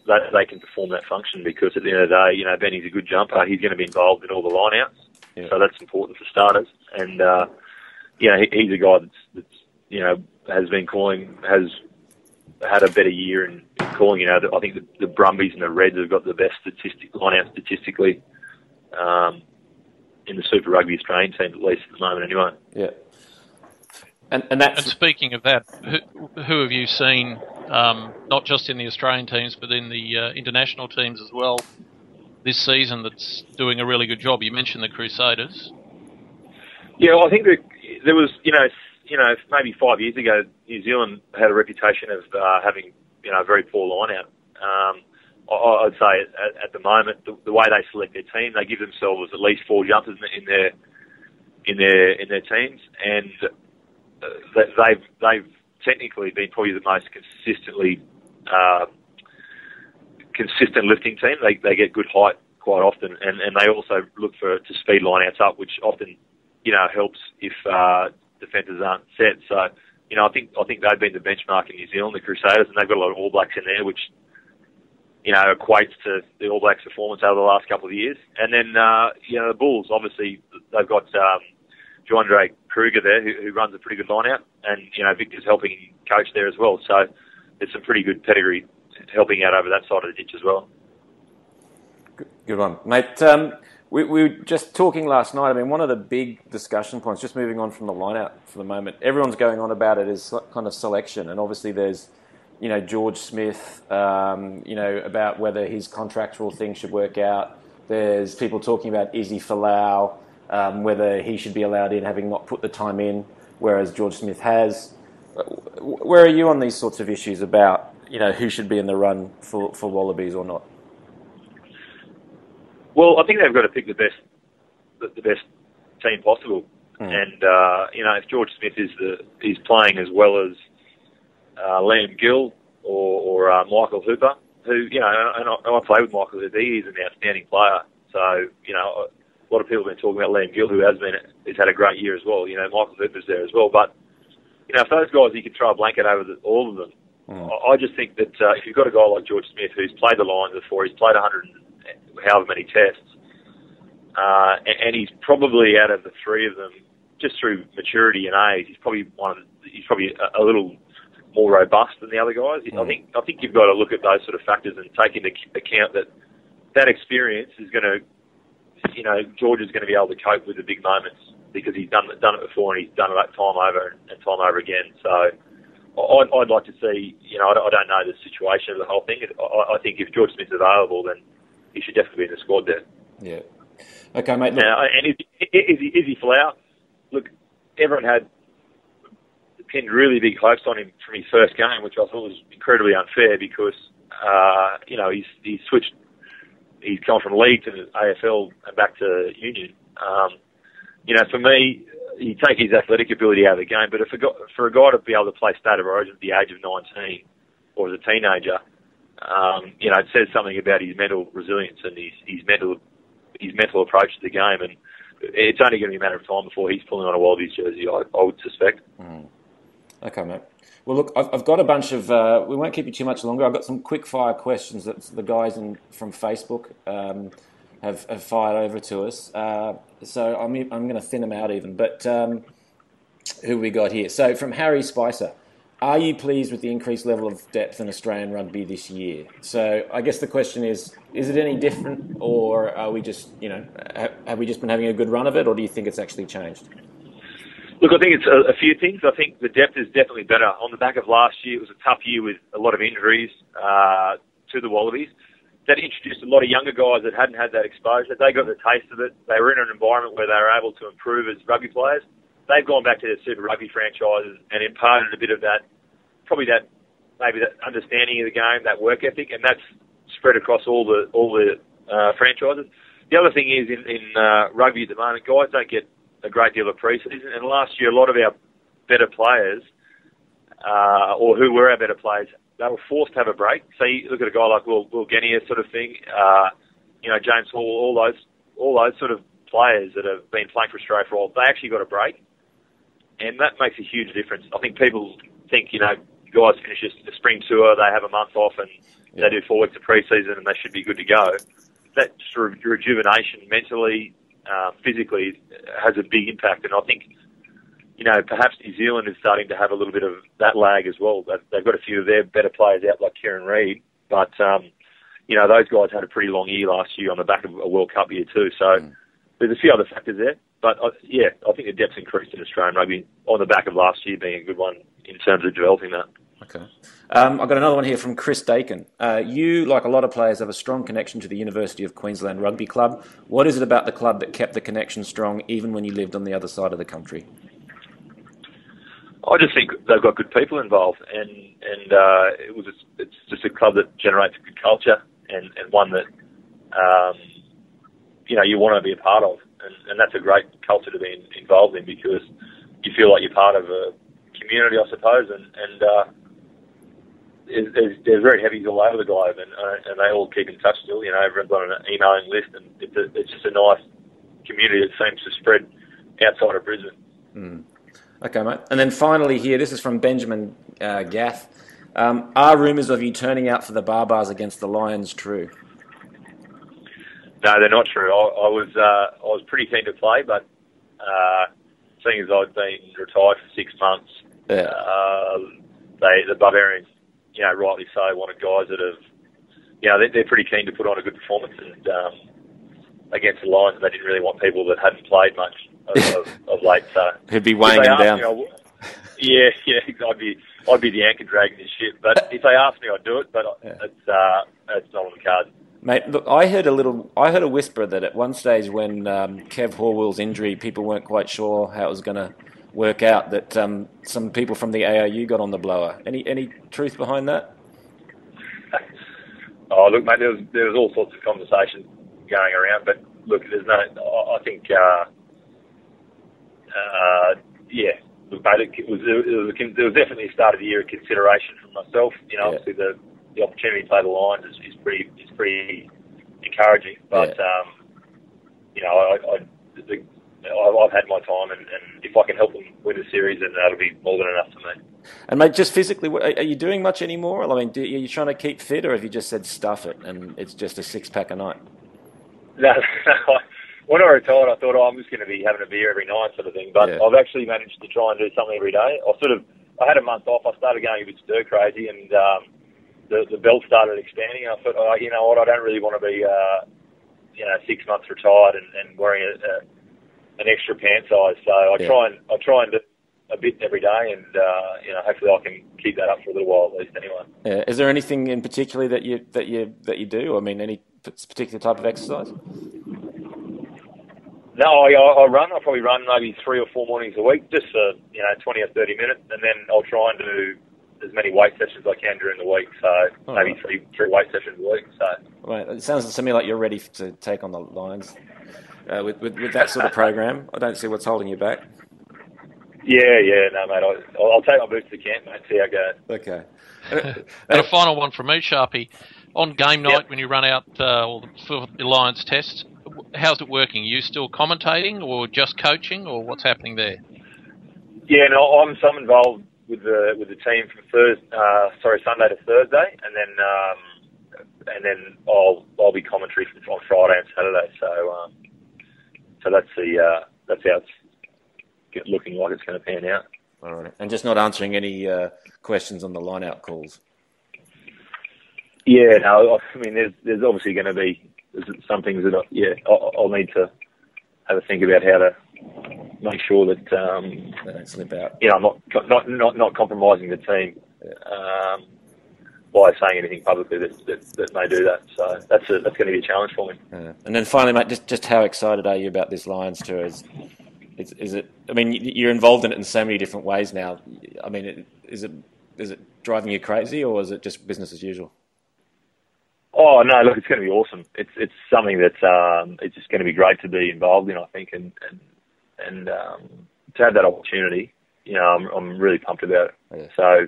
that they can perform that function because at the end of the day, you know, Benny's a good jumper. He's going to be involved in all the lineouts, Yeah. so that's important for starters. And uh, you know, he, he's a guy that's, that's you know has been calling has had a better year in, in calling. You know, I think the, the Brumbies and the Reds have got the best statistic line out statistically um, in the Super Rugby Australian team, at least at the moment, anyway. Yeah. And and And speaking of that, who, who have you seen, um, not just in the Australian teams, but in the uh, international teams as well, this season that's doing a really good job. You mentioned the Crusaders. Yeah, well, I think that there was, you know, you know, maybe five years ago, New Zealand had a reputation of uh, having, you know, a very poor line out. Um, I'd say at, at the moment, the, the way they select their team, they give themselves at least four jumpers in their in their in their teams, and uh, they've they've technically been probably the most consistently uh, consistent lifting team. They they get good height quite often, and, and they also look for to speed lineouts up, which often you know helps if uh, defenders aren't set. So you know I think I think they've been the benchmark in New Zealand, the Crusaders, and they've got a lot of All Blacks in there, which you know equates to the All Blacks' performance over the last couple of years. And then uh, you know the Bulls, obviously they've got. Um, Juandre Kruger there, who, who runs a pretty good line out, and you know Victor's helping coach there as well. So there's some pretty good pedigree helping out over that side of the ditch as well. Good, good one, mate. Um, we, we, were just talking last night. I mean, one of the big discussion points, just moving on from the line out for the moment, everyone's going on about it is kind of selection, and obviously there's you know George Smith, um, you know about whether his contractual thing should work out. There's people talking about Izzy Folau um, whether he should be allowed in having not put the time in, whereas George Smith has. Where are you on these sorts of issues about you know who should be in the run for, for Wallabies or not? Well, I think they've got to pick the best the, the best team possible, mm. and uh, you know if George Smith is the is playing as well as uh, Liam Gill or, or uh, Michael Hooper, who you know, and I, and I play with Michael Hooper, he's an outstanding player. So you know, a lot of people have been talking about Liam Gill, who has been has had a great year as well. You know, Michael Hooper's there as well. But you know, if those guys, you can throw a blanket over the, all of them. Mm. I, I just think that uh, if you've got a guy like George Smith who's played the lines before, he's played 100 however many tests, uh, and, and he's probably out of the three of them, just through maturity and age, he's probably one of he's probably a, a little more robust than the other guys. Mm. I think I think you've got to look at those sort of factors and take into account that that experience is going to you know, George is going to be able to cope with the big moments because he's done done it before and he's done it time over and time over again. So I'd, I'd like to see, you know, I don't know the situation of the whole thing. I, I think if George Smith's available, then he should definitely be in the squad there. Yeah. Okay, mate. Look. Now, and is, is, he, Izzy Folau? Look, everyone had pinned really big hopes on him from his first game, which I thought was incredibly unfair because, uh, you know, he's, he's switched he's gone from league to AFL and back to union. Um, you know, for me, you take his athletic ability out of the game, but if a, for a guy to be able to play state of origin at the age of 19 or as a teenager, um, you know, it says something about his mental resilience and his, his mental his mental approach to the game. And it's only going to be a matter of time before he's pulling on a Wallabies jersey, I, I would suspect. Mm. Okay, mate. Well, look, I've, I've got a bunch of. Uh, we won't keep you too much longer. I've got some quick fire questions that the guys in, from Facebook um, have, have, fired over to us. Uh, so I'm, I'm going to thin them out even. But um, who we got here? So from Harry Spicer. Are you pleased with the increased level of depth in Australian rugby this year? So I guess the question is: Is it any different, or are we just, you know, have, we just been having a good run of it, or do you think it's actually changed? Look, I think it's a, a, few things. I think the depth is definitely better. On the back of last year, it was a tough year with a lot of injuries uh, to the Wallabies. That introduced a lot of younger guys that hadn't had that exposure. They got the taste of it. They were in an environment where they were able to improve as rugby players. They've gone back to their Super Rugby franchises and imparted a bit of that, probably that, maybe that understanding of the game, that work ethic, and that's spread across all the all the uh, franchises. The other thing is in, in uh, rugby at the moment, guys don't get a great deal of preseason. And last year, a lot of our better players, uh, or who were our better players, they were forced to have a break. So you look at a guy like Will, Will Genia sort of thing, uh, you know, James Hall, all those, all those sort of players that have been playing for Australia for a while, they actually got a break. And that makes a huge difference. I think people think, you know, guys finish the spring tour, they have a month off and yeah. they do four weeks of preseason and they should be good to go. That sort of rejuvenation mentally, uh, physically has a big impact. And I think, you know, perhaps New Zealand is starting to have a little bit of that lag as well. They've got a few of their better players out, like Kieran Read, but um, you know those guys had a pretty long year last year on the back of a World Cup year too. So mm. There's a few other factors there, but uh, yeah, I think the depth's increased in Australian rugby on the back of last year being a good one in terms of developing that. Okay. Um, I've got another one here from Chris Dakin. Uh, you, like a lot of players, have a strong connection to the University of Queensland Rugby Club. What is it about the club that kept the connection strong even when you lived on the other side of the country? I just think they've got good people involved, and and uh, it was just, it's just a club that generates a good culture and, and one that um, you know you want to be a part of, and, and that's a great culture to be involved in because you feel like you're part of a community, I suppose, and and uh, there's, there's very heavies all over the globe, and uh, and they all keep in touch still. You know, everyone's on an emailing list, and it's, a, it's just a nice community that seems to spread outside of Brisbane. Mm. Okay, mate. And then finally, here, this is from Benjamin uh, Gath. Um, are rumours of you turning out for the Baa-Baas against the Lions true? No, they're not true. I, I was uh, I was pretty keen to play, but uh, seeing as I'd been retired for six months, yeah. uh, they the Barbarians, you know, rightly so, wanted guys that have, you know, they're, they're pretty keen to put on a good performance, and um, against the Lions, they didn't really want people that hadn't played much of, of, (laughs) of late. So he'd be weighing him down. Me, yeah, (laughs) yeah, I'd be I'd be the anchor dragging this ship. But if they asked me, I'd do it. But yeah. it's uh, it's not on the cards. Mate, look, I heard a little. I heard a whisper that at one stage when um, Kev Horwill's injury, people weren't quite sure how it was going to work out. That um, some people from the ARU got on the blower. Any any truth behind that? (laughs) oh, look, mate, there was there was all sorts of conversation going around, but look, there's no. I think, uh, uh, yeah, look, mate, it was, it was, it was definitely a start of the year a consideration for myself. You know, yeah. obviously the the opportunity to play the Lions is, is pretty is pretty encouraging. But yeah. um, you know, I, I, the, I've had my time, and, and, if I can help them win the series, then that'll be more than enough for me. And mate, just physically, are you doing much anymore? I mean, do, are you trying to keep fit, or have you just said stuff it and it's just a six pack a night? No, (laughs) no. When I retired, I thought, oh, I'm just going to be having a beer every night, sort of thing. But yeah. I've actually managed to try and do something every day. I sort of, I had a month off. I started going a bit stir crazy, and um, the, the belt started expanding. I thought, oh, you know what, I don't really want to be, uh, you know, six months retired and, and wearing a, a, an extra pant size. So I yeah. try and I try and do a bit every day, and uh, you know, hopefully I can keep that up for a little while at least. Anyway. Yeah. Is there anything in particular that you that you that you do? I mean, any particular type of exercise? No, I, I run. I probably run maybe three or four mornings a week, just for you know twenty or thirty minutes, and then I'll try and do as many weight sessions as I can during the week. So oh, maybe right. three three weight sessions a week. So right. it sounds to me like you're ready to take on the Lions uh, with, with, with that sort of program. I don't see what's holding you back. Yeah, yeah, no, mate. I'll, I'll take my boots to camp, mate. See how it goes. Okay. (laughs) and a final one from me, Sharpie. On game night, yep. when you run out uh, or for the Lions test, how's it working? Are you still commentating, or just coaching, or what's happening there? Yeah, no, I'm some involved with the with the team from Thursday, uh, sorry, Sunday to Thursday, and then um, and then I'll I'll be commentary on Friday and Saturday. So um, so that's the uh, that's how it's looking like it's going to pan out. All right, and just not answering any uh, questions on the line out calls. Yeah, no, I mean, there's there's obviously going to be some things that I, yeah I'll, I'll need to have a think about how to make sure that um, they don't slip out. You know, not not not not compromising the team um, by saying anything publicly that, that, that may do that. So that's a, that's going to be a challenge for me. Yeah. And then finally, mate, just just how excited are you about this Lions tour? Is is, is it? I mean, you're involved in it in so many different ways now. I mean, is it is it driving you crazy, or is it just business as usual? Oh no! Look, it's going to be awesome. It's it's something that um, it's just going to be great to be involved in. I think, and and and um, to have that opportunity, you know, I'm I'm really pumped about it. Yeah. So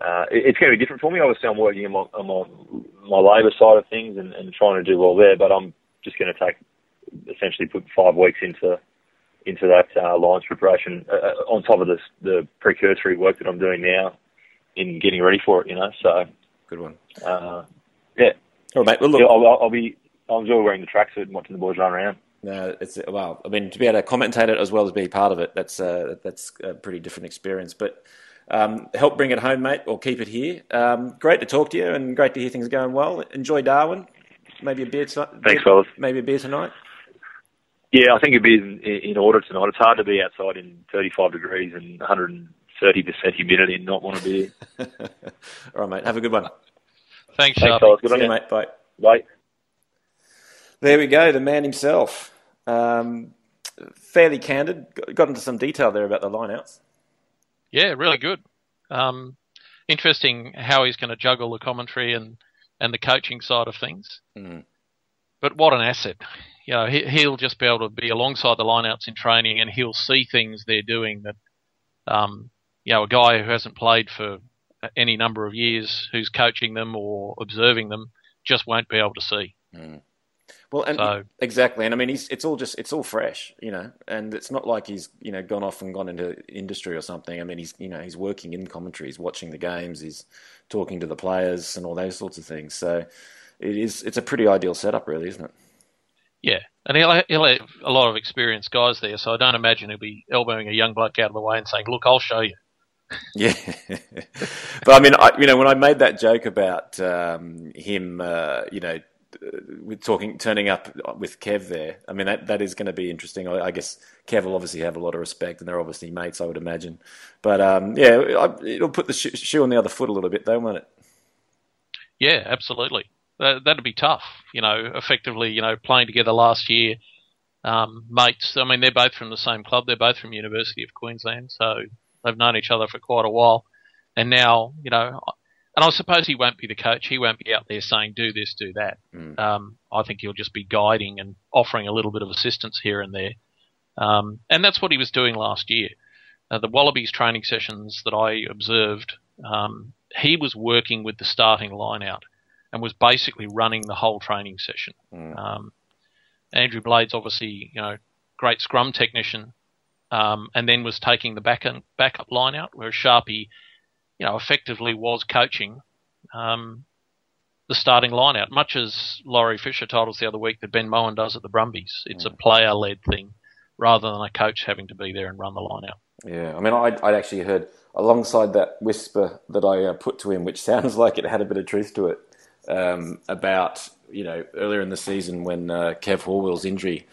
uh, it, it's going to be different for me. Obviously, I'm working on my, on my, my labour side of things and, and trying to do well there. But I'm just going to take essentially put five weeks into into that uh, Lions preparation uh, uh, on top of this the precursory work that I'm doing now in getting ready for it. You know, so good one. Uh, yeah. All right, mate. Well, look, yeah, I'll, I'll, be. I'll enjoy wearing the tracksuit and watching the boys run around. No, it's well. I mean, to be able to commentate it as well as be part of it, that's uh, that's a pretty different experience. But um, help bring it home, mate, or keep it here. Um, great to talk to you, and great to hear things going well. Enjoy Darwin. Maybe a beer tonight. Thanks, fellas. Maybe a beer tonight. Yeah, I think it'd be in, in, order tonight. It's hard to be outside in 35 degrees and 130 percent humidity and not want to be. (laughs) All right, mate. Have a good one. Thanks, Thanks, fellas. Good on See you, you, mate. Bye. Bye. There we go. The man himself. Um, fairly candid. Got- into some detail there about the lineouts. Yeah, really good. Um, interesting how he's going to juggle the commentary and, and the coaching side of things. Mm. But what an asset! You know, he, he'll just be able to be alongside the lineouts in training, and he'll see things they're doing that, um, you know, a guy who hasn't played for any number of years, who's coaching them or observing them, just won't be able to see. Well, and So- exactly, and I mean, he's it's all just it's all fresh, you know, and it's not like he's you know gone off and gone into industry or something. I mean, he's you know he's working in commentary, he's watching the games, he's talking to the players and all those sorts of things. So it is it's a pretty ideal setup, really, isn't it? Yeah, and he'll, he'll have a lot of experienced guys there, so I don't imagine he'll be elbowing a young bloke out of the way and saying, "Look, I'll show you." (laughs) Yeah, but I mean, I, you know, when I made that joke about um, him, uh, you know, with talking, turning up with Kev there, I mean, that that is going to be interesting. I, I guess Kev will obviously have a lot of respect, and they're obviously mates, I would imagine. But um, yeah, I, it'll put the sh- shoe on the other foot a little bit, though, won't it? Yeah, absolutely. That, that'd be tough. You know, effectively, you know, playing together last year, um, mates. I mean, they're both from the same club. They're both from University of Queensland, so they've known each other for quite a while. And now, you know, and I suppose he won't be the coach. He won't be out there saying, "Do this, do that." Um, I think he'll just be guiding and offering a little bit of assistance here and there. Um, and that's what he was doing last year. Uh, the Wallabies training sessions that I observed, um, he was working with the starting line out and was basically running the whole training session. Um, Andrew Blades, obviously, you know, great scrum technician, um, and then was taking the back backup line out, whereas Sharpie, you know, effectively was coaching um, the starting line out, much as Laurie Fisher told us the other week that Ben Mowen does at the Brumbies. It's a player led thing rather than a coach having to be there and run the line out. Yeah, I mean, I'd, I'd actually heard alongside that whisper that I uh, put to him, which (laughs) sounds like it had a bit of truth to it, um, about you know earlier in the season when uh, Kev Horwill's injury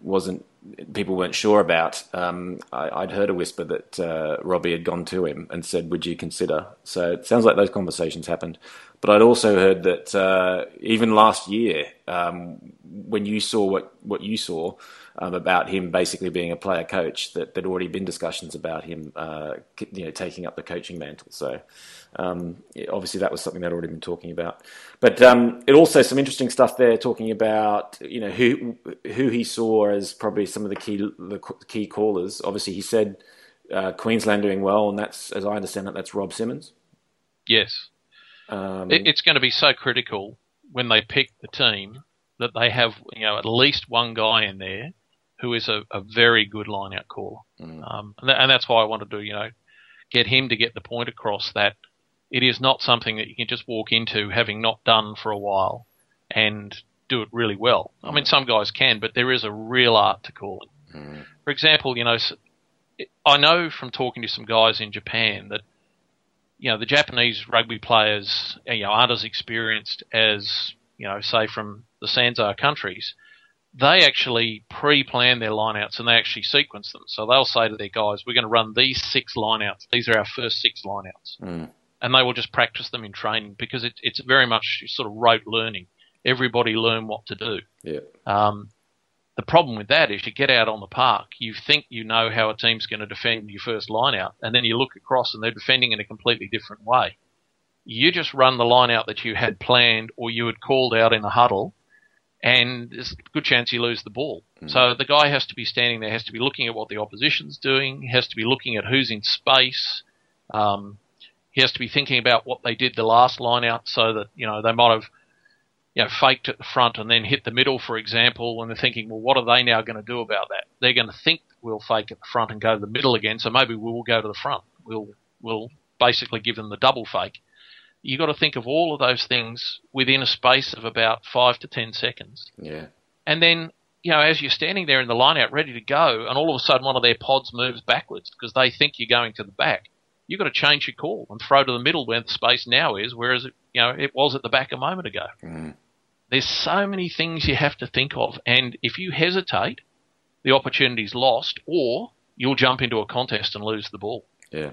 wasn't people weren't sure about. Um, I, I'd heard a whisper that uh, Robbie had gone to him and said, "Would you consider?" So it sounds like those conversations happened. But I'd also heard that uh, even last year, um, when you saw what what you saw um, about him basically being a player coach, that there'd already been discussions about him, uh, you know, taking up the coaching mantle. So um, obviously that was something they'd already been talking about. But um, it also some interesting stuff there, talking about you know who who he saw as probably some of the key the key callers. Obviously, he said uh, Queensland doing well, and that's as I understand it, that's Rob Simmons. Yes. Um, It, it's going to be so critical when they pick the team that they have, you know, at least one guy in there who is a, a very good line-out caller, mm. um, and, that, and that's why I wanted to, you know, get him to get the point across that it is not something that you can just walk into having not done for a while and do it really well. I mean, mm. some guys can, but there is a real art to calling. Mm. For example, you know, I know from talking to some guys in Japan that you know the Japanese rugby players you know aren't as experienced as you know say from the Sanzar countries. They actually pre-plan their lineouts and they actually sequence them. So they'll say to their guys, "We're going to run these six lineouts. These are our first six lineouts," and they will just practice them in training because it, it's very much sort of rote learning. Everybody learn what to do. yeah, Um, the problem with that is you get out on the park, you think you know how a team's going to defend your first lineout, and then you look across and they're defending in a completely different way. You just run the lineout that you had planned or you had called out in a huddle, and there's a good chance you lose the ball. So the guy has to be standing there, has to be looking at what the opposition's doing, has to be looking at who's in space. Um, he has to be thinking about what they did the last line out so that, you know, they might have you know, faked at the front and then hit the middle, for example, and they're thinking, well, what are they now going to do about that? They're going to think we'll fake at the front and go to the middle again, so maybe we'll go to the front. We'll we'll basically give them the double fake. You got to think of all of those things within a space of about five to ten seconds, yeah, and then you know, as you're standing there in the line out ready to go, and all of a sudden one of their pods moves backwards because they think you're going to the back. You've got to change your call and throw to the middle where the space now is, whereas it, you know it was at the back a moment ago. Mm. There's so many things you have to think of, and if you hesitate, the opportunity's lost, or you'll jump into a contest and lose the ball. yeah.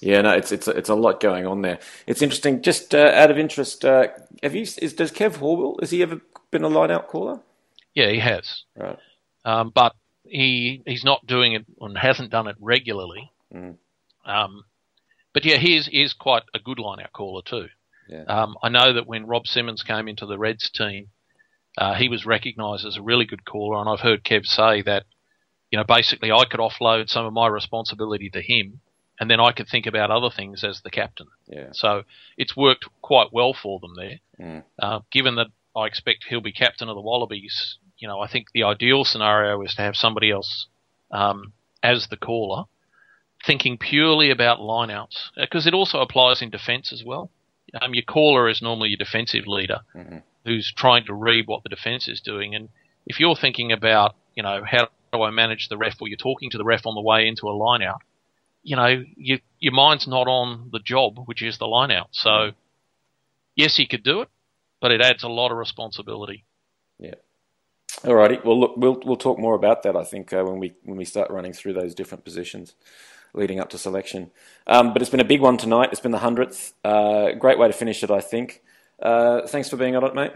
Yeah, no, it's it's it's a lot going on there. It's interesting. Just uh, out of interest, uh, have you? Is, does Kev Horwill? Has he ever been a line out caller? Yeah, he has. Right. Um, but he he's not doing it and hasn't done it regularly. Mm. Um, but yeah, he is, he is quite a good line out caller too. Yeah. Um, I know that when Rob Simmons came into the Reds team, uh, he was recognised as a really good caller, and I've heard Kev say that, you know, basically I could offload some of my responsibility to him, and then I could think about other things as the captain. Yeah. So it's worked quite well for them there. Mm. Uh, given that I expect he'll be captain of the Wallabies, you know, I think the ideal scenario is to have somebody else um, as the caller, thinking purely about lineouts, because it also applies in defence as well. Um, your caller is normally your defensive leader Mhm. who's trying to read what the defence is doing, and if you're thinking about, you know, how do I manage the ref, or you're talking to the ref on the way into a lineout, you know, you, your mind's not on the job, which is the lineout. So, yes, he could do it, but it adds a lot of responsibility. Yeah. Alrighty. Well, look, we'll we'll talk more about that. I think uh, when we when we start running through those different positions leading up to selection. Um, but it's been a big one tonight. It's been the hundredth. Uh, great way to finish it, I think. Uh, thanks for being on it, mate.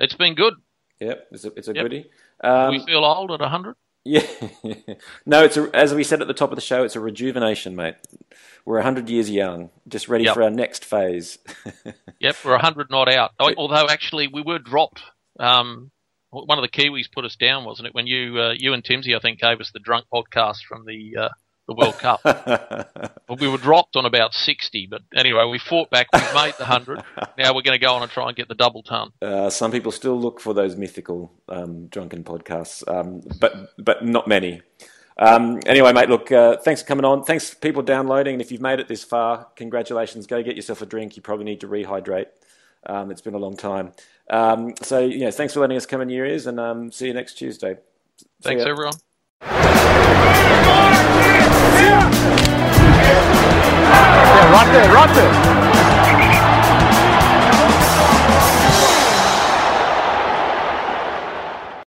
It's been good. Yep, it's a, it's a Yep. goodie. Um, we feel old at 100. Yeah. (laughs) no, it's a, as we said at the top of the show, it's a rejuvenation, mate. We're 100 years young, just ready Yep. for our next phase. (laughs) Yep, we're 100 not out. Although, actually, we were dropped. Um, one of the Kiwis put us down, wasn't it? When you uh, you and Timsey, I think, gave us the drunk podcast from the uh, the World Cup. (laughs) Well, we were dropped on about 60, but anyway, we fought back. We've made the 100. Now we're going to go on and try and get the double ton. uh, some people still look for those mythical um, drunken podcasts, um, but but not many. Um, anyway, mate, look, uh, thanks for coming on. Thanks for people downloading. And if you've made it this far, congratulations. Go get yourself a drink. You probably need to rehydrate. Um, it's been a long time. Um, so, you know, thanks for letting us come in your ears and um, see you next Tuesday. See Thanks, ya. everyone. Yeah, right there, right there.